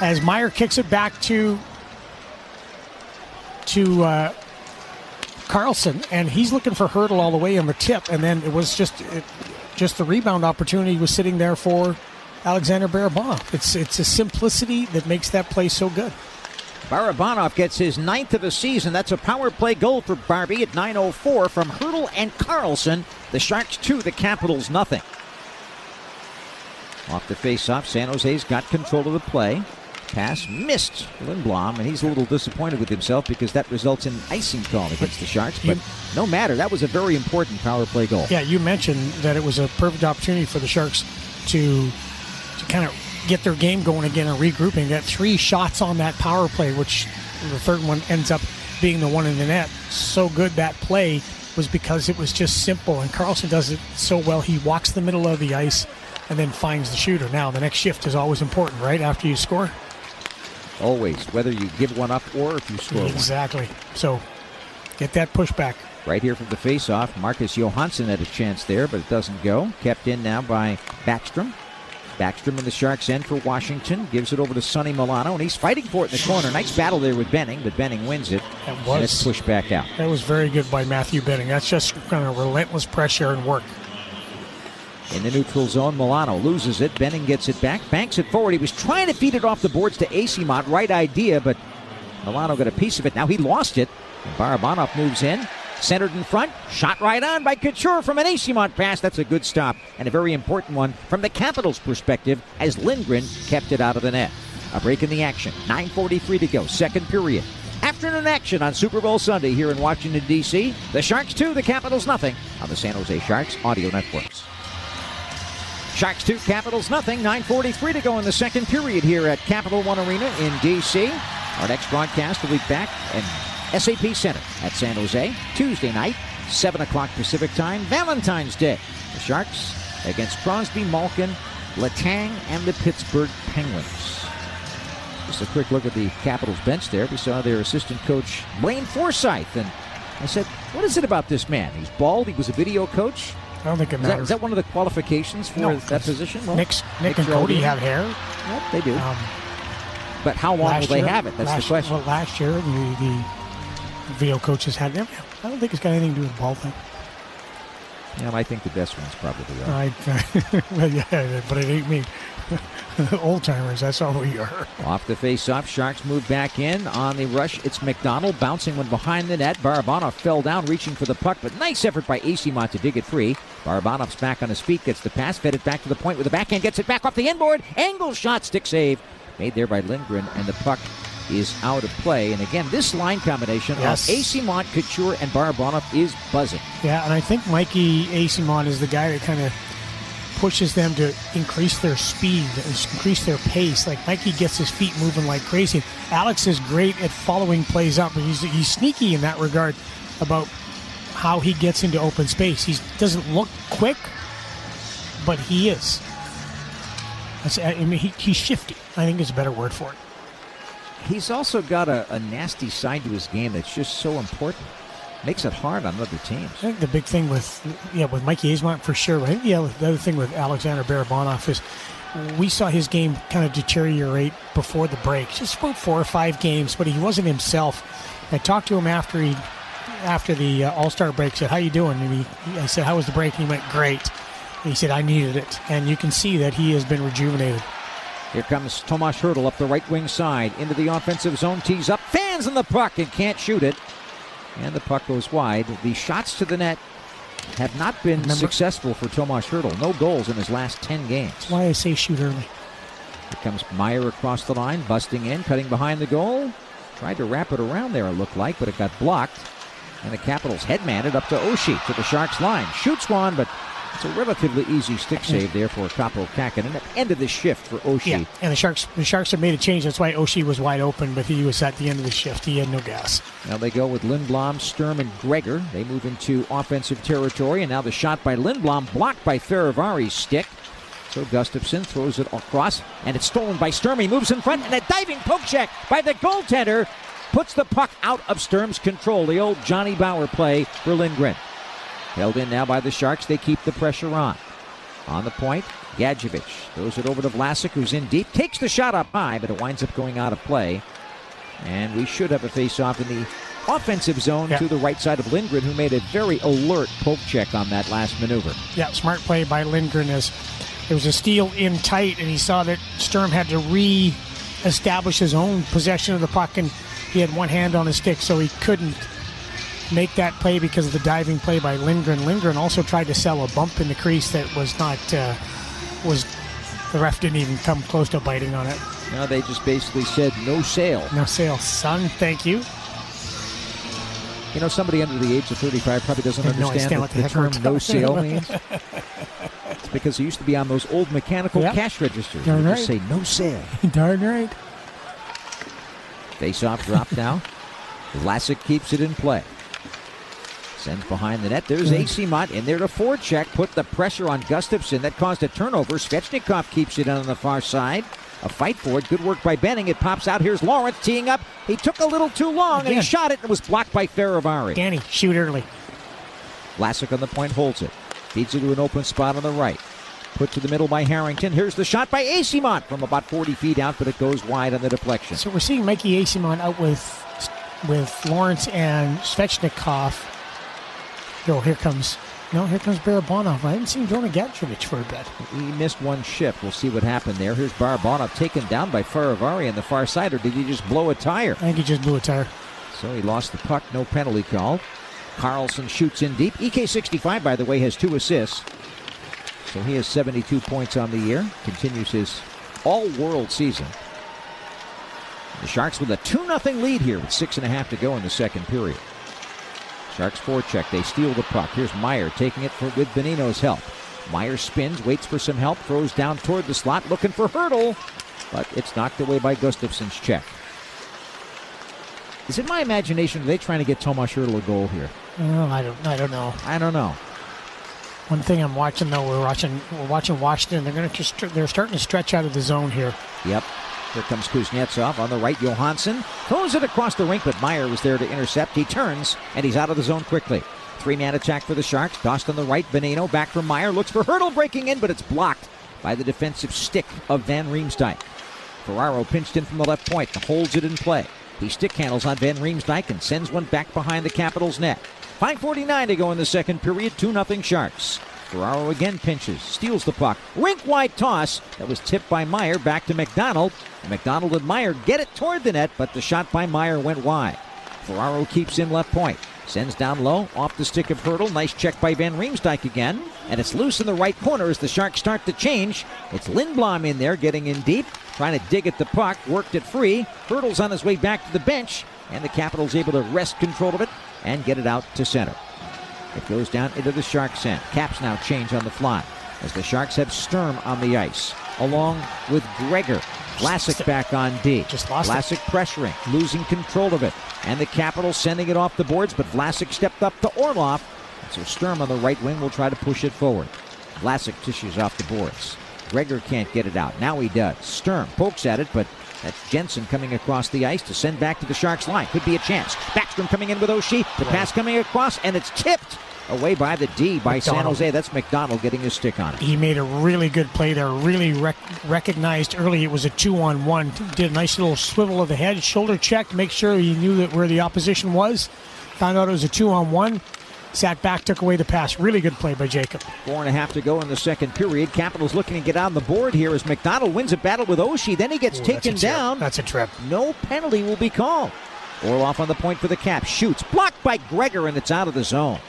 S3: as Meier kicks it back to to uh, Karlsson, and he's looking for Hertl all the way on the tip, and then it was just it, just the rebound opportunity was sitting there for Alexander Barabanov. It's it's a simplicity that makes that play so good.
S1: Barabanov gets his ninth of the season. That's a power play goal for Barbie at 9.04 from Hertl and Karlsson. The Sharks two, the Capitals nothing. Off the face-off, San Jose's got control of the play. Pass missed Lindblom, and he's a little disappointed with himself because that results in an icing call against the Sharks. But no matter, that was a very important power play goal.
S3: Yeah, you mentioned that it was a perfect opportunity for the Sharks to to kind of get their game going again and regrouping. Got three shots on that power play, which the third one ends up being the one in the net. So good that play was because it was just simple, and Karlsson does it so well. He walks the middle of the ice and then finds the shooter. Now the next shift is always important, right after you score.
S1: Always, whether you give one up or if you score
S3: exactly. One. So get that pushback.
S1: Right here from the faceoff, Marcus Johansson had a chance there, but it doesn't go. Kept in now by Backstrom. Backstrom in the Sharks end for Washington. Gives it over to Sonny Milano, and he's fighting for it in the corner. Nice battle there with Benning, but Benning wins it.
S3: That
S1: And
S3: was-
S1: it's pushed back out.
S3: That was very good by Matthew Benning. That's just kind of relentless pressure and work.
S1: In the neutral zone, Milano loses it. Benning gets it back, banks it forward. He was trying to feed it off the boards to Eyssimont. Right idea, but Milano got a piece of it. Now he lost it. Barabanov moves in. Centered in front. Shot right on by Couture from an Eyssimont pass. That's a good stop. And a very important one from the Capitals' perspective as Lindgren kept it out of the net. A break in the action. 9.43 to go. Second period. Afternoon action on Super Bowl Sunday here in Washington, D.C. The Sharks 2, the Capitals nothing on the San Jose Sharks audio networks. Sharks 2, Capitals nothing. 9.43 to go in the second period here at Capital One Arena in D.C. Our next broadcast will be back in SAP Center at San Jose Tuesday night, 7 o'clock Pacific time, Valentine's Day. The Sharks against Crosby, Malkin, Letang, and the Pittsburgh Penguins. Just a quick look at the Capitals bench there. We saw their assistant coach, Blaine Forsythe, and I said, What is it about this man? He's bald, he was a video coach.
S3: I don't think it
S1: Is that,
S3: matters.
S1: is that one of the qualifications for
S3: No,
S1: that position? Well,
S3: Nick's, Nick and Cody have hair.
S1: Yep, they do.
S3: Um,
S1: but how long will they
S3: year-
S1: have it? That's
S3: last,
S1: the question.
S3: Well, last year, the, the video coaches had them. I don't think it's got anything to do with the ball thing.
S1: Yeah, I think the best ones probably are.
S3: I, well, yeah, but it ain't me. Old timers, that's all we are.
S1: Off the face-off, Sharks move back in on the rush. It's MacDonald bouncing one behind the net. Barabanov fell down, reaching for the puck, but nice effort by Eyssimont to dig it free. Barabanov's back on his feet, gets the pass, fed it back to the point with the backhand, gets it back off the inboard. Angle shot, stick save, made there by Lindgren, and the puck is out of play. And again, this line combination
S3: Yes.
S1: of Eyssimont, Couture, and Barabanov is buzzing.
S3: Yeah, and I think Mikey Eyssimont is the guy that kind of pushes them to increase their speed, increase their pace. Like Mikey gets his feet moving like crazy. Alex is great at following plays up, and he's, he's sneaky in that regard about how he gets into open space. He doesn't look quick, but he is. I mean, he, he's shifty. I think is a better word for it.
S1: He's also got a, a nasty side to his game that's just so important. Makes it hard on other teams.
S3: I think the big thing with yeah with Mikey Eyssimont for sure. But I think the other, the other thing with Alexander Barabanov is we saw his game kind of deteriorate before the break. Just about four or five games, but he wasn't himself. I talked to him after he after the uh, All Star break. Said, "How you doing?" And he, I said, "How was the break?" And he went, "Great." And he said, "I needed it," and you can see that he has been rejuvenated.
S1: Here comes Tomas Hertl up the right wing side into the offensive zone, tees up, fans in the puck and can't shoot it. And the puck goes wide. The shots to the net have not been
S3: Remember-
S1: successful for Tomas Hertl. No goals in his last 10 games.
S3: That's why I say shoot early.
S1: Here comes Meier across the line, busting in, cutting behind the goal. Tried to wrap it around there, it looked like, but it got blocked. And the Capitals headman it up to Oshie to the Sharks line. Shoots one, but it's a relatively easy stick save there for Kaapo Kahkonen at the end of the shift for Oshie.
S3: Yeah, and the Sharks the Sharks have made a change. That's why Oshie was wide open, but he was at the end of the shift. He had no gas.
S1: Now they go with Lindblom, Sturm, and Gregor. They move into offensive territory, and now the shot by Lindblom blocked by Fehervary's stick. So Gustafsson throws it across, and it's stolen by Sturm. He moves in front, and a diving poke check by the goaltender puts the puck out of Sturm's control. The old Johnny Bower play for Lindgren. Held in now by the Sharks. They keep the pressure on. On the point, Gadjovich throws it over to Vlasic, who's in deep. Takes the shot up high, but it winds up going out of play. And we should have a face-off in the offensive zone
S3: Yeah.
S1: to the right side of Lindgren, who made a very alert poke check on that last maneuver.
S3: Yeah, smart play by Lindgren as there was a steal in tight, and he saw that Sturm had to re-establish his own possession of the puck, and he had one hand on his stick, so he couldn't make that play because of the diving play by Lindgren. Lindgren also tried to sell a bump in the crease that was not uh, was the ref didn't even come close to biting on it.
S1: Now they just basically said no sale.
S3: No sale, son. Thank you.
S1: You know, somebody under the age of 35 probably doesn't
S3: have no
S1: understand what
S3: the
S1: the term no sale means. it's because it used to be on those old mechanical
S3: Yep.
S1: cash registers.
S3: Darn right.
S1: say no sale.
S3: Darn right.
S1: Face off drop now. Vlasic keeps it in play. Sends behind the net. There's. Eyssimont in there to forecheck. Put the pressure on Gustafsson. That caused a turnover. Svechnikov keeps it on the far side. A fight for it. Good work by Benning. It pops out. Here's Lorentz teeing up. He took a little too long and he shot it and it was blocked by Fehervary.
S3: Danny, shoot early.
S1: Vlasic on the point holds it. Feeds it to an open spot on the right. Put to the middle by Harrington. Here's the shot by Eyssimont from about 40 feet out, but it goes wide on the deflection.
S3: So we're seeing Mikey Eyssimont out with with Lorentz and Svechnikov. Oh, here comes no, here comes Barabanov. I haven't seen Jonah Gadjovich for a bit.
S1: He missed one shift. We'll see what happened there. Here's Barabanov taken down by Fehervary on the far side, or did he just blow a tire?
S3: I think he just blew a tire.
S1: So he lost the puck. No penalty called. Karlsson shoots in deep. EK65, by the way, has two assists. He has 72 points on the year. Continues his all world season. The Sharks with a 2 0 lead here with six and a half to go in the second period. Sharks forecheck. They steal the puck. Here's Meier taking it for, with Bonino's help. Meier spins, waits for some help, throws down toward the slot, looking for Hertl, but it's knocked away by Gustafsson's check. Is it my imagination? Are they trying to get Tomas Hertl a goal here?
S3: Oh, I don't. I don't know.
S1: I don't know.
S3: One thing I'm watching though, we're watching we're watching Washington. They're going to they're starting to stretch out of the zone here.
S1: Yep. Here comes Kuznetsov on the right. Johansson throws it across the rink, but Meier was there to intercept. He turns and he's out of the zone quickly. Three man attack for the Sharks. Tossed on the right. Bonino back from Meier. Looks for Hertl breaking in, but it's blocked by the defensive stick of Van Riemsdyk. Ferraro pinched in from the left point holds it in play. He stick handles on Van Riemsdyk and sends one back behind the Capitals' net. 5.49 to go in the second period. 2 0 Sharks. Ferraro again pinches, steals the puck. Rink wide toss that was tipped by Meier back to MacDonald. MacDonald and Meier get it toward the net, but the shot by Meier went wide. Ferraro keeps in left point. Sends down low, off the stick of Hertl. Nice check by Van Riemsdyk again. And it's loose in the right corner as the Sharks start to change. It's Lindblom in there, getting in deep, trying to dig at the puck, worked it free. Hertl's on his way back to the bench, and the Capitals able to wrest control of it and get it out to center. It goes down into the Sharks' end. Caps now change on the fly as the Sharks have Sturm on the ice, along with Gregor. Vlasic back on D.
S3: Just lost
S1: Vlasic pressuring, losing control of it. And the Capitals sending it off the boards, but Vlasic stepped up to Orlov. So Sturm on the right wing will try to push it forward. Vlasic tissues off the boards. Gregor can't get it out. Now he does. Sturm pokes at it, but that's Jensen coming across the ice to send back to the Sharks line. Could be a chance. Backstrom coming in with Oshie. The pass coming across, and it's tipped away by the D by San Jose. That's MacDonald getting his stick on it.
S3: He made a really good play there. Really rec- recognized early it was a two on one. Did a nice little swivel of the head, shoulder check to make sure he knew that where the opposition was. Found out it was a two on one. Sat back, took away the pass. Really good play by Jacob.
S1: Four and a half to go in the second period. Capitals looking to get on the board here as MacDonald wins a battle with Oshie. Then he gets
S3: Ooh,
S1: taken
S3: trip.
S1: down.
S3: That's a trip.
S1: No penalty will be called. Orlov on the point for the Caps. Shoots. Blocked by Gregor, and it's out of the zone.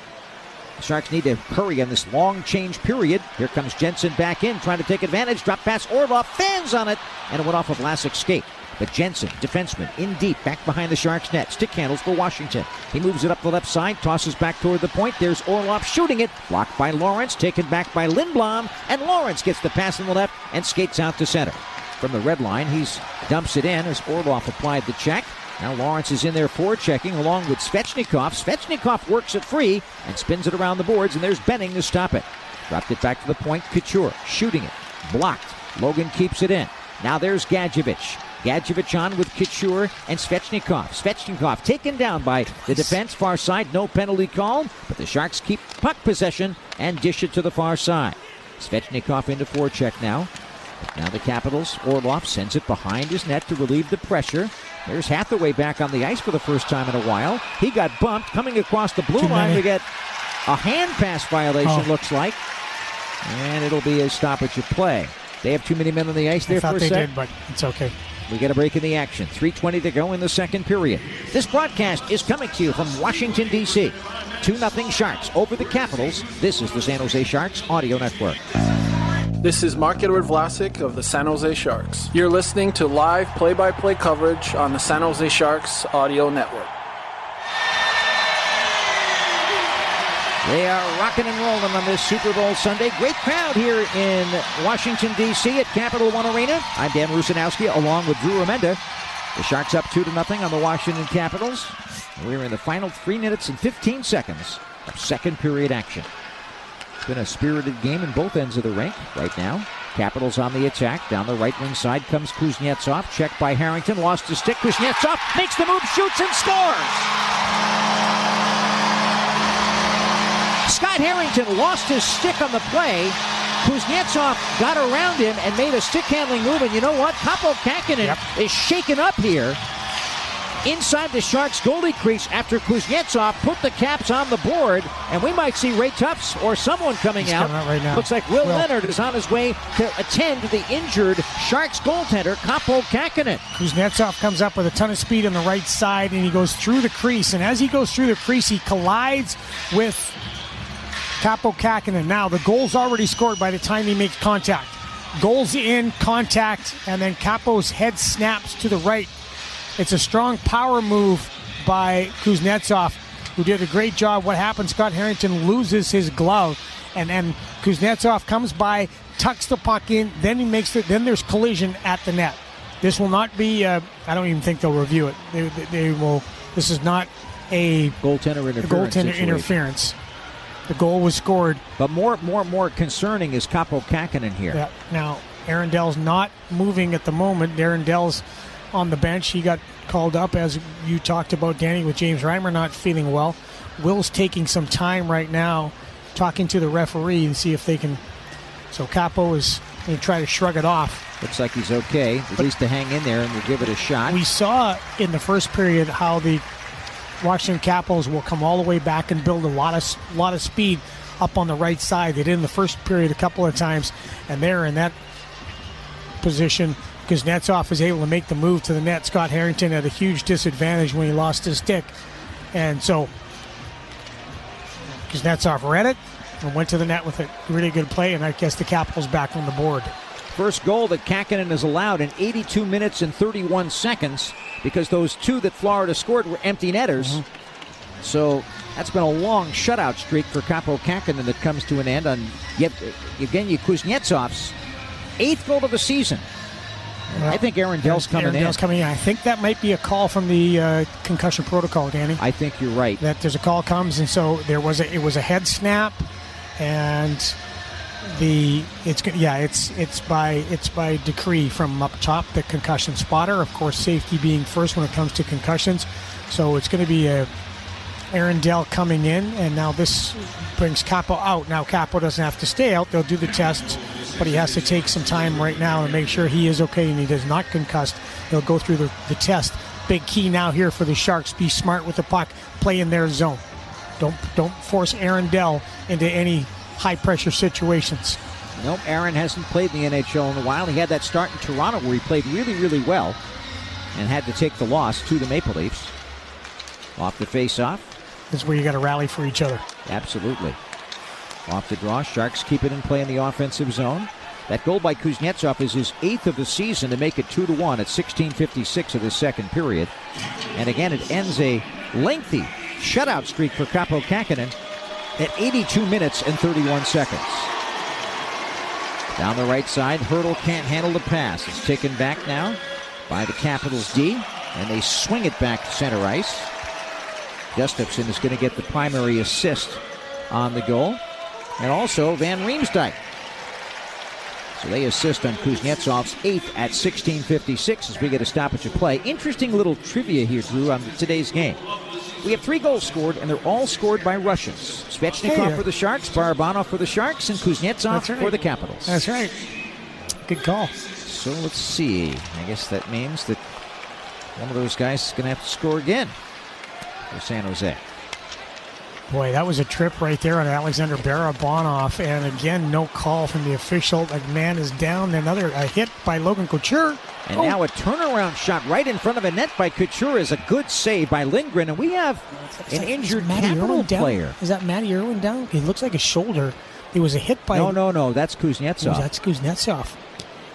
S1: The Sharks need to hurry on this long change period. Here comes Jensen back in, trying to take advantage. Drop pass. Orlov fans on it, and it went off of Vlasic's skate. But Jensen, defenseman, in deep, back behind the Sharks net. Stick handles for Washington. He moves it up the left side, tosses back toward the point. There's Orlov shooting it. Blocked by Lorentz, taken back by Lindblom, and Lorentz gets the pass on the left and skates out to center. From the red line, he dumps it in as Orlov applied the check. Now Lorentz is in there forechecking along with Svechnikov. Svechnikov works it free and spins it around the boards, and there's Benning to stop it. Dropped it back to the point. Couture shooting it. Blocked. Logan keeps it in. Now there's Gadjovich. Gadjovich on with Couture and Svechnikov. Svechnikov taken down by the defense far side. No penalty called, but the Sharks keep puck possession and dish it to the far side. Svechnikov into forecheck now. Now the Capitals. Orlov sends it behind his net to relieve the pressure. There's Hathaway back on the ice for the first time in a while. He got bumped coming across the blue
S3: Too
S1: line
S3: many.
S1: to get a hand pass violation,
S3: Oh.
S1: looks like. And it'll be a stoppage of play. They have too many men on the ice there
S3: I thought
S1: for a
S3: they
S1: sec.
S3: did, but it's okay.
S1: We get a break in the action. 3.20 to go in the second period. This broadcast is coming to you from Washington, D.C. 2 0 Sharks over the Capitals. This is the San Jose Sharks Audio Network.
S12: This is Marc-Edouard Vlasic of the San Jose Sharks. You're listening to live play by play coverage on the San Jose Sharks Audio Network.
S1: They are rocking and rolling on this Super Bowl Sunday. Great crowd here in Washington, D.C. at Capital One Arena. I'm Dan Rusanowsky along with Drew Remenda. The Sharks up 2 to nothing on the Washington Capitals. We're in the final 3 minutes and 15 seconds of second period action. It's been a spirited game in both ends of the rink right now. Capitals on the attack. Down the right wing side comes Kuznetsov. Checked by Harrington. Lost his stick. Kuznetsov makes the move, shoots, and scores. Scott Harrington lost his stick on the play. Kuznetsov got around him and made a stick handling move. And you know what? Kaapo Kahkonen is shaken up here inside the Sharks goalie crease after Kuznetsov put the caps on the board. And we might see Ray Tufts or someone coming
S3: He's
S1: out.
S3: coming right now.
S1: Looks like Will,
S3: Will.
S1: Leonard is on his way to attend the injured Sharks goaltender, Kaapo Kahkonen.
S3: Kuznetsov comes up with a ton of speed on the right side and he goes through the crease. And as he goes through the crease, he collides with Kaapo Kahkonen. Now, the goal's already scored by the time he makes contact. Goals in, contact, and then Kaapo's head snaps to the right. It's a strong power move by Kuznetsov, who did a great job. What happens? Scott Harrington loses his glove, and then Kuznetsov comes by, tucks the puck in, then he makes it. Then there's collision at the net. This will not be. Uh, I don't even think they'll review it. They, they, they will. This is not a
S1: goaltender interference.
S3: goaltender
S1: situation.
S3: interference. The goal was scored.
S1: But more, more, more concerning is Kaapo Kahkonen here.
S3: Yeah. Now, Aaron Dell's not moving at the moment. Aaron Dell's on the bench. He got called up, as you talked about, Danny, with James Reimer not feeling well. Will's taking some time right now talking to the referee and see if they can. So Kaapo is going to try to shrug it off.
S1: Looks like he's okay, at least to hang in there and we'll give it a shot.
S3: We saw in the first period how the Washington Capitals will come all the way back and build a lot of lot of speed up on the right side. They did in the first period a couple of times, and they're in that position because Netsov was able to make the move to the net. Scott Harrington had a huge disadvantage when he lost his stick, and so Kuznetsov read it and went to the net with a really good play, and I guess the Capitals back on the board.
S1: First goal that Kahkonen has allowed in 82 minutes and 31 seconds because those two that Florida scored were empty netters.
S3: Mm-hmm.
S1: So that's been a long shutout streak for Kaapo Kahkonen that comes to an end on Yev- Evgeny Kuznetsov's eighth goal of the season. And I think Aaron Dell's coming
S3: Aaron
S1: in.
S3: Dell's coming in. I think that might be a call from the uh, concussion protocol, Danny.
S1: I think you're right.
S3: That there's a call comes, and so there was a it was a head snap, and the it's yeah it's it's by it's by decree from up top the concussion spotter. Of course, safety being first when it comes to concussions. So it's going to be a Aaron Dell coming in, and now this brings Kaapo out. Now Kaapo doesn't have to stay out; they'll do the tests, but he has to take some time right now and make sure he is okay and he does not concussed. He'll go through the, the test. Big key now here for the Sharks: be smart with the puck, play in their zone. Don't don't force Aaron Dell into any high pressure situations.
S1: Nope, Aaron hasn't played in the NHL in a while. He had that start in Toronto where he played really, really well and had to take the loss to the Maple Leafs. Off the face-off.
S3: This is where you got to rally for each other.
S1: Absolutely. Off the draw, Sharks keep it in play in the offensive zone. That goal by Kuznetsov is his eighth of the season to make it 2 to 1 at 16.56 of the second period. And again, it ends a lengthy shutout streak for Kaapo Kahkonen at 82 minutes and 31 seconds. Down the right side, Hertl can't handle the pass. It's taken back now by the Capitals D, and they swing it back to center ice. Gustafsson is going to get the primary assist on the goal, and also Van Riemsdyk. So they assist on Kuznetsov's eighth at 16:56 as we get a stoppage of play. Interesting little trivia here, Drew, on today's game. We have three goals scored, and they're all scored by Russians. Svechnikov
S3: Hey, uh,
S1: for the Sharks, Barabanov for the Sharks, and Kuznetsov
S3: right.
S1: for the Capitals.
S3: That's right. Good call.
S1: So let's see. I guess that means that one of those guys is going to have to score again for San Jose.
S3: Boy, that was a trip right there on Alexander Barabanov, and again, no call from the official. Man is down. Another a hit by Logan Couture.
S1: And
S3: Oh,
S1: now a turnaround shot right in front of a net by Couture is a good save by Lindgren, and we have an injured
S3: Matty
S1: Capital
S3: down?
S1: player.
S3: Is that Matty Irwin down? It looks like a shoulder. It was a hit by.
S1: No, no, no. That's Kuznetsov.
S3: that's Kuznetsov.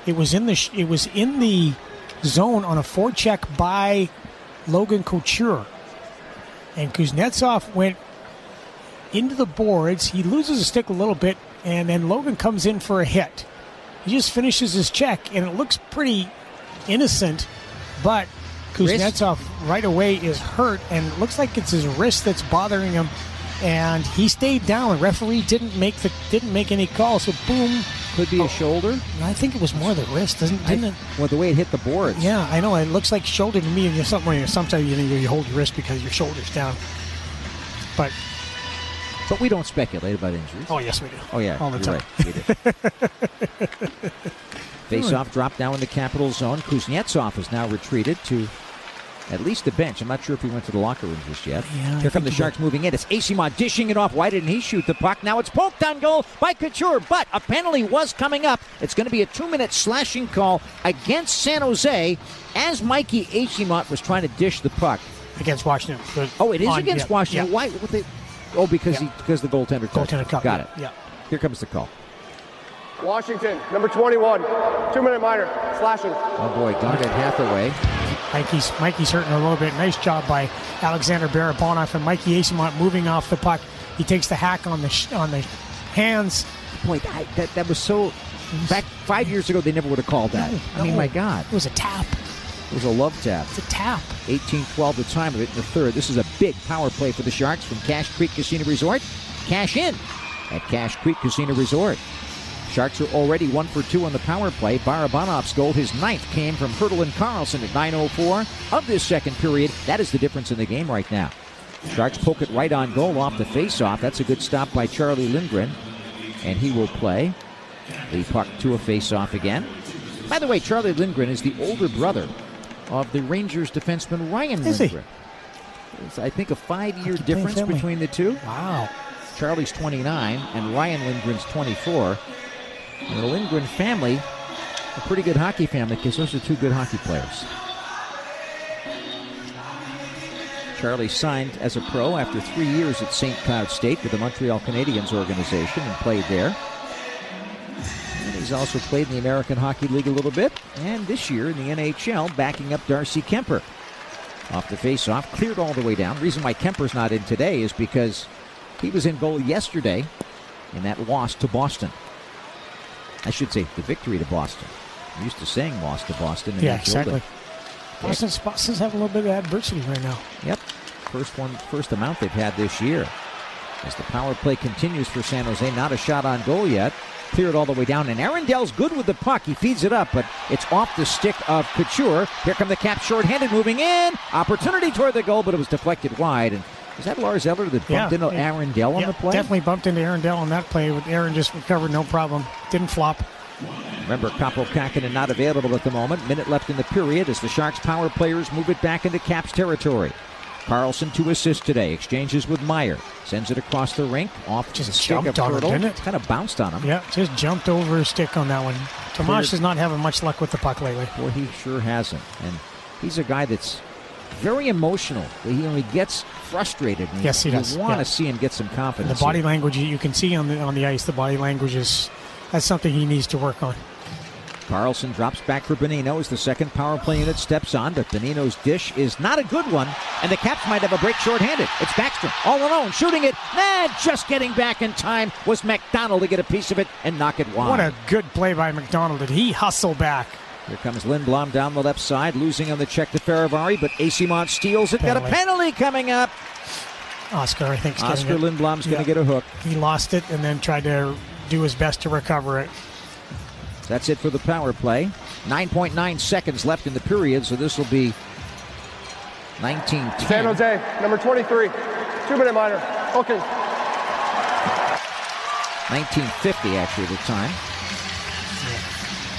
S3: It was in the sh- it was in the zone on a forecheck by Logan Couture, and Kuznetsov went into the boards. He loses a stick a little bit, and then Logan comes in for a hit. He just finishes his check, and it looks pretty innocent, but Kuznetsov right away is hurt, and it looks like it's his wrist that's bothering him. And he stayed down. The referee didn't make the didn't make any call, So boom,
S1: Could be a oh. shoulder.
S3: I think it was more the wrist, doesn't didn't it?
S1: Well, the way it hit the boards.
S3: Yeah, I know. It looks like shoulder to me. Something sometimes you, know, you hold your wrist because your shoulder's down. But
S1: But we don't speculate about injuries.
S3: Oh, yes, we do.
S1: Oh, yeah.
S3: All the time.
S1: Right. We do. Face-off drop down in the capital zone. Kuznetsov is now retreated to at least the bench. I'm not sure if he went to the locker room just yet.
S3: Yeah,
S1: Here come the
S3: he
S1: Sharks moving in. It's Eyssimont dishing it off. Why didn't he shoot the puck? Now it's poked on goal by Couture, but a penalty was coming up. It's going to be a two-minute slashing call against San Jose as Mikey Eyssimont was trying to dish the puck.
S3: Against Washington.
S1: Oh, it is
S3: on-
S1: against
S3: yeah,
S1: Washington.
S3: yeah.
S1: Why? What they, oh, because he because the goaltender.
S3: Goaltender
S1: it.
S3: caught,
S1: Got
S3: yeah,
S1: it.
S3: yeah.
S1: Here comes the call.
S11: Washington, number 21, two minute minor, slashing.
S1: Oh boy, Garnet Hathaway.
S3: Mikey's Mikey's hurting a little bit. Nice job by Alexander Barabanov and Mikey Eyssimont moving off the puck. He takes the hack on the sh- on the hands.
S1: Boy, I, that that was so. Back five years ago, they never would have called that. I mean,
S3: no.
S1: my God,
S3: It was a tap.
S1: it was a love tap.
S3: It's a tap.
S1: 18-12 the time of it in the third. This is a big power play for the Sharks from Cache Creek Casino Resort. Cash in at Cache Creek Casino Resort. Sharks are already one for two on the power play. Barabanov's goal, his ninth, came from Hertl and Karlsson at 9.04 of this second period. That is the difference in the game right now. Sharks poke it right on goal off the faceoff. That's a good stop by Charlie Lindgren. And he will play the puck to a faceoff again. By the way, Charlie Lindgren is the older brother of the Rangers defenseman Ryan
S3: Is he?
S1: It's, I think a five-year difference
S3: family.
S1: between the two.
S3: Wow.
S1: Charlie's 29 and Ryan Lindgren's 24. And the Lindgren family, a pretty good hockey family because those are two good hockey players. Charlie signed as a pro after three years at St. Cloud State with the Montreal Canadiens organization and played there. And he's also played in the American Hockey League a little bit, and this year in the NHL, backing up Darcy Kuemper. Off the face-off, cleared all the way down. reason why Kuemper's not in today is because he was in goal yesterday in that loss to Boston. I should say the victory to Boston. I'm used to saying loss to Boston.
S3: Yeah,
S1: they killed it.
S3: exactly. Boston's, Boston's have a little bit of adversity right now.
S1: Yep. First one, first amount they've had this year. As the power play continues for San Jose, not a shot on goal yet. Cleared all the way down, and Aaron Dell's good with the puck. He feeds it up, but it's off the stick of Couture. Here come the Caps shorthanded, moving in. Opportunity toward the goal, but it was deflected wide. And was that Lars Eller that bumped
S3: Yeah,
S1: into
S3: Aaron
S1: Dell on
S3: Yeah,
S1: the play?
S3: Definitely bumped into Aaron Dell on that play. With Aaron just recovered, no problem. Didn't flop.
S1: Remember, Kaapo Kähkönen not available at the moment. Minute left in the period as the Sharks power players move it back into Caps territory. Karlsson to assist today. Exchanges with Meier. Sends it across the rink. Off
S3: Just
S1: the stick of
S3: jumped on him, didn't it?
S1: Kind of bounced on him.
S3: Yeah, just jumped over his stick on that one. Tomash is not having much luck with the puck lately.
S1: Well, he sure hasn't. And he's a guy that's very emotional. He, you know, he gets frustrated. And
S3: Yes, he
S1: you
S3: does,
S1: want to
S3: yeah.
S1: see him get some confidence.
S3: The body
S1: here.
S3: language you can see on the on the ice. The body language is that's something he needs to work on.
S1: Karlsson drops back for Bonino as the second power play unit steps on, but Bonino's dish is not a good one, and the Caps might have a break shorthanded. It's Backstrom all alone, shooting it. Nah, just getting back in time was MacDonald to get a piece of it and knock it wide.
S3: What a good play by MacDonald. Did he hustle back?
S1: Here comes Lindblom down the left side, losing on the check to Fehervary, but Eyssimont steals it. Got a
S3: Penalty.
S1: penalty coming up.
S3: Oskar, I think, Oskar.
S1: Lindblom's going to get a hook.
S3: He lost it and then tried to do his best to recover it.
S1: That's it for the power play. 9.9 seconds left in the period, so this will be 19
S11: San Jose, number 23, two minute minor. Okay.
S1: 1950 actually at the time.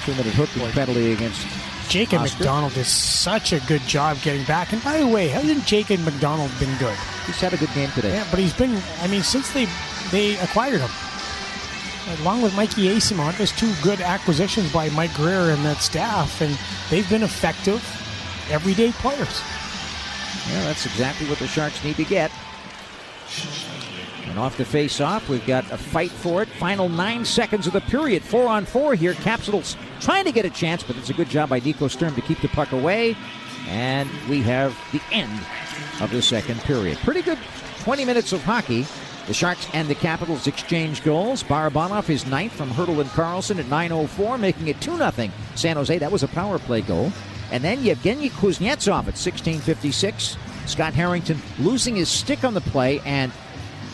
S1: Two minute hooking penalty against
S3: Jacob
S1: Oscar.
S3: MacDonald does such a good job getting back. And by the way, hasn't Jacob MacDonald been good?
S1: He's had a good game today.
S3: Yeah, but he's been. I mean, since they they acquired him, along with Mikey Eyssimont, there's two good acquisitions by Mike Grier and that staff, and they've been effective, everyday players.
S1: Yeah, that's exactly what the Sharks need to get. And off the face off, we've got a fight for it. Final nine seconds of the period. Four on four here. Capitals trying to get a chance, but it's a good job by Nico Sturm to keep the puck away. And we have the end of the second period. Pretty good 20 minutes of hockey. The Sharks and the Capitals exchange goals. Barabanov is ninth from Hertl and Karlsson at 9.04, making it 2 0. San Jose, that was a power play goal. And then Yevgeny Kuznetsov at 16.56. Scott Harrington losing his stick on the play, and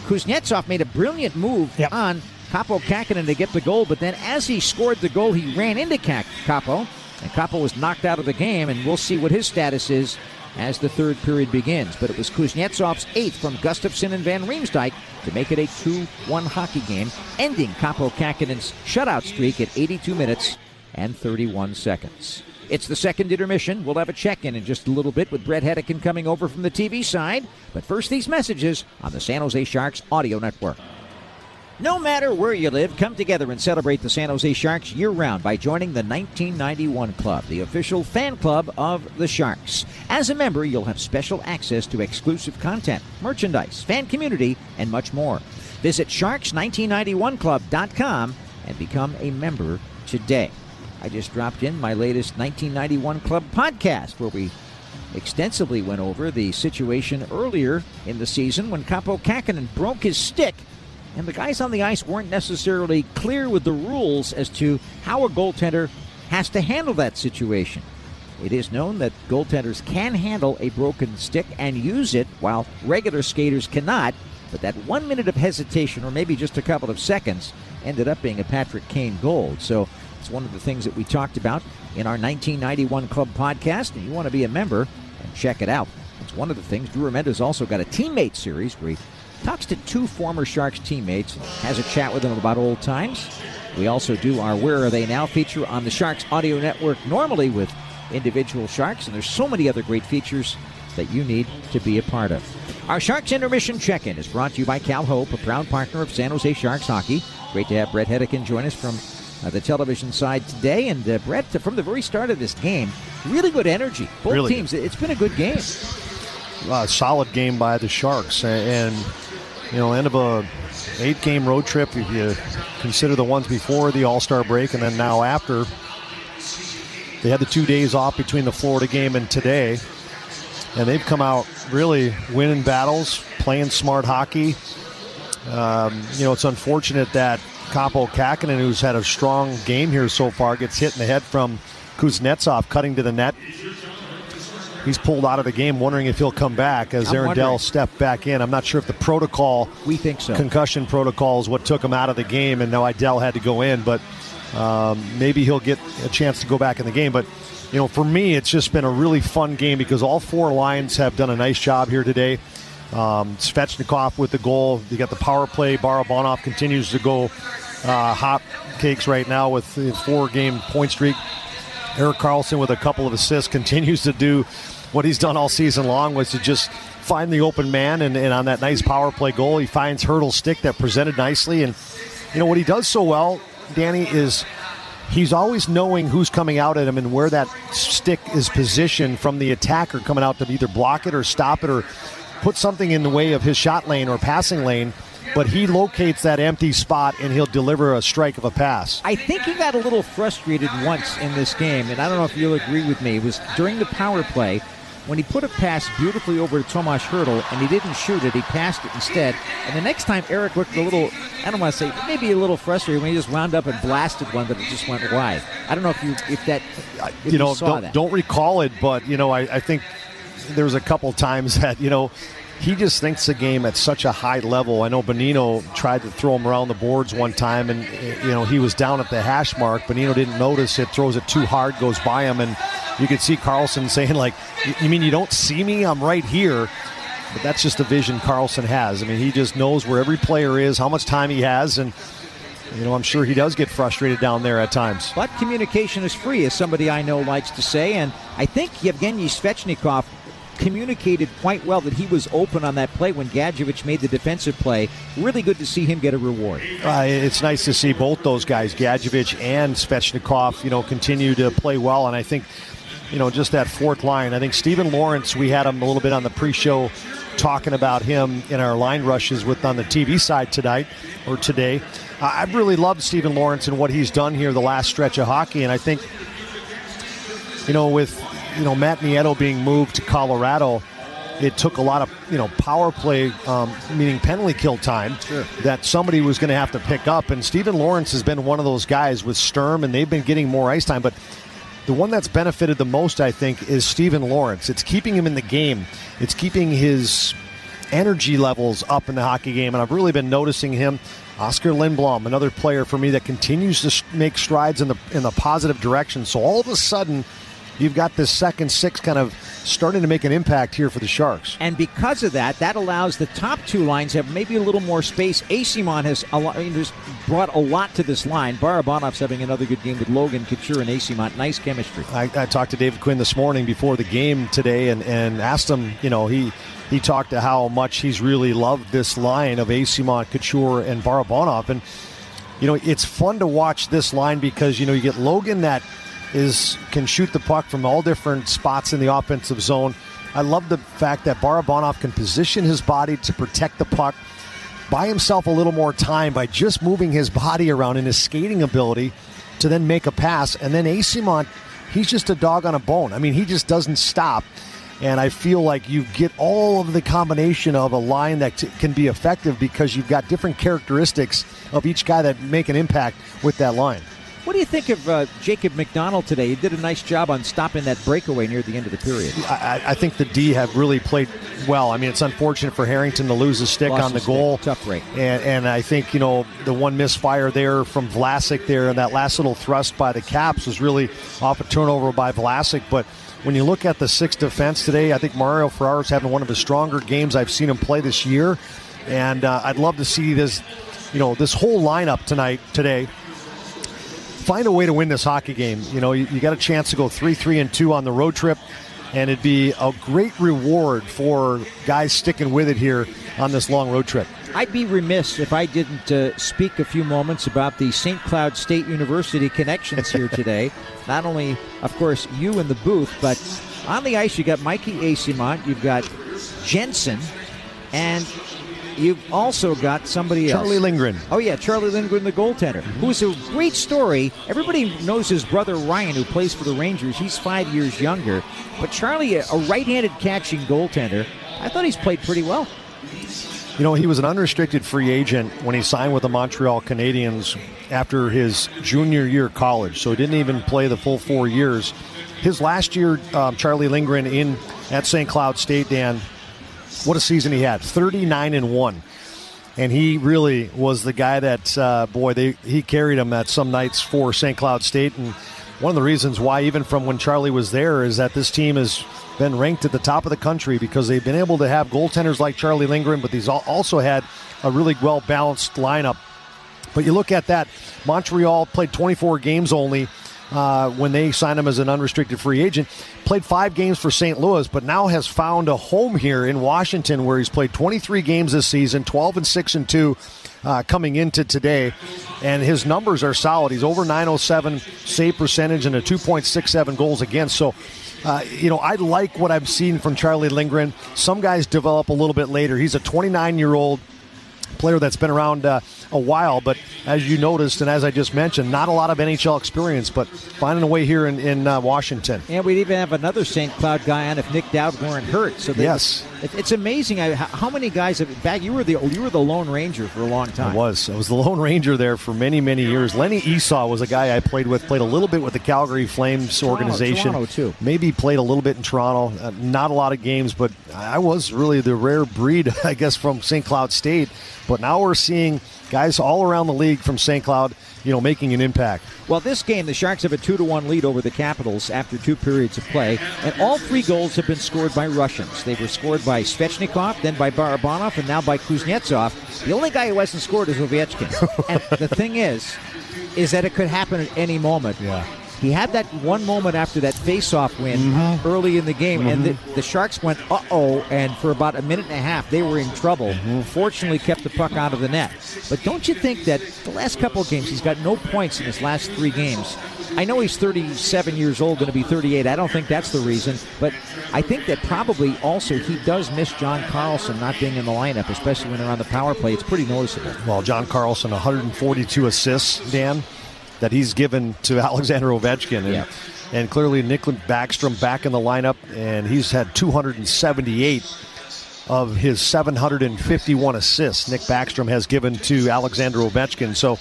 S1: Kuznetsov made a brilliant move on Kaapo Kähkönen to get the goal, but then as he scored the goal, he ran into Kak- Kaapo, and Kaapo was knocked out of the game, and we'll see what his status is as the third period begins. But it was Kuznetsov's eighth from Gustafsson and Van Riemsdyk to make it a 2 1 hockey game, ending Kaapo Kähkönen's shutout streak at 82 minutes and 31 seconds. It's the second intermission. We'll have a check in just a little bit with Brett Hedican coming over from the TV side. But first, these messages on the San Jose Sharks Audio Network. No matter where you live, come together and celebrate the San Jose Sharks year round by joining the 1991 Club, the official fan club of the Sharks. As a member, you'll have special access to exclusive content, merchandise, fan community, and much more. Visit sharks1991club.com and become a member today. I just dropped in my latest 1991 Club podcast where we extensively went over the situation earlier in the season when Kaapo Kähkönen broke his stick and the guys on the ice weren't necessarily clear with the rules as to how a goaltender has to handle that situation. It is known that goaltenders can handle a broken stick and use it while regular skaters cannot, but that one minute of hesitation, or maybe just a couple of seconds, ended up being a Patrick Kane goal. So it's one of the things that we talked about in our 1991 Club podcast, and you want to be a member and check it out. It's one of the things. Drew Remenda also got a teammate series where he talks to two former Sharks teammates, has a chat with them about old times. We also do our Where Are They Now feature on the Sharks Audio Network, normally with individual Sharks, and there's so many other great features that you need to be a part of. Our Sharks Intermission Check In is brought to you by Cal Hope, a proud partner of San Jose Sharks Hockey. Great to have Brett Hedican join us from uh, the television side today. And uh, Brett, from the very start of this game, really good energy. Both
S13: really
S1: teams. It's been a good game.
S13: Uh, solid game by the Sharks, and you know, end of a eight game road trip. If you consider the ones before the All Star break, and then now after, they had the two days off between the Florida game and today, and they've come out really winning battles, playing smart hockey. Um, you know, it's unfortunate that Kaapo Kähkönen, who's had a strong game here so far, gets hit in the head from Kuznetsov cutting to the net. He's pulled out of the game, wondering if he'll come back as
S1: I'm
S13: Aaron
S1: wondering.
S13: Dell stepped back in. I'm not sure if the protocol,
S1: we think so,
S13: concussion protocol is what took him out of the game, and now Aaron Dell had to go in. But um, maybe he'll get a chance to go back in the game. But you know, for me, it's just been a really fun game because all four lines have done a nice job here today. Um, Svechnikov with the goal. You got the power play. Barabanov continues to go uh, hot cakes right now with four-game point streak. Erik Karlsson with a couple of assists continues to do what he's done all season long, was to just find the open man. And, and on that nice power play goal, he finds Hertl's stick that presented nicely. And you know what he does so well, Danny, is he's always knowing who's coming out at him and where that stick is positioned from the attacker coming out to either block it or stop it or put something in the way of his shot lane or passing lane. But he locates that empty spot and he'll deliver a strike of a pass.
S1: I think he got a little frustrated once in this game, and I don't know if you'll agree with me. It was during the power play when he put a pass beautifully over to Tomas Hertl and he didn't shoot it, he passed it instead. And the next time Erik looked a little, I don't want to say, maybe a little frustrated when he just wound up and blasted one, but it just went wide. I don't know if you, if that, uh, if
S13: you know,
S1: saw
S13: don't, don't recall it, but you know, I, I think there was a couple times that you know he just thinks the game at such a high level. I know Bonino tried to throw him around the boards one time, and you know he was down at the hash mark. Bonino didn't notice it, throws it too hard, goes by him, and you could see Karlsson saying like, "You mean you don't see me? I'm right here." But that's just the vision Karlsson has. I mean, he just knows where every player is, how much time he has, and you know I'm sure he does get frustrated down there at times.
S1: But communication is free, as somebody I know likes to say, and I think Yevgeny Svechnikov communicated quite well that he was open on that play when Gadjovich made the defensive play. Really good to see him get a reward.
S13: Uh, it's nice to see both those guys, Gadjovich and Svechnikov, you know, continue to play well. And I think, you know, just that fourth line. I think Steven Lorentz, we had him a little bit on the pre-show talking about him in our line rushes with on the TV side tonight or today. Uh, I've really loved Steven Lorentz and what he's done here the last stretch of hockey. And I think, you know, with you know Matt Nieto being moved to Colorado, it took a lot of you know power play, um, meaning penalty kill time,
S1: sure.
S13: that somebody was going to have to pick up. And Steven Lorentz has been one of those guys with Sturm, and they've been getting more ice time. But the one that's benefited the most, I think, is Steven Lorentz. It's keeping him in the game. It's keeping his energy levels up in the hockey game, and I've really been noticing him. Oskar Lindblom, another player for me that continues to make strides in the in the positive direction. So all of a sudden you've got this second six kind of starting to make an impact here for the Sharks.
S1: And because of that, that allows the top two lines have maybe a little more space. Eyssimont has a lot, I mean, just brought a lot to this line. Barabanov's having another good game with Logan Couture and Eyssimont. Nice chemistry.
S13: I, I talked to David Quinn this morning before the game today and, and asked him, you know, he he talked to how much he's really loved this line of Eyssimont, Couture, and Barabanov. And, you know, it's fun to watch this line because, you know, you get Logan that is can shoot the puck from all different spots in the offensive zone. I love the fact that Barabanov can position his body to protect the puck, buy himself a little more time by just moving his body around and his skating ability to then make a pass. And then Eyssimont, he's just a dog on a bone. I mean, he just doesn't stop. And I feel like you get all of the combination of a line that t- can be effective because you've got different characteristics of each guy that make an impact with that line.
S1: What do you think of uh, Jacob MacDonald today? He did a nice job on stopping that breakaway near the end of the period.
S13: I, I think the D have really played well. I mean, it's unfortunate for Harrington to lose a stick
S1: Lost
S13: on the goal.
S1: stick. Tough break.
S13: And, and I think, you know, the one misfire there from Vlasic there and that last little thrust by the Caps was really off a turnover by Vlasic. But when you look at the six defense today, I think Mario Ferraro's having one of the stronger games I've seen him play this year. And uh, I'd love to see this, you know, this whole lineup tonight, today, find a way to win this hockey game. You know, you, you got a chance to go three, three, and two on the road trip, and it'd be a great reward for guys sticking with it here on this long road trip.
S1: I'd be remiss if I didn't uh, speak a few moments about the St. Cloud State University connections here today. Not only, of course, you in the booth, but on the ice you got Mikey Eyssimont, you've got Jensen, and you've also got somebody else.
S13: Charlie Lindgren.
S1: Oh yeah, Charlie Lindgren, the goaltender, who's a great story. Everybody knows his brother Ryan, who plays for the Rangers. He's five years younger, but Charlie, a right-handed catching goaltender. I thought he's played pretty well.
S13: You know, he was an unrestricted free agent when he signed with the Montreal Canadiens after his junior year of college, so he didn't even play the full four years. His last year, um, Charlie Lindgren in at St. Cloud State, Dan, what a season he had 39 and 1 and he really was the guy that uh, boy they he carried him at some nights for st cloud state. And one of the reasons why even from when charlie was there is that this team has been ranked at the top of the country because they've been able to have goaltenders like charlie lindgren but al- also had a really well balanced lineup. But you look at that montreal played 24 games only uh, when they signed him as an unrestricted free agent. Played five games for St. Louis, but now has found a home here in Washington, where he's played 23 games this season, 12 and six and two. Uh, coming into today, and his numbers are solid. He's over 907 save percentage and a 2.67 goals against. So, uh, you know, I like what I've seen from Charlie Lindgren. Some guys develop a little bit later. He's a 29 year old player that's been around uh, a while, but as you noticed and as I just mentioned, not a lot of NHL experience, but finding a way here in, in uh, Washington.
S1: And we'd even have another St. Cloud guy on if Nic Dowd weren't hurt. So they,
S13: Yes.
S1: It, it's amazing how- how many guys have back. You were the you were the Lone Ranger for a long time.
S13: I was. I was the Lone Ranger there for many, many years. Lenny Esau was a guy I played with. Played a little bit with the Calgary Flames
S1: Toronto-
S13: organization.
S1: Toronto, too.
S13: Maybe played a little bit in Toronto. Uh, not a lot of games, but I was really the rare breed, I guess, from St. Cloud State. But now we're seeing guys all around the league from St. Cloud, you know, making an impact.
S1: Well, this game, the Sharks have a two to one lead over the Capitals after two periods of play, and all three goals have been scored by Russians. They were scored by Svechnikov, then by Barabanov, and now by Kuznetsov. The only guy who hasn't scored is Ovechkin. and the thing is, is that it could happen at any moment.
S13: Yeah.
S1: He had that one moment after that face-off win
S13: Mm-hmm.
S1: early in the game, and the, the Sharks went uh oh, and for about a minute and a half they were in trouble.
S13: Mm-hmm.
S1: Fortunately, kept the puck out of the net. But don't you think that the last couple of games he's got no points in his last three games? I know he's 37 years old, going to be 38. I don't think that's the reason, but I think that probably also he does miss John Carlson not being in the lineup, especially when they're on the power play. It's pretty noticeable.
S13: Well, John Carlson, 142 assists, Dan, that he's given to Alexander Ovechkin. And,
S1: Yeah.
S13: and clearly, Nick Backstrom back in the lineup, and he's had 278 of his 751 assists Nick Backstrom has given to Alexander Ovechkin. So,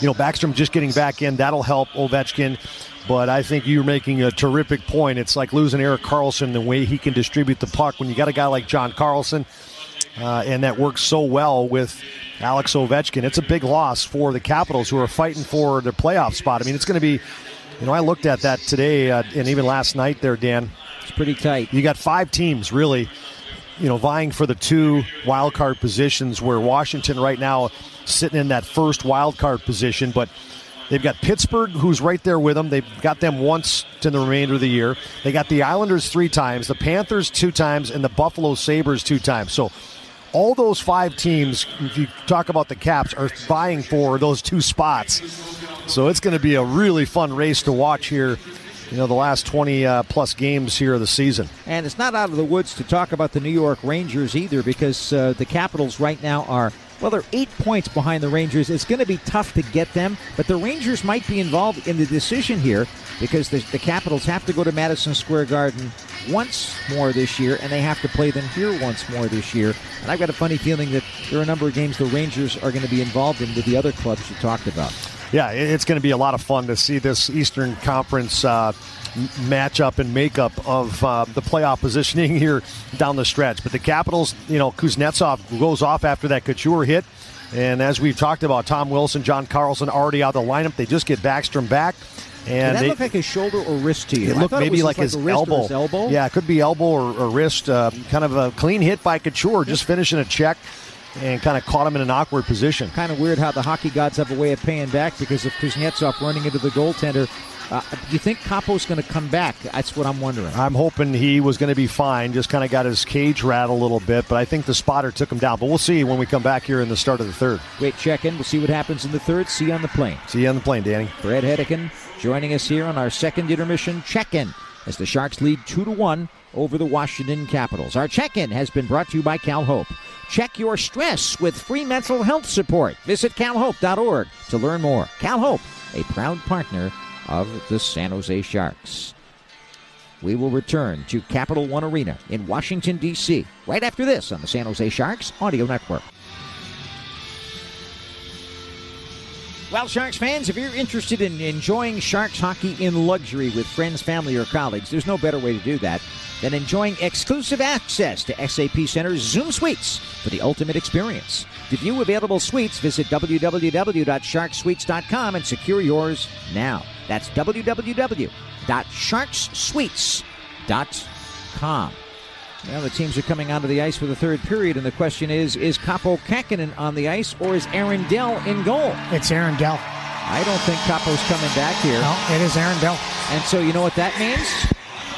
S13: you know, Backstrom just getting back in, that'll help Ovechkin. But I think you're making a terrific point. It's like losing Erik Karlsson, the way he can distribute the puck. When you got a guy like John Carlson, uh, and that works so well with Alex Ovechkin. It's a big loss for the Capitals who are fighting for their playoff spot. I mean, it's going to be You know, I looked at that today uh, and even last night there, Dan.
S1: It's pretty tight.
S13: You got five teams really, you know, vying for the two wild card positions. Where Washington right now sitting in that first wild card position, but they've got Pittsburgh, who's right there with them. They've got them once in the remainder of the year. They got the Islanders three times, the Panthers two times, and the Buffalo Sabres two times. So all those five teams, if you talk about the Caps, are vying for those two spots. So it's going to be a really fun race to watch here. You know, the last 20 uh, plus games here of the season.
S1: And it's not out of the woods to talk about the New York Rangers either because uh, the Capitals right now are, well, they're eight points behind the Rangers. It's going to be tough to get them, but the Rangers might be involved in the decision here because the, the Capitals have to go to Madison Square Garden once more this year, and they have to play them here once more this year. And I've got a funny feeling that there are a number of games the Rangers are going to be involved in with the other clubs you talked about.
S13: Yeah, it's going to be a lot of fun to see this Eastern Conference uh, matchup and makeup of uh, the playoff positioning here down the stretch. But the Capitals, you know, Kuznetsov goes off after that Couture hit. And as we've talked about, Tom Wilson, John Carlson already out of the lineup. They just get Backstrom back.
S1: And
S13: Did
S1: that
S13: they,
S1: look like his shoulder or wrist to you?
S13: It looked maybe
S1: it
S13: like, his,
S1: like
S13: elbow.
S1: his, elbow.
S13: Yeah, it could be elbow or, or wrist. Uh, kind of a clean hit by Couture, just finishing a check and kind of caught him in an awkward position.
S1: Kind of weird how the hockey gods have a way of paying back because of Kuznetsov running into the goaltender. Uh, do you think Kaapo's going to come back? That's what I'm wondering.
S13: I'm hoping he was going to be fine. Just kind of got his cage rattled a little bit, but I think the spotter took him down. But we'll see when we come back here in the start of the third.
S1: Great check in. We'll see what happens in the third. See you on the plane.
S13: See you on the plane, Danny.
S1: Brett Hedican joining us here on our second intermission check in as the Sharks lead 2 to 1 over the Washington Capitals. Our check in has been brought to you by Cal Hope. Check your stress with free mental health support. Visit calhope.org to learn more. Cal Hope, a proud partner of the San Jose Sharks. We will return to Capital One Arena in Washington, D.C. right after this on the San Jose Sharks Audio Network. Well, Sharks fans, if you're interested in enjoying Sharks hockey in luxury with friends, family, or colleagues, there's no better way to do that than enjoying exclusive access to SAP Center's Zoom Suites for the ultimate experience. To view available suites, visit www.sharksuites.com and secure yours now. That's www.sharksuites.com. Well, the teams are coming onto the ice for the third period, and the question is is Kaapo Kähkönen on the ice or is Aaron Dell in goal?
S3: It's Aaron Dell.
S1: I don't think Kaapo's coming back here.
S3: No, it is Aaron Dell.
S1: And so, you know what that means?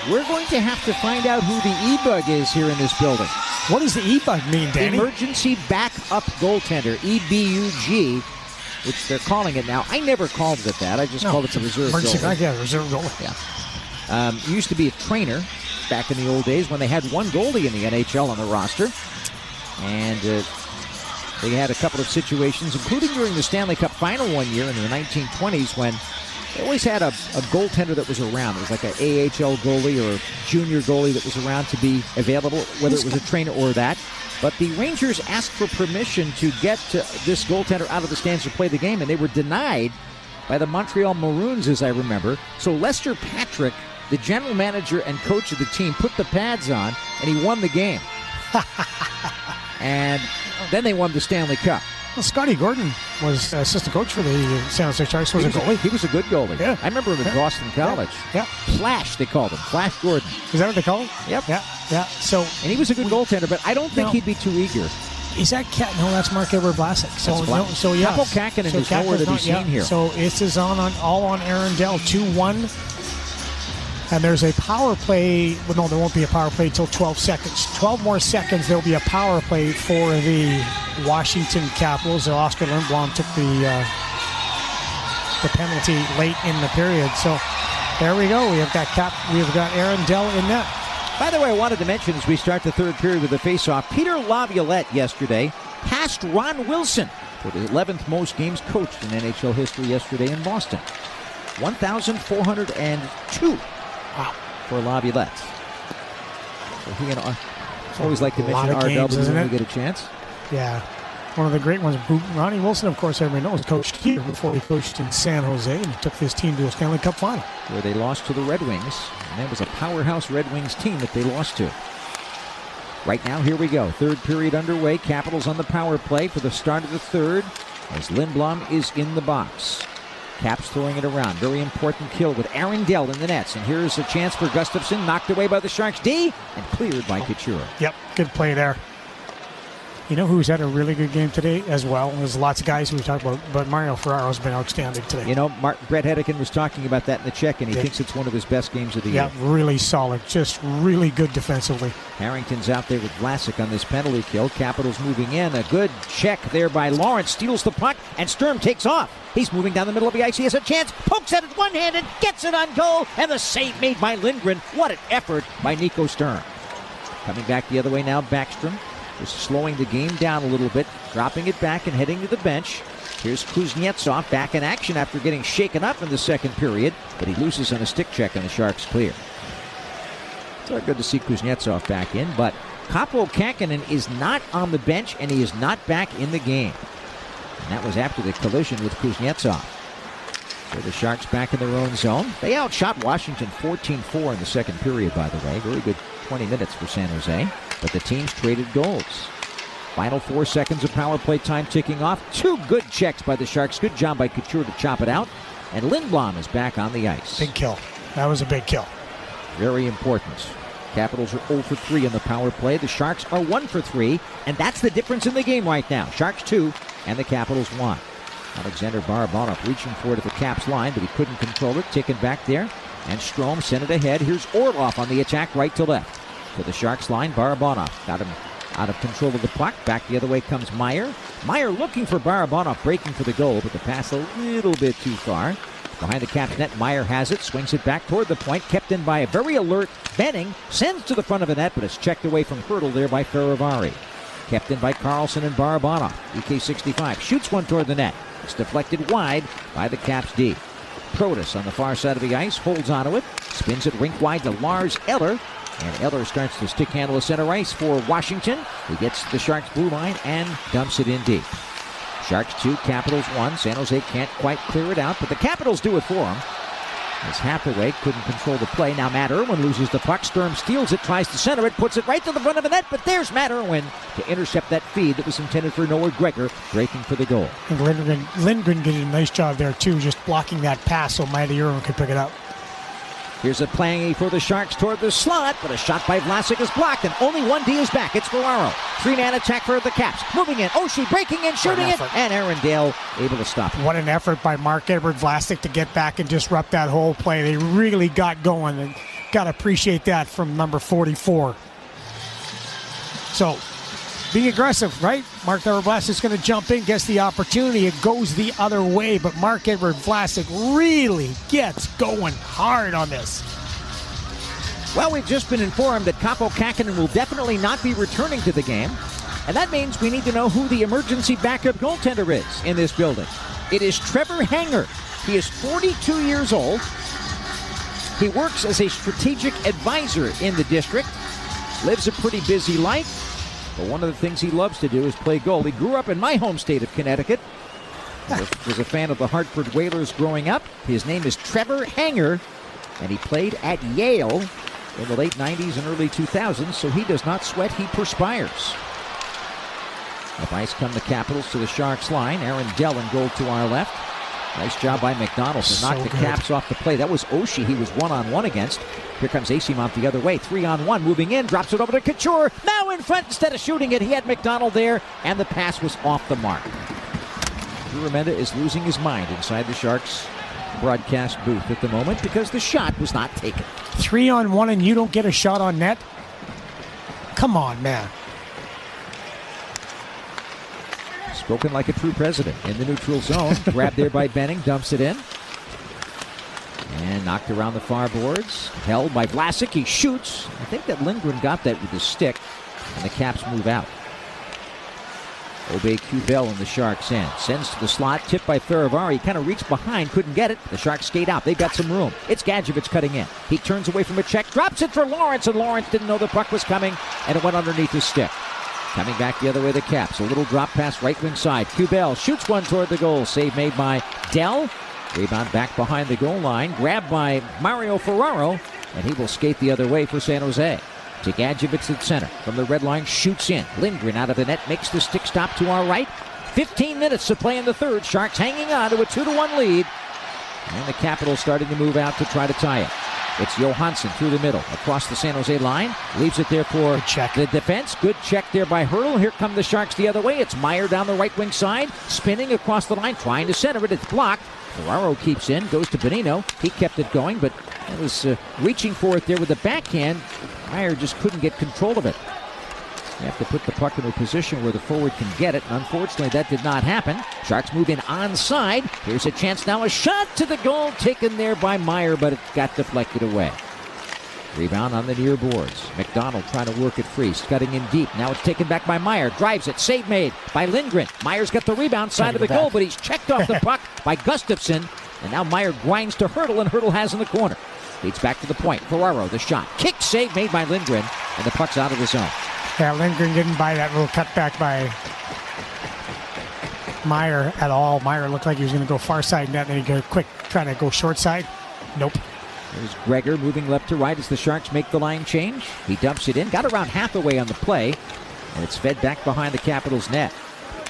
S1: We're going to have to find out who the E-Bug is here in this building.
S3: What does the E-Bug mean, Danny?
S1: Emergency Backup Goaltender, EBUG, which they're calling it now. I never called it that. I just
S3: No,
S1: called it the reserve
S3: emergency
S1: goalie.
S3: yeah, reserve goalie.
S1: Yeah. Um, used to be a trainer back in the old days when they had one goalie in the NHL on the roster. And uh, they had a couple of situations, including during the Stanley Cup final one year in the 1920s when they always had a, a goaltender that was around. It was like an AHL goalie or junior goalie that was around to be available, whether it was a trainer or that. But the Rangers asked for permission to get to this goaltender out of the stands to play the game, and they were denied by the Montreal Maroons, as I remember. So Lester Patrick, the general manager and coach of the team, put the pads on, and he won the game. and then they won the Stanley Cup.
S3: Well, Scotty Gordon was assistant coach for the San Jose Sharks. Was
S1: he
S3: a
S1: was
S3: goalie.
S1: he was a good goalie.
S3: Yeah.
S1: I remember him at
S3: Yeah.
S1: Boston College.
S3: Yeah.
S1: Flash, they called him. Flash Gordon.
S3: Is that what they call him?
S1: Yep.
S3: Yeah. Yeah. So
S1: And he was a good goaltender, but I don't think
S3: No.
S1: he'd be too eager.
S3: is that cat? No, that's Marc-Edouard Vlasic. So
S1: That's
S3: no, so yeah.
S1: Kaapo Kähkönen
S3: so
S1: is nowhere to be
S3: not- yeah.
S1: here.
S3: So this is on, on all on Aaron Dell two one. And there's a power play. Well, no, there won't be a power play until 12 seconds. 12 more seconds, there'll be a power play for the Washington Capitals. Oskar Lindblom took the uh, the penalty late in the period. So there we go. We have got Cap. We have got Aaron Dell in net.
S1: By the way, I wanted to mention as we start the third period with the faceoff, Peter Laviolette yesterday passed Ron Wilson for the 11th most games coached in NHL history yesterday in Boston. 1,402
S3: Wow.
S1: for Laviolette. So he and uh, I always like to mention RW when we get a chance.
S3: Yeah. One of the great ones. Ronnie Wilson, of course, everybody knows, coached here before he coached in San Jose and took this team to a Stanley Cup final.
S1: where they lost to the Red Wings. And that was a powerhouse Red Wings team that they lost to. Right now, here we go. Third period underway. Capitals on the power play for the start of the third as Lindblom is in the box. Caps throwing it around. Very important kill with Aaron Dell in the nets. And here's a chance for Gustafsson, knocked away by the Sharks D and cleared by oh. Couture.
S3: Yep, good play there. You know who's had a really good game today as well? There's lots of guys who we talked about, but Mario Ferraro's been outstanding today.
S1: You know, Mark, Brett Hedican was talking about that in the check, and he
S3: Yeah.
S1: thinks it's one of his best games of the
S3: yeah,
S1: year.
S3: Yeah, really solid. Just really good defensively.
S1: Harrington's out there with Vlasic on this penalty kill. Capitals moving in. A good check there by Lorentz. Steals the puck, and Sturm takes off. He's moving down the middle of the ice. He has a chance. Pokes at it one handed. Gets it on goal. And the save made by Lindgren. What an effort by Nico Sturm. Coming back the other way now, Backstrom. Is slowing the game down a little bit. Dropping it back and heading to the bench. Here's Kuznetsov back in action after getting shaken up in the second period. But he loses on a stick check and the Sharks clear. It's not good to see Kuznetsov back in, but Kaapo Kähkönen is not on the bench and he is not back in the game. And that was after the collision with Kuznetsov. So the Sharks back in their own zone. They outshot Washington 14-4 in the second period, by the way. Very good 20 minutes for San Jose. But the teams traded goals. Final four seconds of power play time ticking off. Two good checks by the Sharks. Good job by Couture to chop it out. And Lindblom is back on the ice.
S3: Big kill. That was a big kill.
S1: Very important. Capitals are 0 for 3 in the power play. The Sharks are 1 for 3, and that's the difference in the game right now. Sharks 2 and the Capitals 1. Alexander Barabanov reaching for it at the Caps line, but he couldn't control it. Ticking back there. And Strome sent it ahead. Here's Orlov on the attack right to left. To the Sharks line, Barabanov got him out of control of the puck. Back the other way comes Meier. Meier looking for Barabanov, breaking for the goal, but the pass a little bit too far. Behind the Caps net, Meier has it, swings it back toward the point, kept in by a very alert Benning, sends to the front of the net, but it's checked away from Hertl there by Fehervary. Kept in by Karlsson and Barabanov. EK65 shoots one toward the net. It's deflected wide by the Caps D. Protas on the far side of the ice holds onto it, spins it rink wide to Lars Eller, and Eller starts to stick handle the center ice for Washington. He gets the Sharks blue line and dumps it in deep. Sharks 2, Capitals 1. San Jose can't quite clear it out, but the Capitals do it for him. As Hathaway couldn't control the play. Now Matt Irwin loses the puck. Sturm steals it, tries to center it, puts it right to the front of the net, but there's Matt Irwin to intercept that feed that was intended for Noah Gregor, breaking for the goal.
S3: And Lindgren, Lindgren did a nice job there, too, just blocking that pass so Matty Irwin could pick it up.
S1: Here's a playing for the Sharks toward the slot, but a shot by Vlasic is blocked, and only one D is back. It's Ferraro. Three man attack for the Caps. Moving in. Oshie breaking in, shooting it, and Aaron Dell able to stop it.
S3: What an effort by Marc-Edouard Vlasic to get back and disrupt that whole play. They really got going, and got to appreciate that from number 44. So, being aggressive, right? Marc-Edouard Vlasic's going to jump in, gets the opportunity. It goes the other way, but Marc-Edouard Vlasic really gets going hard on this.
S1: Well, we've just been informed that Kaapo Kähkönen will definitely not be returning to the game. And that means we need to know who the emergency backup goaltender is in this building. It is Trevor Hanger. He is 42 years old. He works as a strategic advisor in the district, lives a pretty busy life. But one of the things he loves to do is play goal. He grew up in my home state of Connecticut. Was, was a fan of the Hartford Whalers growing up. His name is Trevor Hanger, and he played at Yale in the late 90s and early 2000s, so he does not sweat, he perspires. Up ice come the Capitals to the Sharks line. Aaron Dell in goal to our left. Nice job by MacDonald to knock the
S3: good.
S1: Caps off the play. That was Oshie he was one on one against. Here comes Eyssimont the other way. Three on one. Moving in. Drops it over to Couture. Now in front instead of shooting it. He had MacDonald there, and the pass was off the mark. Drew Remenda is losing his mind inside the Sharks broadcast booth at the moment because the shot was not taken.
S3: Three on one, and you don't get a shot on net? Come on, man.
S1: Spoken like a true president in the neutral zone. Grabbed there by Benning, dumps it in. And knocked around the far boards. Held by Vlasic. He shoots. I think that Lindgren got that with his stick. And the Caps move out. Aube-Kubel in the Sharks end. Sends to the slot. Tipped by Fehervary. Kind of reached behind. Couldn't get it. The Sharks skate out. They've got some room. It's Gadjovich cutting in. He turns away from a check. Drops it for Lorentz. And Lorentz didn't know the puck was coming. And it went underneath his stick. Coming back the other way, the Caps. A little drop pass right wing side. Kubel shoots one toward the goal. Save made by Dell. Rebound back behind the goal line. Grabbed by Mario Ferraro. And he will skate the other way for San Jose. To Gadjovich at center. From the red line, shoots in. Lindgren out of the net makes the stick stop to our right. 15 minutes to play in the third. Sharks hanging on to a 2 to 1 lead. And the Capitals starting to move out to try to tie it. It's Johansson through the middle, across the San Jose line. Leaves it there for check. the defense. Good check there by Hertl. Here come the Sharks the other way. It's Meier down the right wing side, spinning across the line, trying to center it. It's blocked. Ferraro keeps in, goes to Bonino. He kept it going, but it was uh, reaching for it there with the backhand. Meier just couldn't get control of it. You have to put the puck in a position where the forward can get it. Unfortunately, that did not happen. Sharks move in onside. Here's a chance now. A shot to the goal taken there by Meier, but it got deflected away. Rebound on the near boards. McDonald trying to work it free. Cutting in deep. Now it's taken back by Meier. Drives it. Save made by Lindgren. Meier's got the rebound side of the goal, but he's checked off the puck by Gustafsson. And now Meier grinds to Hertl, and Hertl has in the corner. Leads back to the point. Ferraro, the shot. Kick save made by Lindgren, and the puck's out of the zone.
S3: Yeah, Lindgren didn't buy that little cutback by Meier at all. Meier looked like he was going to go far side net, and then he go quick trying to go short side. Nope.
S1: There's Gregor moving left to right as the Sharks make the line change. He dumps it in, got around half the way on the play, and it's fed back behind the Capitals net.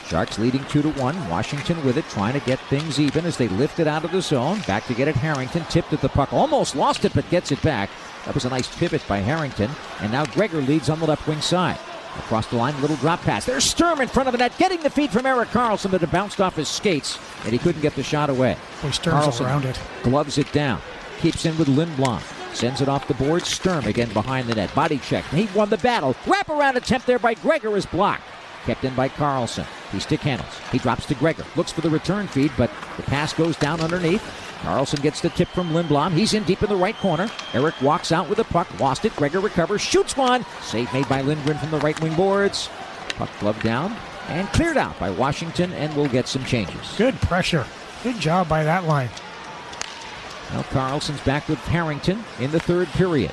S1: Sharks leading 2 to 1. Washington with it, trying to get things even as they lift it out of the zone. Back to get it. Harrington tipped at the puck. Almost lost it, but gets it back. That was a nice pivot by Harrington. And now Gregor leads on the left wing side. Across the line, little drop pass. There's Sturm in front of the net, getting the feed from Erik Karlsson, but it bounced off his skates, and he couldn't get the shot away.
S3: Boy, Sturm's
S1: Karlsson
S3: around it.
S1: gloves it down. Keeps in with Lindblom. Sends it off the board. Sturm again behind the net. Body check. He won the battle. Wraparound attempt there by Gregor is blocked. Kept in by Karlsson. He stick handles. He drops to Gregor. Looks for the return feed, but the pass goes down underneath. Karlsson gets the tip from Lindblom. He's in deep in the right corner. Eric walks out with the puck. Lost it. Gregor recovers. Shoots one. Save made by Lindgren from the right wing boards. Puck gloved down and cleared out by Washington, and we'll get some changes.
S3: Good pressure. Good job by that line.
S1: Now Karlsson's back with Harrington in the third period.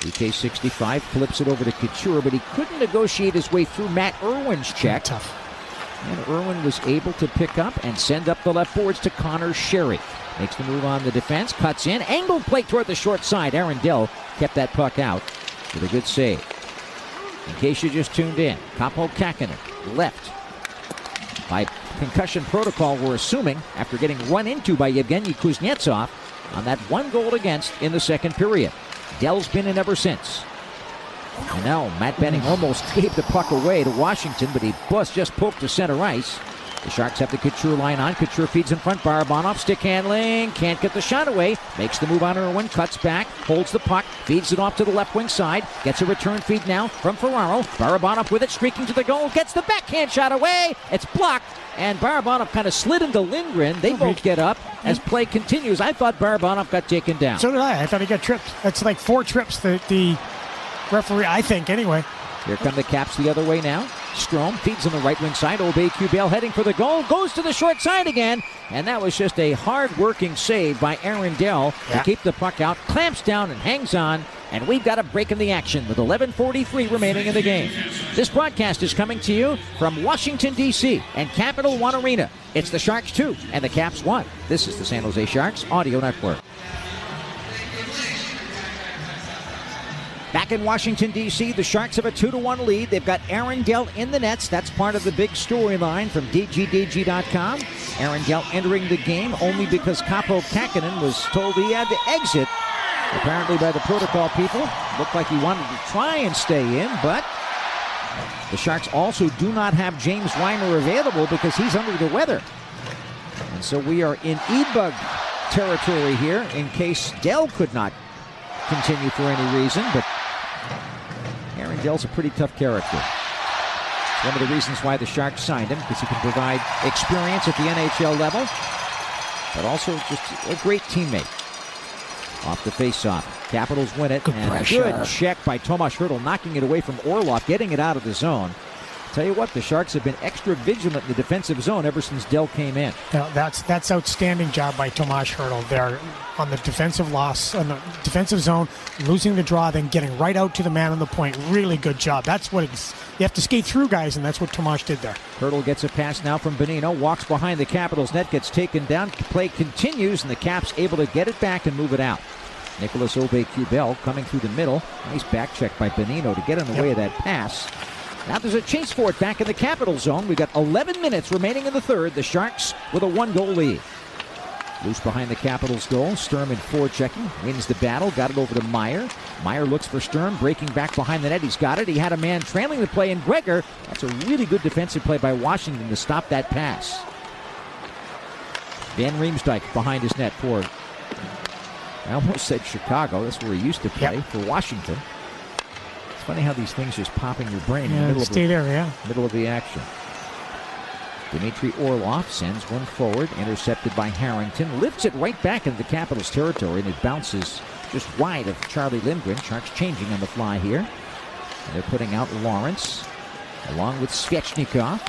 S1: DK 65 flips it over to Couture, but he couldn't negotiate his way through Matt Irwin's check.
S3: Tough.
S1: And Irwin was able to pick up and send up the left boards to Connor Sheary. Makes the move on the defense, cuts in, angled play toward the short side. Aaron Dell kept that puck out with a good save. In case you just tuned in, Kaapo Kähkönen left by concussion protocol, we're assuming, after getting run into by Yevgeny Kuznetsov on that one goal against in the second period. Dell's been in ever since. And now Matt Benning almost gave the puck away to Washington, but he bust just poked to center ice. The Sharks have the Couture line on. Couture feeds in front. Barabanov stick handling. Can't get the shot away. Makes the move on Irwin. Cuts back. Holds the puck. Feeds it off to the left wing side. Gets a return feed now from Ferraro. Barabanov with it. Streaking to the goal. Gets the backhand shot away. It's blocked. And Barabanov kind of slid into Lindgren. They both get up as play continues. I thought Barabanov got taken down.
S3: So did I. I thought he got tripped. That's like four trips that the referee, I think, anyway.
S1: Here come the Caps the other way now. Strome feeds on the right wing side. Aube-Kubel heading for the goal. Goes to the short side again. And that was just a hard working save by Aaron Dell
S3: Yeah.
S1: to keep the puck out. Clamps down and hangs on. And we've got a break in the action with 11.43 remaining in the game. This broadcast is coming to you from Washington, D.C. and Capital One Arena. It's the Sharks 2 and the Caps 1. This is the San Jose Sharks Audio Network. Back in Washington, D.C., the Sharks have a 2 to 1 lead. They've got Aaron Dell in the nets. That's part of the big storyline from DGDG.com. Aaron Dell entering the game only because Kaapo Kähkönen was told he had to exit. Apparently, by the protocol people. Looked like he wanted to try and stay in, but the Sharks also do not have James Reimer available because he's under the weather. And so we are in E-Bug territory here in case Dell could not continue for any reason, but Aaron Dell's a pretty tough character. It's one of the reasons why the Sharks signed him, because he can provide experience at the NHL level, but also just a great teammate. Off the faceoff. Capitals win it. and
S3: pressure.
S1: good check by Tomas Hertl, knocking it away from Orlov, getting it out of the zone. Tell you what, the Sharks have been extra vigilant in the defensive zone ever since Dell came in.
S3: Now, that's that's outstanding job by Tomas Hertl there on the defensive loss, on the defensive zone, losing the draw, then getting right out to the man on the point. Really good job. That's what it's, you have to skate through guys, and that's what Tomas did there.
S1: Hertl gets a pass now from Bonino, walks behind the Capitals net, gets taken down. Play continues, and the Caps able to get it back and move it out. Nicolas Aube-Kubel coming through the middle. Nice back check by Bonino to get in the way of that pass. Now there's a chase for it back in the Capital zone. We've got 11 minutes remaining in the third. The Sharks with a one goal lead. Loose behind the Capitals goal. Sturm in four checking. Wins the battle. Got it over to Meier. Meier looks for Sturm. Breaking back behind the net. He's got it. He had a man trailing the play in Gregor. That's a really good defensive play by Washington to stop that pass. Van Riemsdyk behind his net for. I almost said Chicago. That's where he used to play
S3: Yep.
S1: for Washington. Funny how these things just pop in your brain in the
S3: Yeah,
S1: middle of the,
S3: there, yeah.
S1: middle of the action. Dmitry Orlov sends one forward, intercepted by Harrington, lifts it right back into the Capitals' territory, and it bounces just wide of Charlie Lindgren. Sharks changing on the fly here. And they're putting out Lorentz along with Svechnikov.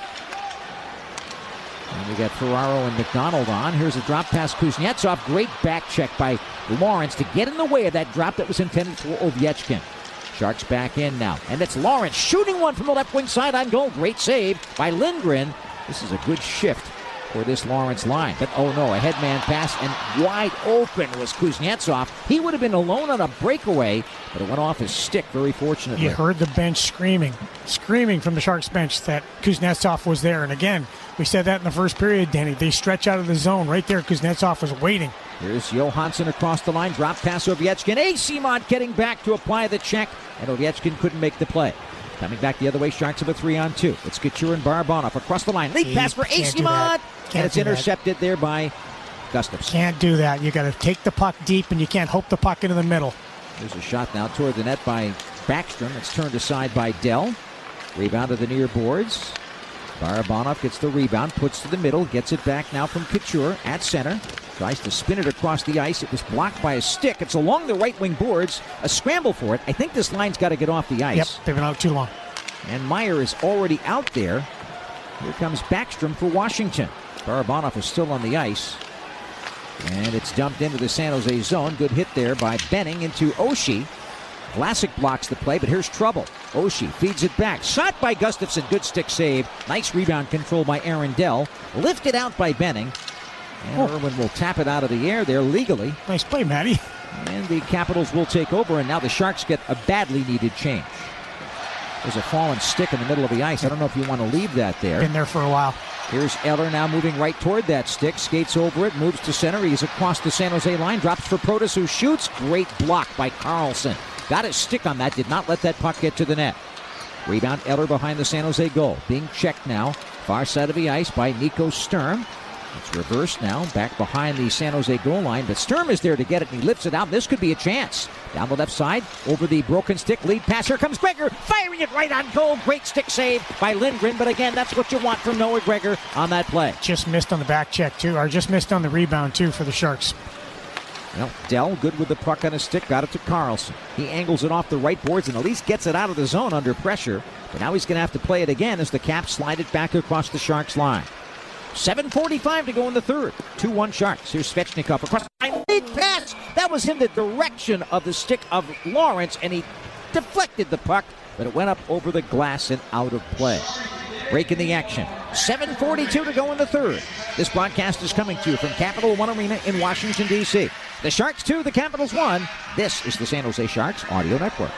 S1: And we got Ferraro and McDonald on. Here's a drop pass. Kuznetsov. Great back check by Lorentz to get in the way of that drop that was intended for Ovechkin. Sharks back in now. And it's Lorentz shooting one from the left wing side on goal. Great save by Lindgren. This is a good shift for this Lorentz line. But oh no, a headman pass and wide open was Kuznetsov. He would have been alone on a breakaway, but it went off his stick very fortunately.
S3: You heard the bench screaming, screaming from the Sharks bench that Kuznetsov was there. And again, we said that in the first period, Danny. They stretch out of the zone right there. Kuznetsov was waiting.
S1: Here's Johansson across the line. Drop pass Ovechkin. A. Mont getting back to apply the check, and Ovechkin couldn't make the play. Coming back the other way, Sharks have a three on two. It's Couture and Barabanov across the line. Lead
S3: He
S1: pass for
S3: can't do that. Can't
S1: and it's
S3: do that.
S1: intercepted there by Gustafsson.
S3: Can't do that. You got to take the puck deep, and you can't hope the puck into the middle.
S1: There's a shot now toward the net by Backstrom. It's turned aside by Dell. Rebound to the near boards. Barabanov gets the rebound, puts to the middle, gets it back now from Couture at center. Tries to spin it across the ice. It was blocked by a stick. It's along the right wing boards. A scramble for it. I think this line's got to get off the ice.
S3: Yep, they've been out too long.
S1: And Meier is already out there. Here comes Backstrom for Washington. Barabanov is still on the ice. And it's dumped into the San Jose zone. Good hit there by Benning into Oshie. Vlasic blocks the play, but here's trouble. Oshie feeds it back. Shot by Gustafsson. Good stick save. Nice rebound control by Aaron Dell. Lifted out by Benning. And oh. Irwin will tap it out of the air there legally.
S3: Nice play, Matty.
S1: And the Capitals will take over, and now the Sharks get a badly needed change. There's a fallen stick in the middle of the ice. I don't know if you want to leave that there.
S3: Been there for a while.
S1: Here's Eller now moving right toward that stick, skates over it, moves to center. He's across the San Jose line, drops for Protas, who shoots. Great block by Karlsson. Got his stick on that, did not let that puck get to the net. Rebound Eller behind the San Jose goal. Being checked now, far side of the ice by Nico Sturm. It's reversed now, back behind the San Jose goal line, but Sturm is there to get it, and he lifts it out. This could be a chance. Down the left side, over the broken stick, lead pass. Here comes Gregor, firing it right on goal. Great stick save by Lindgren, but again, that's what you want from Noah Gregor on that play.
S3: Just missed on the back check, too, or just missed on the rebound, too, for the Sharks.
S1: Well, Dell, good with the puck on his stick, got it to Karlsson. He angles it off the right boards and at least gets it out of the zone under pressure. But now he's going to have to play it again as the Caps slide it back across the Sharks line. 7.45 to go in the third. 2 1 Sharks. Here's Svechnikov across the pass. That was in the direction of the stick of Lorentz, and he deflected the puck, but it went up over the glass and out of play. Break in the action. 7.42 to go in the third. This broadcast is coming to you from Capital One Arena in Washington, D.C. The Sharks 2, the Capitals 1. This is the San Jose Sharks Audio Network.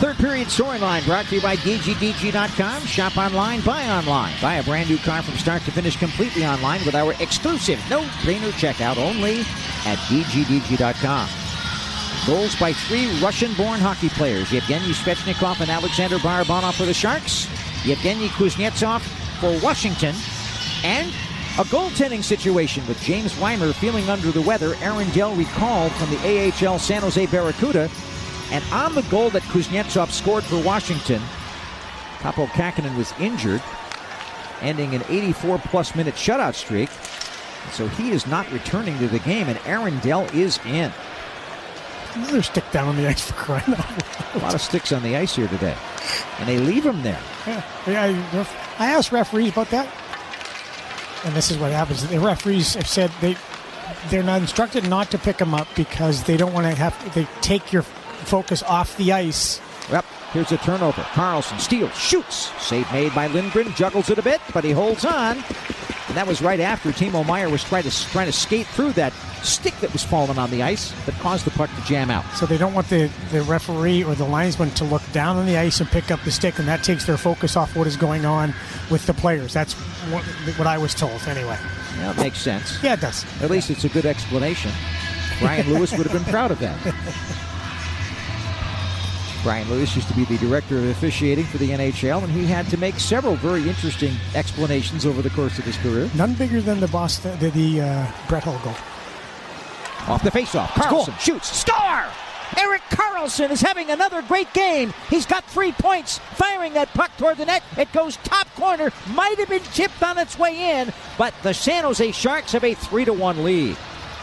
S1: Third period storyline brought to you by DGDG.com. Shop online, buy online. Buy a brand new car from start to finish completely online with our exclusive no brainer checkout only at DGDG.com. Goals by three Russian born hockey players Yevgeny Svechnikov and Alexander Barabanov for the Sharks, Yevgeny Kuznetsov for Washington, and a goaltending situation with James Reimer feeling under the weather. Aaron Dell recalled from the AHL San Jose Barracuda. And on the goal that Kuznetsov scored for Washington, Kaapo Kähkönen was injured, ending an 84 plus minute shutout streak. So he is not returning to the game, and Aaron Dell is in.
S3: Another stick down on the ice for crying out loud.
S1: A lot of sticks on the ice here today. And they leave them there.
S3: Yeah, yeah, I I asked referees about that, and this is what happens. The referees have said they they're not instructed not to pick them up because they don't want to have they take your focus off the ice.
S1: Yep. Here's a turnover. Karlsson steals, shoots. Save made by Lindgren. Juggles it a bit, but he holds on. And that was right after Timo Meier was trying to trying to skate through that stick that was falling on the ice that caused the puck to jam out.
S3: So they don't want the, the referee or the linesman to look down on the ice and pick up the stick, and that takes their focus off what is going on with the players. That's what, what I was told, anyway.
S1: Yeah, it makes sense.
S3: Yeah, it does.
S1: At least it's a good explanation. Brian Lewis would have been proud of that. Brian Lewis used to be the director of officiating for the NHL, and he had to make several very interesting explanations over the course of his career.
S3: None bigger than the Boston, the, the uh, Brett Hull goal.
S1: Off the faceoff, Karlsson shoots, score! Erik Karlsson is having another great game. He's got three points, firing that puck toward the net. It goes top corner, might have been chipped on its way in, but the San Jose Sharks have a three to one lead.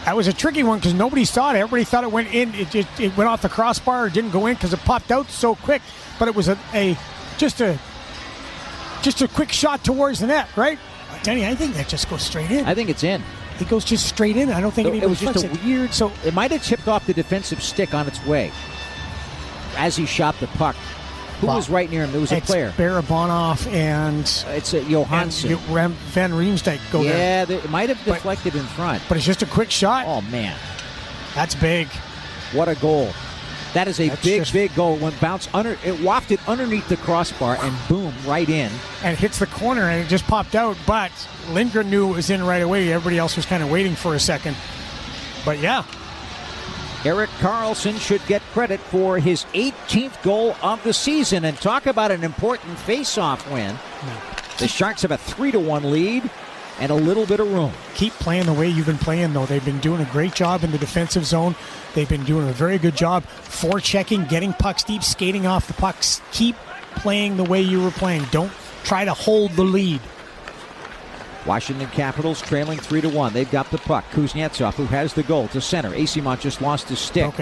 S3: That was a tricky one because nobody saw it. Everybody thought it went in. It, it, it went off the crossbar. It didn't go in because it popped out so quick. But it was a, a just a just a quick shot towards the net, right? Danny, I think that just goes straight in.
S1: I think it's in.
S3: It goes just straight in. I don't think
S1: So
S3: it,
S1: it was just a
S3: it.
S1: weird. So it might have chipped off the defensive stick on its way as he shot the puck. Who was right near him? There was a
S3: It's
S1: player.
S3: Barabanov and
S1: It's a Johansson.
S3: and Rem- Van Riemsdyk go there.
S1: yeah, it might have deflected in front.
S3: But it's just a quick shot.
S1: Oh man,
S3: That's big.
S1: what a goal! That is a
S3: That's
S1: big,
S3: just-
S1: big goal. When bounced under, it wafted underneath the crossbar and boom, right in.
S3: and hits the corner and it just popped out. But Lindgren knew it was in right away. Everybody else was kind of waiting for a second. But yeah,
S1: Erik Karlsson should get credit for his 18th goal of the season. And talk about an important face-off win. The Sharks have a three to one lead and a little bit of room.
S3: keep playing the way you've been playing, though. They've been doing a great job in the defensive zone. They've been doing a very good job forechecking, getting pucks deep, skating off the pucks. Keep playing the way you were playing. Don't try to hold the lead.
S1: Washington Capitals trailing three to one. They've got the puck. Kuznetsov, who has the goal, to center. Eyssimont just lost his stick.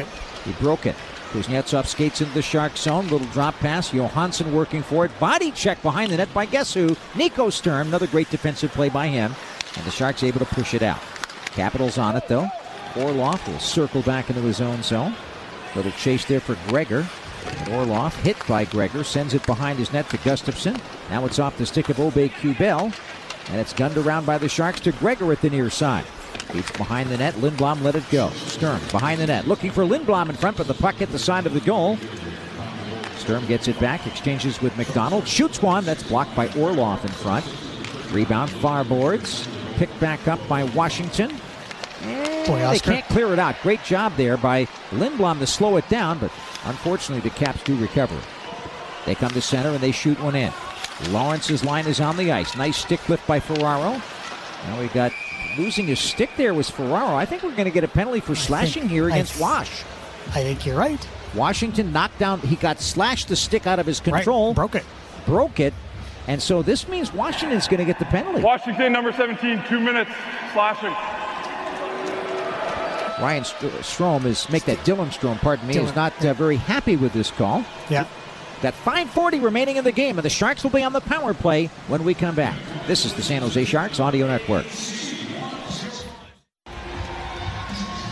S1: He broke it. Kuznetsov skates into the Shark zone. Little drop pass. Johansson working for it. Body check behind the net by guess who? Nico Sturm. Another great defensive play by him. And the Sharks able to push it out. Capitals on it though. Orlov will circle back into his own zone. Little chase there for Gregor. And Orlov hit by Gregor sends it behind his net to Gustafsson. Now it's off the stick of Aube-Kubel. And it's gunned around by the Sharks to Gregor at the near side. Beats behind the net. Lindblom let it go. Sturm behind the net. Looking for Lindblom in front, but the puck hit the side of the goal. Sturm gets it back, exchanges with MacDonald. Shoots one. That's blocked by Orlov in front. Rebound far boards. Picked back up by Washington. And
S3: Boy,
S1: they can't clear it out. Great job there by Lindblom to slow it down, but unfortunately the Caps do recover. They come to center and they shoot one in. Lorentz's line is on the ice. Nice stick lift by Ferraro. Now we got losing his stick there was Ferraro. I think we're going to get a penalty for slashing here against
S3: th-
S1: Wash.
S3: I think you're right.
S1: Washington knocked down. He got slashed the stick out of his control. Right.
S3: broke it.
S1: Broke it. And so this means Washington's going to get the penalty.
S8: Washington, number 17, two minutes, slashing.
S1: Ryan St- Strome is make that Dylan Strome, pardon me, is not uh, very happy with this call.
S3: Yeah.
S1: Got 5:40 remaining in the game, and the Sharks will be on the power play when we come back. This is the San Jose Sharks Audio Network.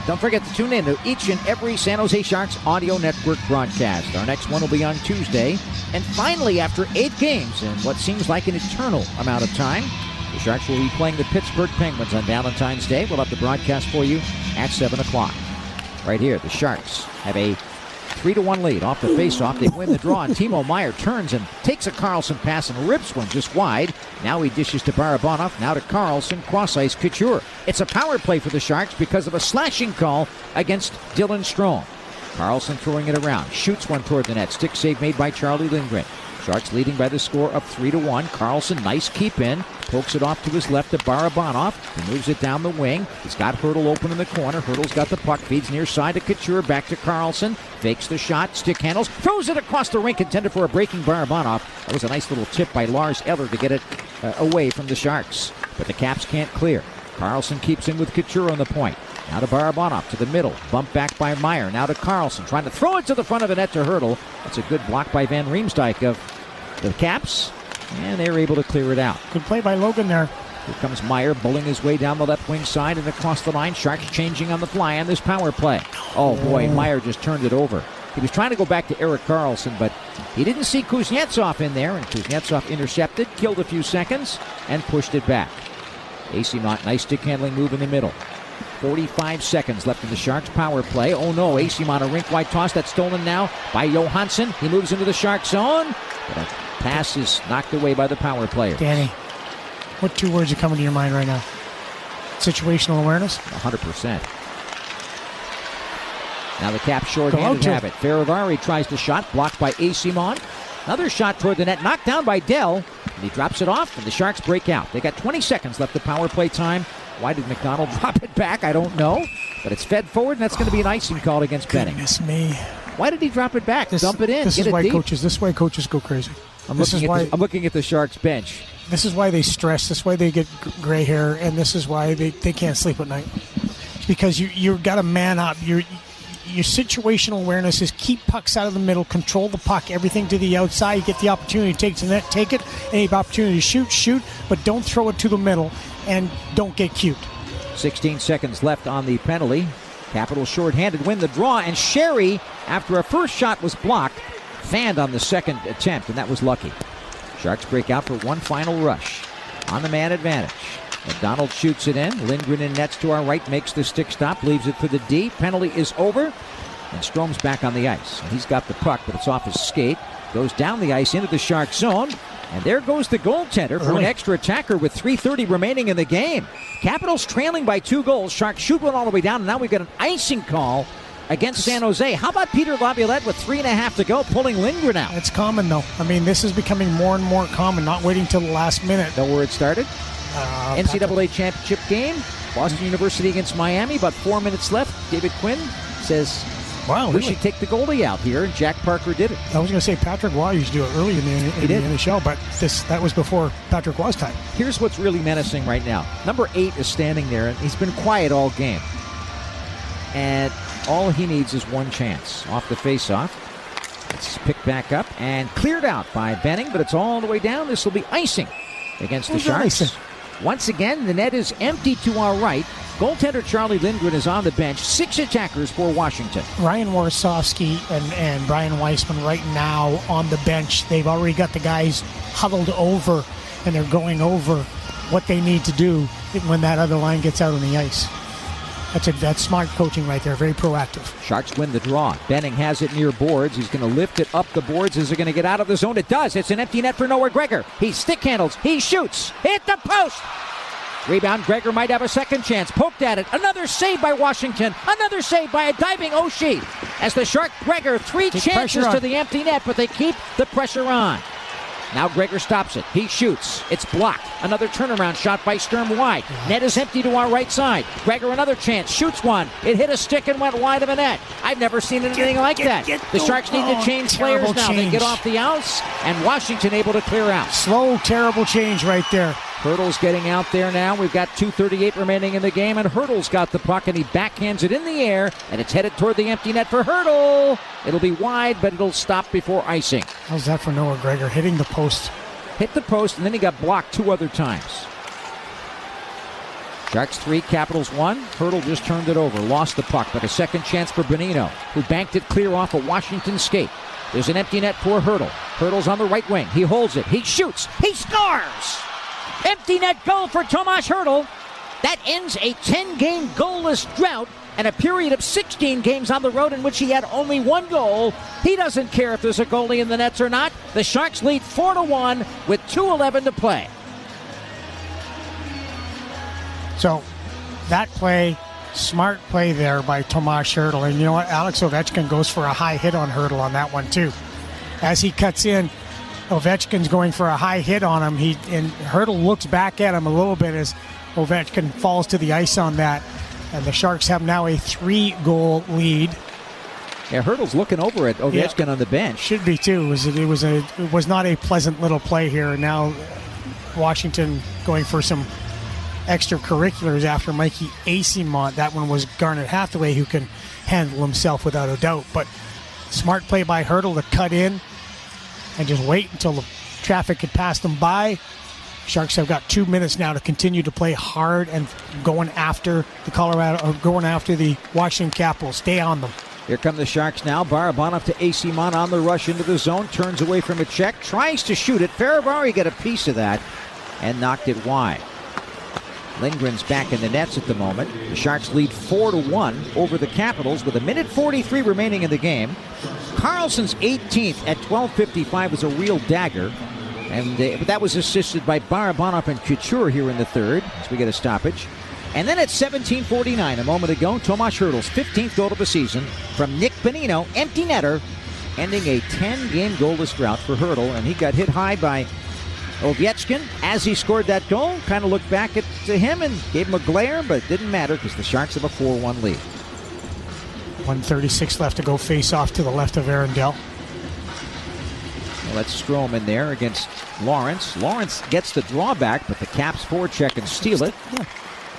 S1: Don't forget to tune in to each and every San Jose Sharks Audio Network broadcast. Our next one will be on Tuesday. And finally, after eight games in what seems like an eternal amount of time, the Sharks will be playing the Pittsburgh Penguins on Valentine's Day. We'll have the broadcast for you at 7 o'clock. Right here, the Sharks have a 3 to 1 lead off the faceoff. They win the draw, and Timo Meier turns and takes a Karlsson pass and rips one just wide. Now he dishes to Barabanov, now to Karlsson, cross ice Couture. It's a power play for the Sharks because of a slashing call against Dylan Strome. Karlsson throwing it around, shoots one toward the net. Stick save made by Charlie Lindgren. Sharks leading by the score of 3 to 1. Karlsson, nice keep in. Pokes it off to his left to Barabanov. He moves it down the wing. He's got Hertl open in the corner. Hertl's got the puck. Feeds near side to Couture. Back to Karlsson. Fakes the shot. Stick handles. Throws it across the rink. Intended for a breaking Barabanov. That was a nice little tip by Lars Eller to get it uh, away from the Sharks. But the Caps can't clear. Karlsson keeps in with Couture on the point. Now to Barabanov to the middle. Bump back by Meier. Now to Karlsson. Trying to throw it to the front of the net to Hertl. That's a good block by Van Riemsdyk of the Caps. And they're able to clear it out.
S3: Good play by Logan there.
S1: Here comes Meier bowling his way down the left wing side and across the line. Sharks changing on the fly on this power play. Oh boy, oh. Meier just turned it over. He was trying to go back to Erik Karlsson, but he didn't see Kuznetsov in there, and Kuznetsov intercepted, killed a few seconds, and pushed it back. Eyssimont, nice stick handling move in the middle. 45 seconds left in the Sharks power play. Oh no, AC a rink wide toss that's stolen now by Johansson. He moves into the Shark zone, but a pass is knocked away by the power player.
S3: Danny, what two words are coming to your mind right now? Situational awareness?
S1: 100%. Now the cap short-handed have it. Fehervary tries the shot, blocked by Eyssimont. Another shot toward the net, knocked down by Dell. And he drops it off, and the Sharks break out. They got 20 seconds left of power play time. Why did MacDonald drop it back? I don't know. But it's fed forward, and that's going to be an icing call against Benning.
S3: Goodness me.
S1: Why did he drop it back?
S3: This,
S1: Dump it in.
S3: This is why
S1: deep.
S3: coaches. This is why coaches go crazy.
S1: I'm
S3: this
S1: looking,
S3: is
S1: at
S3: why.
S1: the, I'm looking at the Sharks bench.
S3: This is why they stress. This is why they get gray hair, and this is why they, they can't sleep at night. Because you you got to man up. Your your situational awareness is keep pucks out of the middle, control the puck, everything to the outside. You get the opportunity to take to the net, take it. Any opportunity to shoot, shoot, but don't throw it to the middle, and don't get cute.
S1: 16 seconds left on the penalty. Capital short-handed win the draw, and Sheary, after a first shot was blocked, fanned on the second attempt, and that was lucky. Sharks break out for one final rush. On the man advantage. MacDonald shoots it in. Lindgren in nets to our right makes the stick stop, leaves it for the D. Penalty is over. And Strome's back on the ice. He's got the puck, but it's off his skate. Goes down the ice into the Shark zone. And there goes the goaltender for an extra attacker with 3.30 remaining in the game. Capitals trailing by two goals. Sharks shoot one all the way down, and now we've got an icing call against San Jose. How about Peter Laviolette with three and a half to go, pulling Lindgren out?
S3: It's common though. I mean, this is becoming more and more common. Not waiting till the last minute.
S1: Know where it started?
S3: Uh,
S1: NCAA championship game, Boston University against Miami. About four minutes left. David Quinn says,
S3: Wow,
S1: we
S3: really?
S1: should take the goalie out here, and Jack Parker did it.
S3: I was going to say Patrick Roy used to do it early in the, in the. NHL, but this that was before Patrick Roy's time.
S1: Here's what's really menacing right now. Number eight is standing there, and he's been quiet all game. And all he needs is one chance off the faceoff. It's picked back up and cleared out by Benning, but it's all the way down. This will be icing against the
S3: Who's
S1: Sharks.
S3: icing?
S1: Once again, the net is empty to our right. Goaltender Charlie Lindgren is on the bench. Six attackers for Washington.
S3: Ryan Warsofsky and, and Brian Weissman right now on the bench. They've already got the guys huddled over, and they're going over what they need to do when that other line gets out on the ice. That's a, that's smart coaching right there. Very proactive.
S1: Sharks win the draw. Benning has it near boards. He's going to lift it up the boards. Is it going to get out of the zone? It does. It's an empty net for Noah Gregor. He stick handles. He shoots. Hit the post. Rebound. Gregor might have a second chance. Poked at it. Another save by Washington. Another save by a diving Oshie. As the Shark Gregor, three
S3: Keep
S1: chances to the empty net, but they keep the pressure on. Now Gregor stops it. He shoots. It's blocked. Another turnaround shot by Sturm wide. Net is empty to our right side. Gregor another chance. Shoots one. It hit a stick and went wide of a net. I've never seen anything like
S3: get-
S1: that.
S3: get
S1: the
S3: the-
S1: Sharks need
S3: oh,
S1: to change players now. They get off the outs, and Washington able to clear out.
S3: Slow, terrible change right there.
S1: Hertl's getting out there now. We've got 2.38 remaining in the game, and Hertl's got the puck, and he backhands it in the air, and it's headed toward the empty net for Hertl. It'll be wide, but it'll stop before icing.
S3: How's that for Noah Gregor hitting the post?
S1: hit the post, and then he got blocked two other times. Sharks three, Capitals one. Hertl just turned it over, lost the puck, but a second chance for Bonino, who banked it clear off a Washington skate. There's an empty net for Hertl. Hertl's on the right wing. He holds it. He shoots. He scores. Empty net goal for Tomas Hertl. That ends a 10 game goalless drought and a period of 16 games on the road in which he had only one goal. He doesn't care if there's a goalie in the nets or not. The Sharks lead 4 to 1 with 2.11 to play.
S3: So that play, smart play there by Tomas Hertl. And you know what? Alex Ovechkin goes for a high hit on Hertl on that one, too. As he cuts in, Ovechkin's going for a high hit on him. He and Hertl looks back at him a little bit as Ovechkin falls to the ice on that. And the Sharks have now a three goal lead.
S1: Yeah, Hertl's looking over at Ovechkin on the bench.
S3: Should be too. It was it was a it was not a pleasant little play here. Now Washington going for some extracurriculars after Mikey Eyssimont. That one was Garnet Hathaway who can handle himself without a doubt. But smart play by Hertl to cut in and just wait until the traffic had passed them by. Sharks have got two minutes now to continue to play hard and going after the Colorado or going after the Washington Capitals. Stay on them.
S1: Here come the Sharks now. Barabanov to Eyssimont on the rush into the zone. Turns away from a check. Tries to shoot it. Fehervary got a piece of that and knocked it wide. Lindgren's back in the nets at the moment. The Sharks lead 4 to 1 over the Capitals with a minute 43 remaining in the game. Karlsson's 18th at 12:55 was a real dagger. And uh, that was assisted by Barabanov and Couture here in the third as we get a stoppage. And then at 17:49, a moment ago, Tomas Hertl's 15th goal of the season from Nick Bonino, empty netter, ending a 10-game goalless drought for Hertl, and he got hit high by Ovechkin as he scored that goal. Kind of looked back at him and gave him a glare, but it didn't matter because the Sharks have a 4-1 lead.
S3: 136 left to go face off to the left of Aaron Dell.
S1: Well, that's Strome in there against Lorentz. Lorentz gets the drawback, but the Caps forecheck and steal it.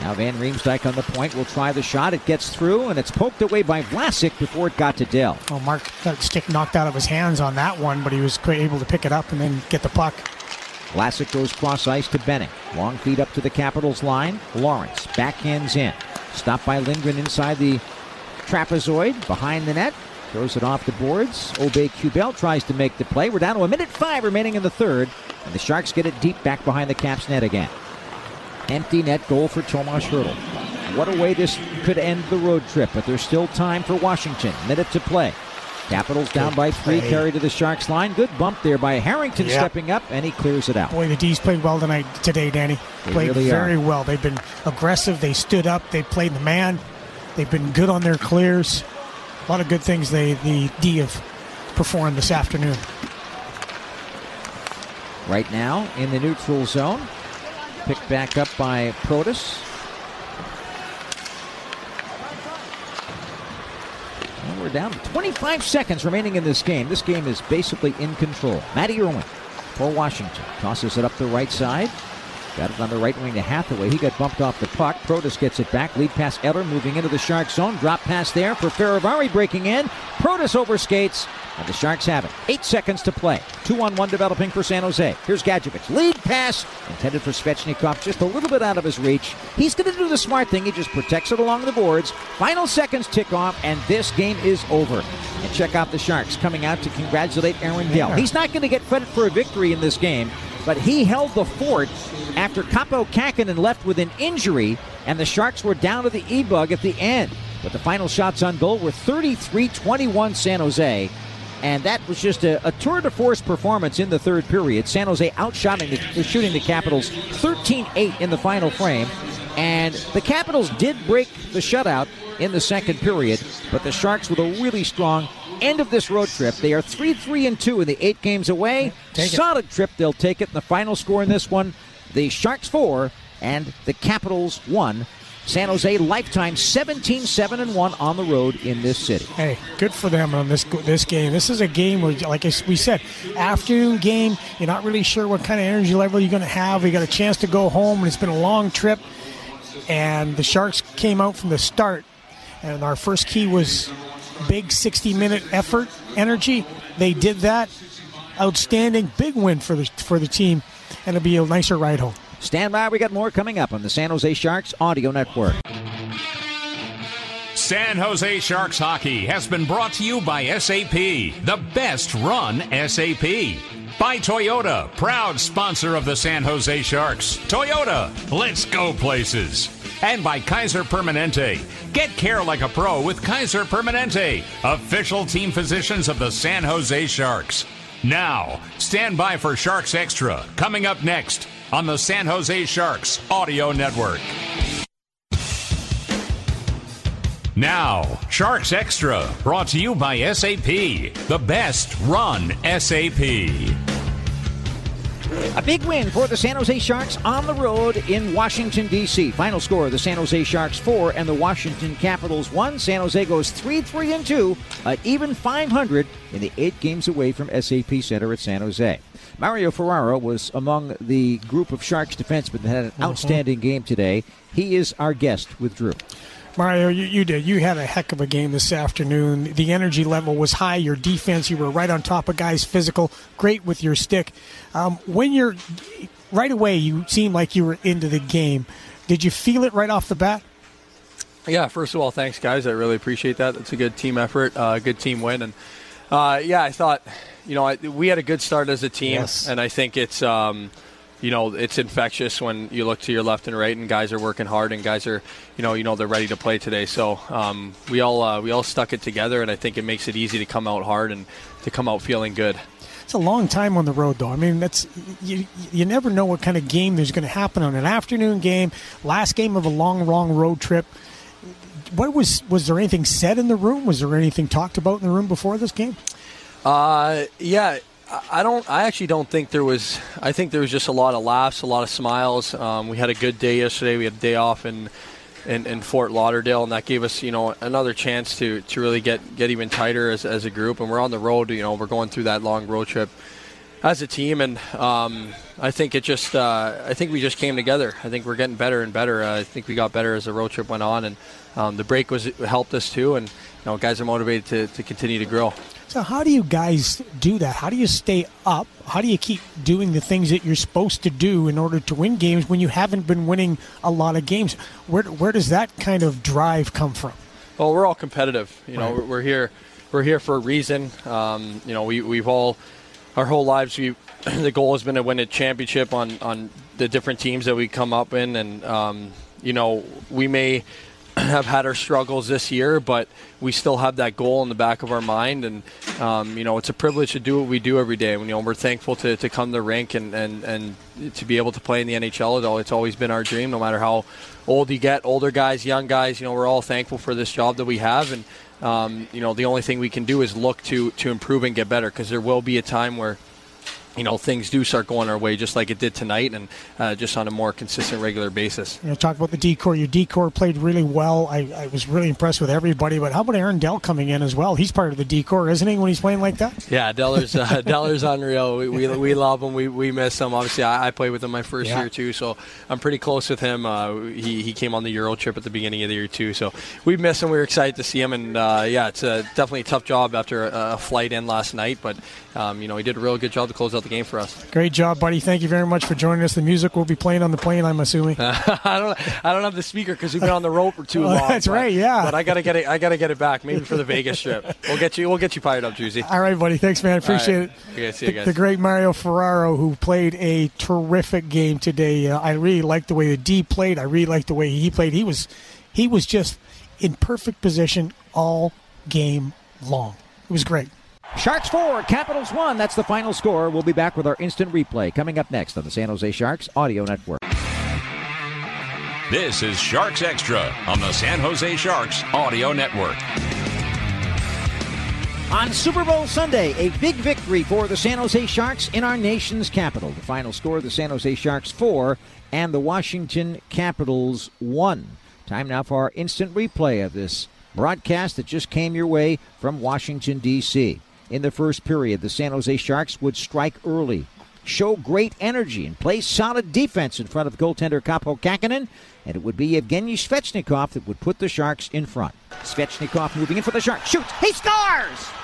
S1: Now Van Riemsdyk on the point will try the shot. It gets through, and it's poked away by Vlasic before it got to Dell.
S3: Oh, Marc got stick knocked out of his hands on that one, but he was able to pick it up and then get the puck.
S1: Vlasic goes cross ice to Benning. Long feed up to the Capitals line. Lorentz backhands in. Stopped by Lindgren inside the trapezoid behind the net. Throws it off the boards. Aube-Kubel tries to make the play. We're down to a minute five remaining in the third. And the Sharks get it deep back behind the Caps net again. Empty net goal for Tomas Hertl. What a way this could end the road trip, but there's still time for Washington. Minute to play. Capitals down
S3: Good
S1: by three,
S3: play.
S1: carry to the Sharks line. Good bump there by Harrington
S3: Yeah.
S1: stepping up, and he clears it out.
S3: Boy, the D's played well tonight today, Danny.
S1: They
S3: played
S1: really are.
S3: very well. They've been aggressive. They stood up. They played the man. They've been good on their clears. A lot of good things they the D have performed this afternoon.
S1: Right now in the neutral zone. Picked back up by Protas. We're down to 25 seconds remaining in this game. This game is basically in control. Matty Irwin for Washington. Tosses it up the right side. Got it on the right wing to Hathaway. He got bumped off the puck. Protas gets it back. Lead pass Eller moving into the Sharks zone. Drop pass there for Fehervary breaking in. Protas overskates. And the Sharks have it. Eight seconds to play. Two on one developing for San Jose. Here's Gadjovich. Lead pass intended for Svechnikov. Just a little bit out of his reach. He's going to do the smart thing. He just protects it along the boards. Final seconds tick off, and this game is over. And check out the Sharks coming out to congratulate Aaron Dell. He's not going to get credit for a victory in this game, but he held the fort after Kaapo Kähkönen left with an injury, and the Sharks were down to the E-bug at the end. But the final shots on goal were 33-21 San Jose. And that was just a, a tour de force performance in the third period. San Jose outshooting the, shooting the Capitals 13-8 in the final frame. And the Capitals did break the shutout in the second period, but the Sharks with a really strong end of this road trip. They are 3-3 and 2 in the 8 games away.
S3: Take it.
S1: Solid trip. They'll take it. And the final score in this one, the Sharks 4 and the Capitals 1. San Jose lifetime 17-7 and 1 on the road in this city.
S3: Hey, good for them on this this game. This is a game where, like we said, afternoon game. You're not really sure what kind of energy level you're going to have. You got a chance to go home, and it's been a long trip. And the Sharks came out from the start, and our first key was big 60 minute effort, energy. They did that. Outstanding, big win for the for the team, and it'll be a nicer ride home.
S1: Stand by. We got more coming up on the San Jose Sharks Audio Network.
S2: San Jose Sharks hockey has been brought to you by SAP, the best run SAP. By Toyota, proud sponsor of the San Jose Sharks. Toyota, let's go places. And by Kaiser Permanente. Get care like a pro with Kaiser Permanente, official team physicians of the San Jose Sharks. Now, stand by for Sharks Extra, coming up next on the San Jose Sharks Audio Network. Now, Sharks Extra, brought to you by SAP, the best run SAP.
S1: A big win for the San Jose Sharks on the road in Washington, D.C. Final score the San Jose Sharks 4 and the Washington Capitals 1. San Jose goes 3 3 and 2, at even 500 in the eight games away from SAP Center at San Jose. Mario Ferraro was among the group of Sharks defensemen that had an mm-hmm. outstanding game today. He is our guest with Drew.
S3: Mario, you, you did. You had a heck of a game this afternoon. The energy level was high. Your defense, you were right on top of guys. Physical, great with your stick. Um, when you're right away, you seemed like you were into the game. Did you feel it right off the bat?
S14: Yeah, first of all, thanks, guys. I really appreciate that. It's a good team effort, uh, good team win, and uh, yeah, I thought, you know, I, we had a good start as a team,
S3: Yes.
S14: and I think it's, um, you know, it's infectious when you look to your left and right, and guys are working hard, and guys are, you know, you know they're ready to play today. So um, we all uh, we all stuck it together, and I think it makes it easy to come out hard and to come out feeling good.
S3: It's a long time on the road, though. I mean, that's you. You never know what kind of game there's going to happen on an afternoon game, last game of a long, long road trip. What was was there anything said in the room? Was there anything talked about in the room before this game?
S14: Uh, yeah. I don't. I actually don't think there was. I think there was just a lot of laughs, a lot of smiles. Um, we had a good day yesterday. We had a day off in, in, in Fort Lauderdale, and that gave us, you know, another chance to, to really get get even tighter as, as a group. And we're on the road. You know, we're going through that long road trip as a team, and um, I think it just. Uh, I think we just came together. I think we're getting better and better. Uh, I think we got better as the road trip went on, and um, the break was helped us too. And you know, guys are motivated to, to continue to grow.
S3: So how do you guys do that? How do you stay up? How do you keep doing the things that you're supposed to do in order to win games when you haven't been winning a lot of games? Where where does that kind of drive come from?
S14: Well, we're all competitive. You know,
S3: Right.
S14: we're, here. We're here for a reason. Um, you know, we we've all our whole lives. We the goal has been to win a championship on on the different teams that we come up in, and um, you know, we may have had our struggles this year, but we still have that goal in the back of our mind, and um, you know it's a privilege to do what we do every day. You know we're thankful to, to come to the rink and, and, and to be able to play in the NHL. It's always been our dream, no matter how old you get, older guys, young guys. You know we're all thankful for this job that we have, and um, you know the only thing we can do is look to to improve and get better because there will be a time where you know things do start going our way, just like it did tonight, and uh, just on a more consistent, regular basis.
S3: You know, talk about the D corps. Your D corps played really well. I, I was really impressed with everybody. But how about Aaron Dell coming in as well? He's part of the D corps, isn't he? When he's playing like that.
S14: Yeah, Deller's uh, Deller's unreal. We, we, we love him. We, we miss him. Obviously, I, I played with him my first
S3: Yeah.
S14: year too, so I'm pretty close with him. Uh, he he came on the Euro trip at the beginning of the year too, so we miss him. We were excited to see him, and uh, yeah, it's a, definitely a tough job after a, a flight in last night, but um, you know he did a real good job to close out the game for us.
S3: Great job, buddy. Thank you very much for joining us. The music will be playing on the plane, I'm assuming.
S14: I don't I don't have the speaker because we've been on the road for too
S3: Oh,
S14: long.
S3: that's
S14: but-
S3: right, yeah.
S14: But I gotta get it. I gotta get it back. Maybe for the Vegas trip. We'll get you. We'll get you fired up, Juicy.
S3: All right, buddy. Thanks, man. Appreciate
S14: right.
S3: it.
S14: Okay, see you
S3: the, the great Mario Ferraro, who played a terrific game today. Uh, I really liked the way the D played. I really liked the way he played. He was, he was just in perfect position all game long. It was great.
S1: Sharks 4, Capitals 1. That's the final score. We'll be back with our instant replay coming up next on the San Jose Sharks Audio Network.
S2: This is Sharks Extra on the San Jose Sharks Audio Network.
S1: On Super Bowl Sunday, a big victory for the San Jose Sharks in our nation's capital. The final score the San Jose Sharks 4 and the Washington Capitals 1. Time now for our instant replay of this broadcast that just came your way from Washington, D.C. In the first period, the San Jose Sharks would strike early, show great energy, and play solid defense in front of goaltender Kaapo Kähkönen, and it would be Evgeny Svechnikov that would put the Sharks in front. Svechnikov moving in for the Sharks, shoots, he scores!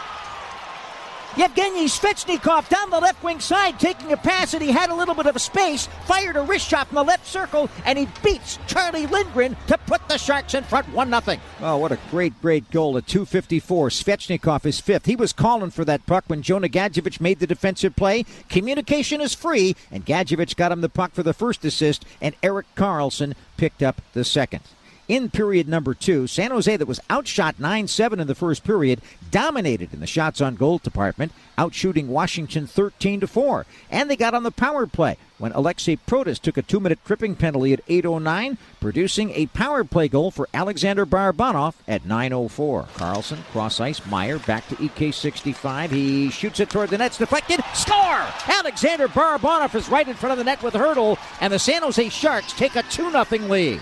S1: Yevgeny Svechnikov down the left wing side, taking a pass, and he had a little bit of space, fired a wrist shot from the left circle, and he beats Charlie Lindgren to put the Sharks in front 1 0. Oh, what a great, great goal at 254. Svechnikov is fifth. He was calling for that puck when Jonah Gadjovich made the defensive play. Communication is free, and Gadjovich got him the puck for the first assist, and Erik Karlsson picked up the second. In period number two, San Jose, that was outshot 9 7 in the first period, dominated in the shots on goal department, outshooting Washington 13 4. And they got on the power play when Aliaksei Protas took a two minute tripping penalty at 8.09, producing a power play goal for Alexander Barabanov at 9.04. Karlsson, cross ice, Meier back to EK 65. He shoots it toward the net, deflected, score! Alexander Barabanov is right in front of the net with a Hertl, and the San Jose Sharks take a 2 0 lead.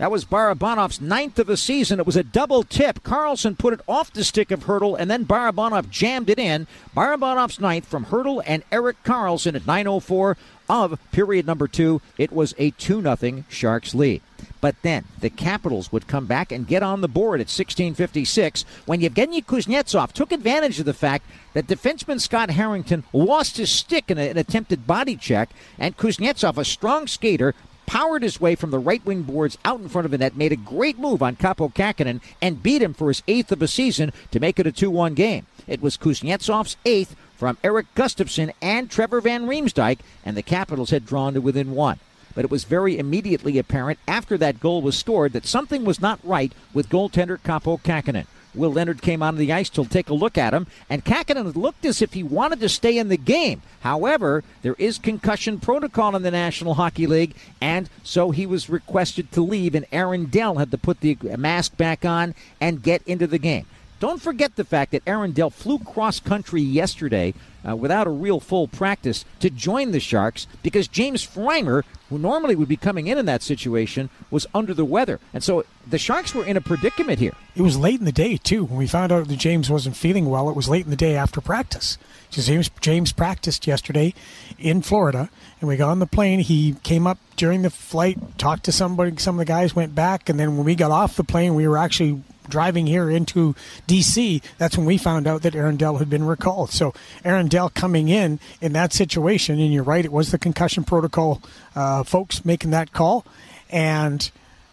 S1: That was Barabanov's ninth of the season. It was a double tip. Karlsson put it off the stick of Hertl, and then Barabanov jammed it in. Barabanov's ninth from Hertl and Erik Karlsson at 9.04 of period number two. It was a 2 0 Sharks lead. But then the Capitals would come back and get on the board at 1656 when Yevgeny Kuznetsov took advantage of the fact that defenseman Scott Harrington lost his stick in an attempted body check, and Kuznetsov, a strong skater, powered his way from the right wing boards out in front of the net, made a great move on Kaapo Kähkönen, and beat him for his eighth of a season to make it a 2 1 game. It was Kuznetsov's eighth from Erik Gustafsson and Trevor Van Riemsdyk, and the Capitals had drawn to within one. But it was very immediately apparent after that goal was scored that something was not right with goaltender Kaapo Kähkönen. Will Leonard came onto the ice to take a look at him, and Kähkönen looked as if he wanted to stay in the game. However, there is concussion protocol in the National Hockey League, and so he was requested to leave, and Aaron Dell had to put the mask back on and get into the game. Don't forget the fact that Aaron Dell flew cross country yesterday uh, without a real full practice to join the Sharks because James Reimer, who normally would be coming in in that situation, was under the weather. And so the Sharks were in a predicament here.
S3: It was late in the day, too. When we found out that James wasn't feeling well, it was late in the day after practice. James, James practiced yesterday in Florida, and we got on the plane. He came up during the flight, talked to somebody, some of the guys went back, and then when we got off the plane, we were actually driving here into D.C., that's when we found out that Aaron Dell had been recalled. So Aaron Dell coming in in that situation, and you're right, it was the concussion protocol uh, folks making that call, and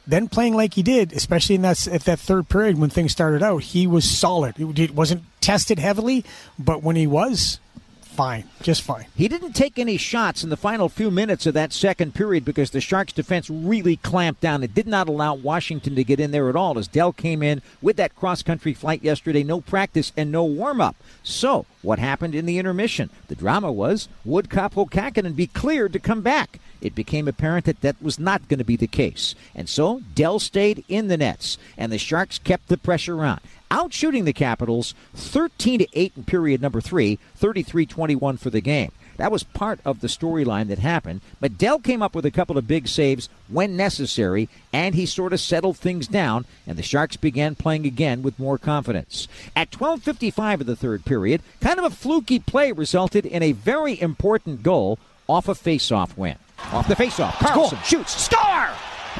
S3: then playing like he did, especially in that at that third period when things started out, he was solid. It wasn't tested heavily, but when he was, fine, just fine.
S1: He didn't take any shots in the final few minutes of that second period because the Sharks defense really clamped down. It did not allow Washington to get in there at all as Dell came in with that cross country flight yesterday, no practice and no warm up. So, what happened in the intermission? The drama was would Kaapo Kähkönen be cleared to come back? It became apparent that that was not going to be the case. And so Dell stayed in the nets, and the Sharks kept the pressure on outshooting the Capitals 13 to 8 in period number 3, 33-21 for the game. That was part of the storyline that happened, but Dell came up with a couple of big saves when necessary, and he sort of settled things down, and the Sharks began playing again with more confidence. At 12:55 of the third period, kind of a fluky play resulted in a very important goal off a face-off win. Off the face-off, Karlsson shoots, score!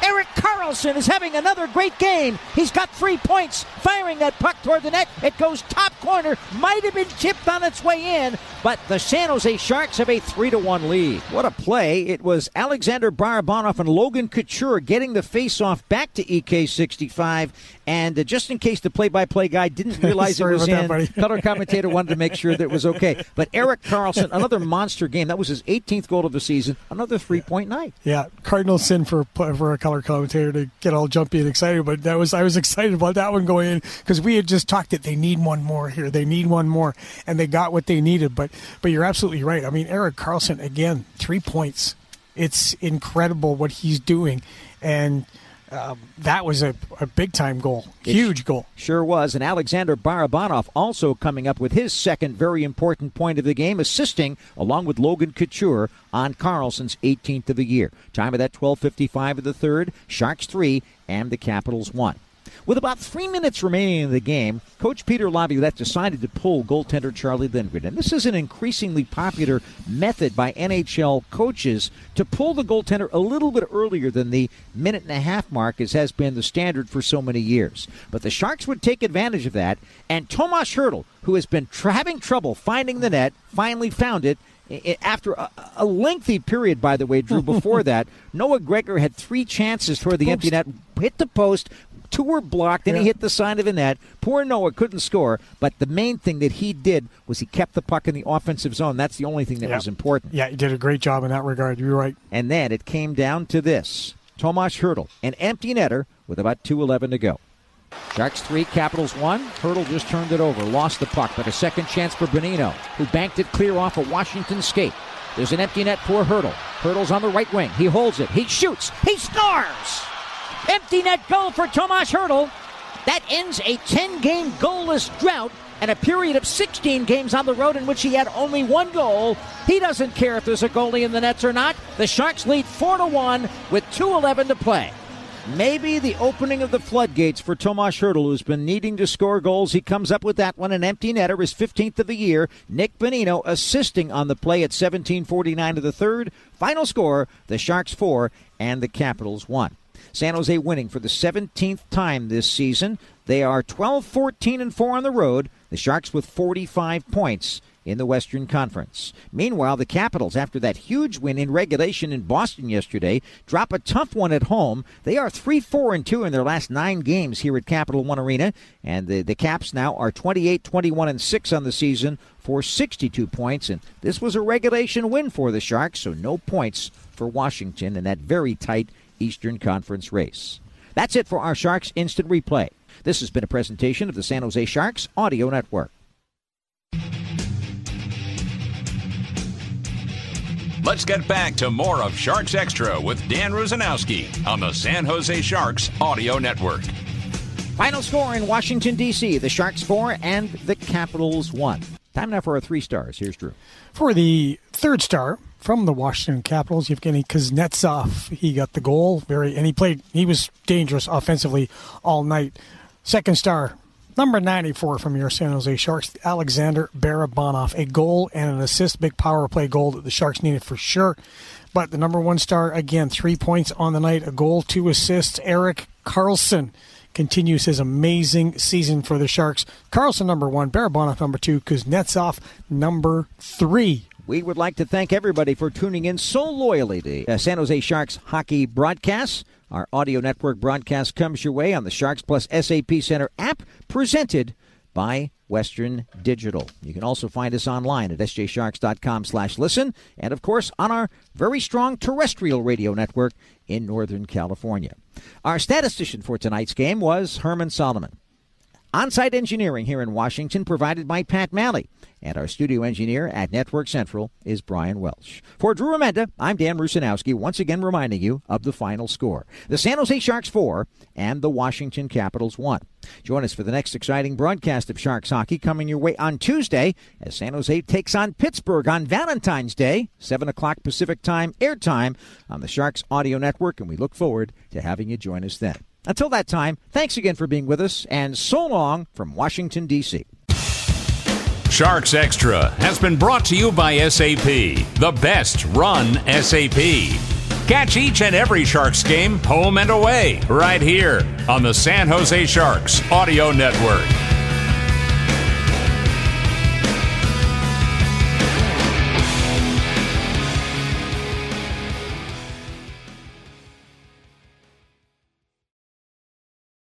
S1: Erik Karlsson is having another great game. He's got three points, firing that puck toward the net. It goes top corner, might have been tipped on its way in, but the San Jose Sharks have a 3 to 1 lead. What a play. It was Alexander Barabanov and Logan Couture getting the face-off back to EK65 and uh, just in case the play-by-play guy didn't realize it was in, that, color commentator wanted to make sure that it was okay. But Erik Karlsson, another monster game. That was his 18th goal of the season. Another three-point night.
S3: Yeah, Cardinal sin for for a color commentator to get all jumpy and excited. But that was I was excited about that one going in because we had just talked that they need one more here. They need one more, and they got what they needed. But but you're absolutely right. I mean, Erik Karlsson again, three points. It's incredible what he's doing, and um, that was a, a big time goal, huge goal.
S1: Sure was. And Alexander Barabanov also coming up with his second very important point of the game, assisting along with Logan Couture on Karlsson's 18th of the year. Time of that 12:55 of the third. Sharks three and the Capitals one. With about three minutes remaining in the game, Coach Peter Laviolette decided to pull goaltender Charlie Lindgren. And this is an increasingly popular method by NHL coaches to pull the goaltender a little bit earlier than the minute and a half mark, as has been the standard for so many years. But the Sharks would take advantage of that, and Tomas Hertl, who has been tra- having trouble finding the net, finally found it after a, lengthy period, by the way, Drew, before that, Noah Gregor had three chances for the Oops. empty net, hit the post, Two were blocked, and yeah. he hit the side of the net. Poor Noah couldn't score, but the main thing that he did was he kept the puck in the offensive zone. That's the only thing that
S3: yeah.
S1: was important.
S3: Yeah, he did a great job in that regard. You're right.
S1: And then it came down to this Tomas Hertl, an empty netter with about 2.11 to go. Sharks 3, Capitals 1. Hertl just turned it over, lost the puck, but a second chance for Bonino, who banked it clear off a Washington skate. There's an empty net for Hertl. Hertl's on the right wing. He holds it. He shoots. He scores! Empty net goal for Tomas Hertl. That ends a 10 game goalless drought and a period of 16 games on the road in which he had only one goal. He doesn't care if there's a goalie in the nets or not. The Sharks lead 4 to 1 with 2.11 to play. Maybe the opening of the floodgates for Tomas Hertl, who's been needing to score goals. He comes up with that one, an empty netter, his 15th of the year. Nick Bonino assisting on the play at 17:49 of the third. Final score: the Sharks four and the Capitals one. San Jose winning for the 17th time this season. They are 12 14 and 4 on the road. The Sharks with 45 points in the Western Conference. Meanwhile, the Capitals, after that huge win in regulation in Boston yesterday, drop a tough one at home. They are 3 4 and 2 in their last nine games here at Capital One Arena, and the, the Caps now are 28 21 and 6 on the season for 62 points. And this was a regulation win for the Sharks, so no points for Washington in that very tight Eastern Conference race. That's it for our Sharks Instant Replay. This has been a presentation of the San Jose Sharks Audio Network.
S2: Let's get back to more of Sharks Extra with Dan Rusanowsky on the San Jose Sharks Audio Network.
S1: Final score in Washington, D.C. The Sharks 4 and the Capitals 1. Time now for our three stars. Here's Drew.
S3: For the third star from the Washington Capitals, Evgeny Kuznetsov. He got the goal. Very, and he played. He was dangerous offensively all night. Second star, number 94 from your San Jose Sharks, Alexander Barabanov. A goal and an assist, big power play goal that the Sharks needed for sure. But the number one star again, three points on the night, a goal, two assists. Erik Karlsson continues his amazing season for the Sharks. Karlsson number one, Barabanov number two, Kuznetsov number three.
S1: We would like to thank everybody for tuning in so loyally to uh, San Jose Sharks hockey broadcasts. Our audio network broadcast comes your way on the Sharks Plus SAP Center app, presented by Western Digital. You can also find us online at sjsharks.com slash listen, and of course on our very strong terrestrial radio network in Northern California. Our statistician for tonight's game was Herman Solomon. On-site engineering here in Washington provided by Pat Malley. And our studio engineer at Network Central is Brian Welsh. For Drew Remenda, I'm Dan Rusanowsky, once again reminding you of the final score. The San Jose Sharks 4 and the Washington Capitals 1. Join us for the next exciting broadcast of Sharks hockey coming your way on Tuesday as San Jose takes on Pittsburgh on Valentine's Day, 7 o'clock Pacific time, airtime on the Sharks Audio Network, and we look forward to having you join us then. Until that time, thanks again for being with us, and so long from Washington, D.C.
S2: Sharks Extra has been brought to you by SAP, the best run SAP. Catch each and every Sharks game, home and away, right here on the San Jose Sharks Audio Network.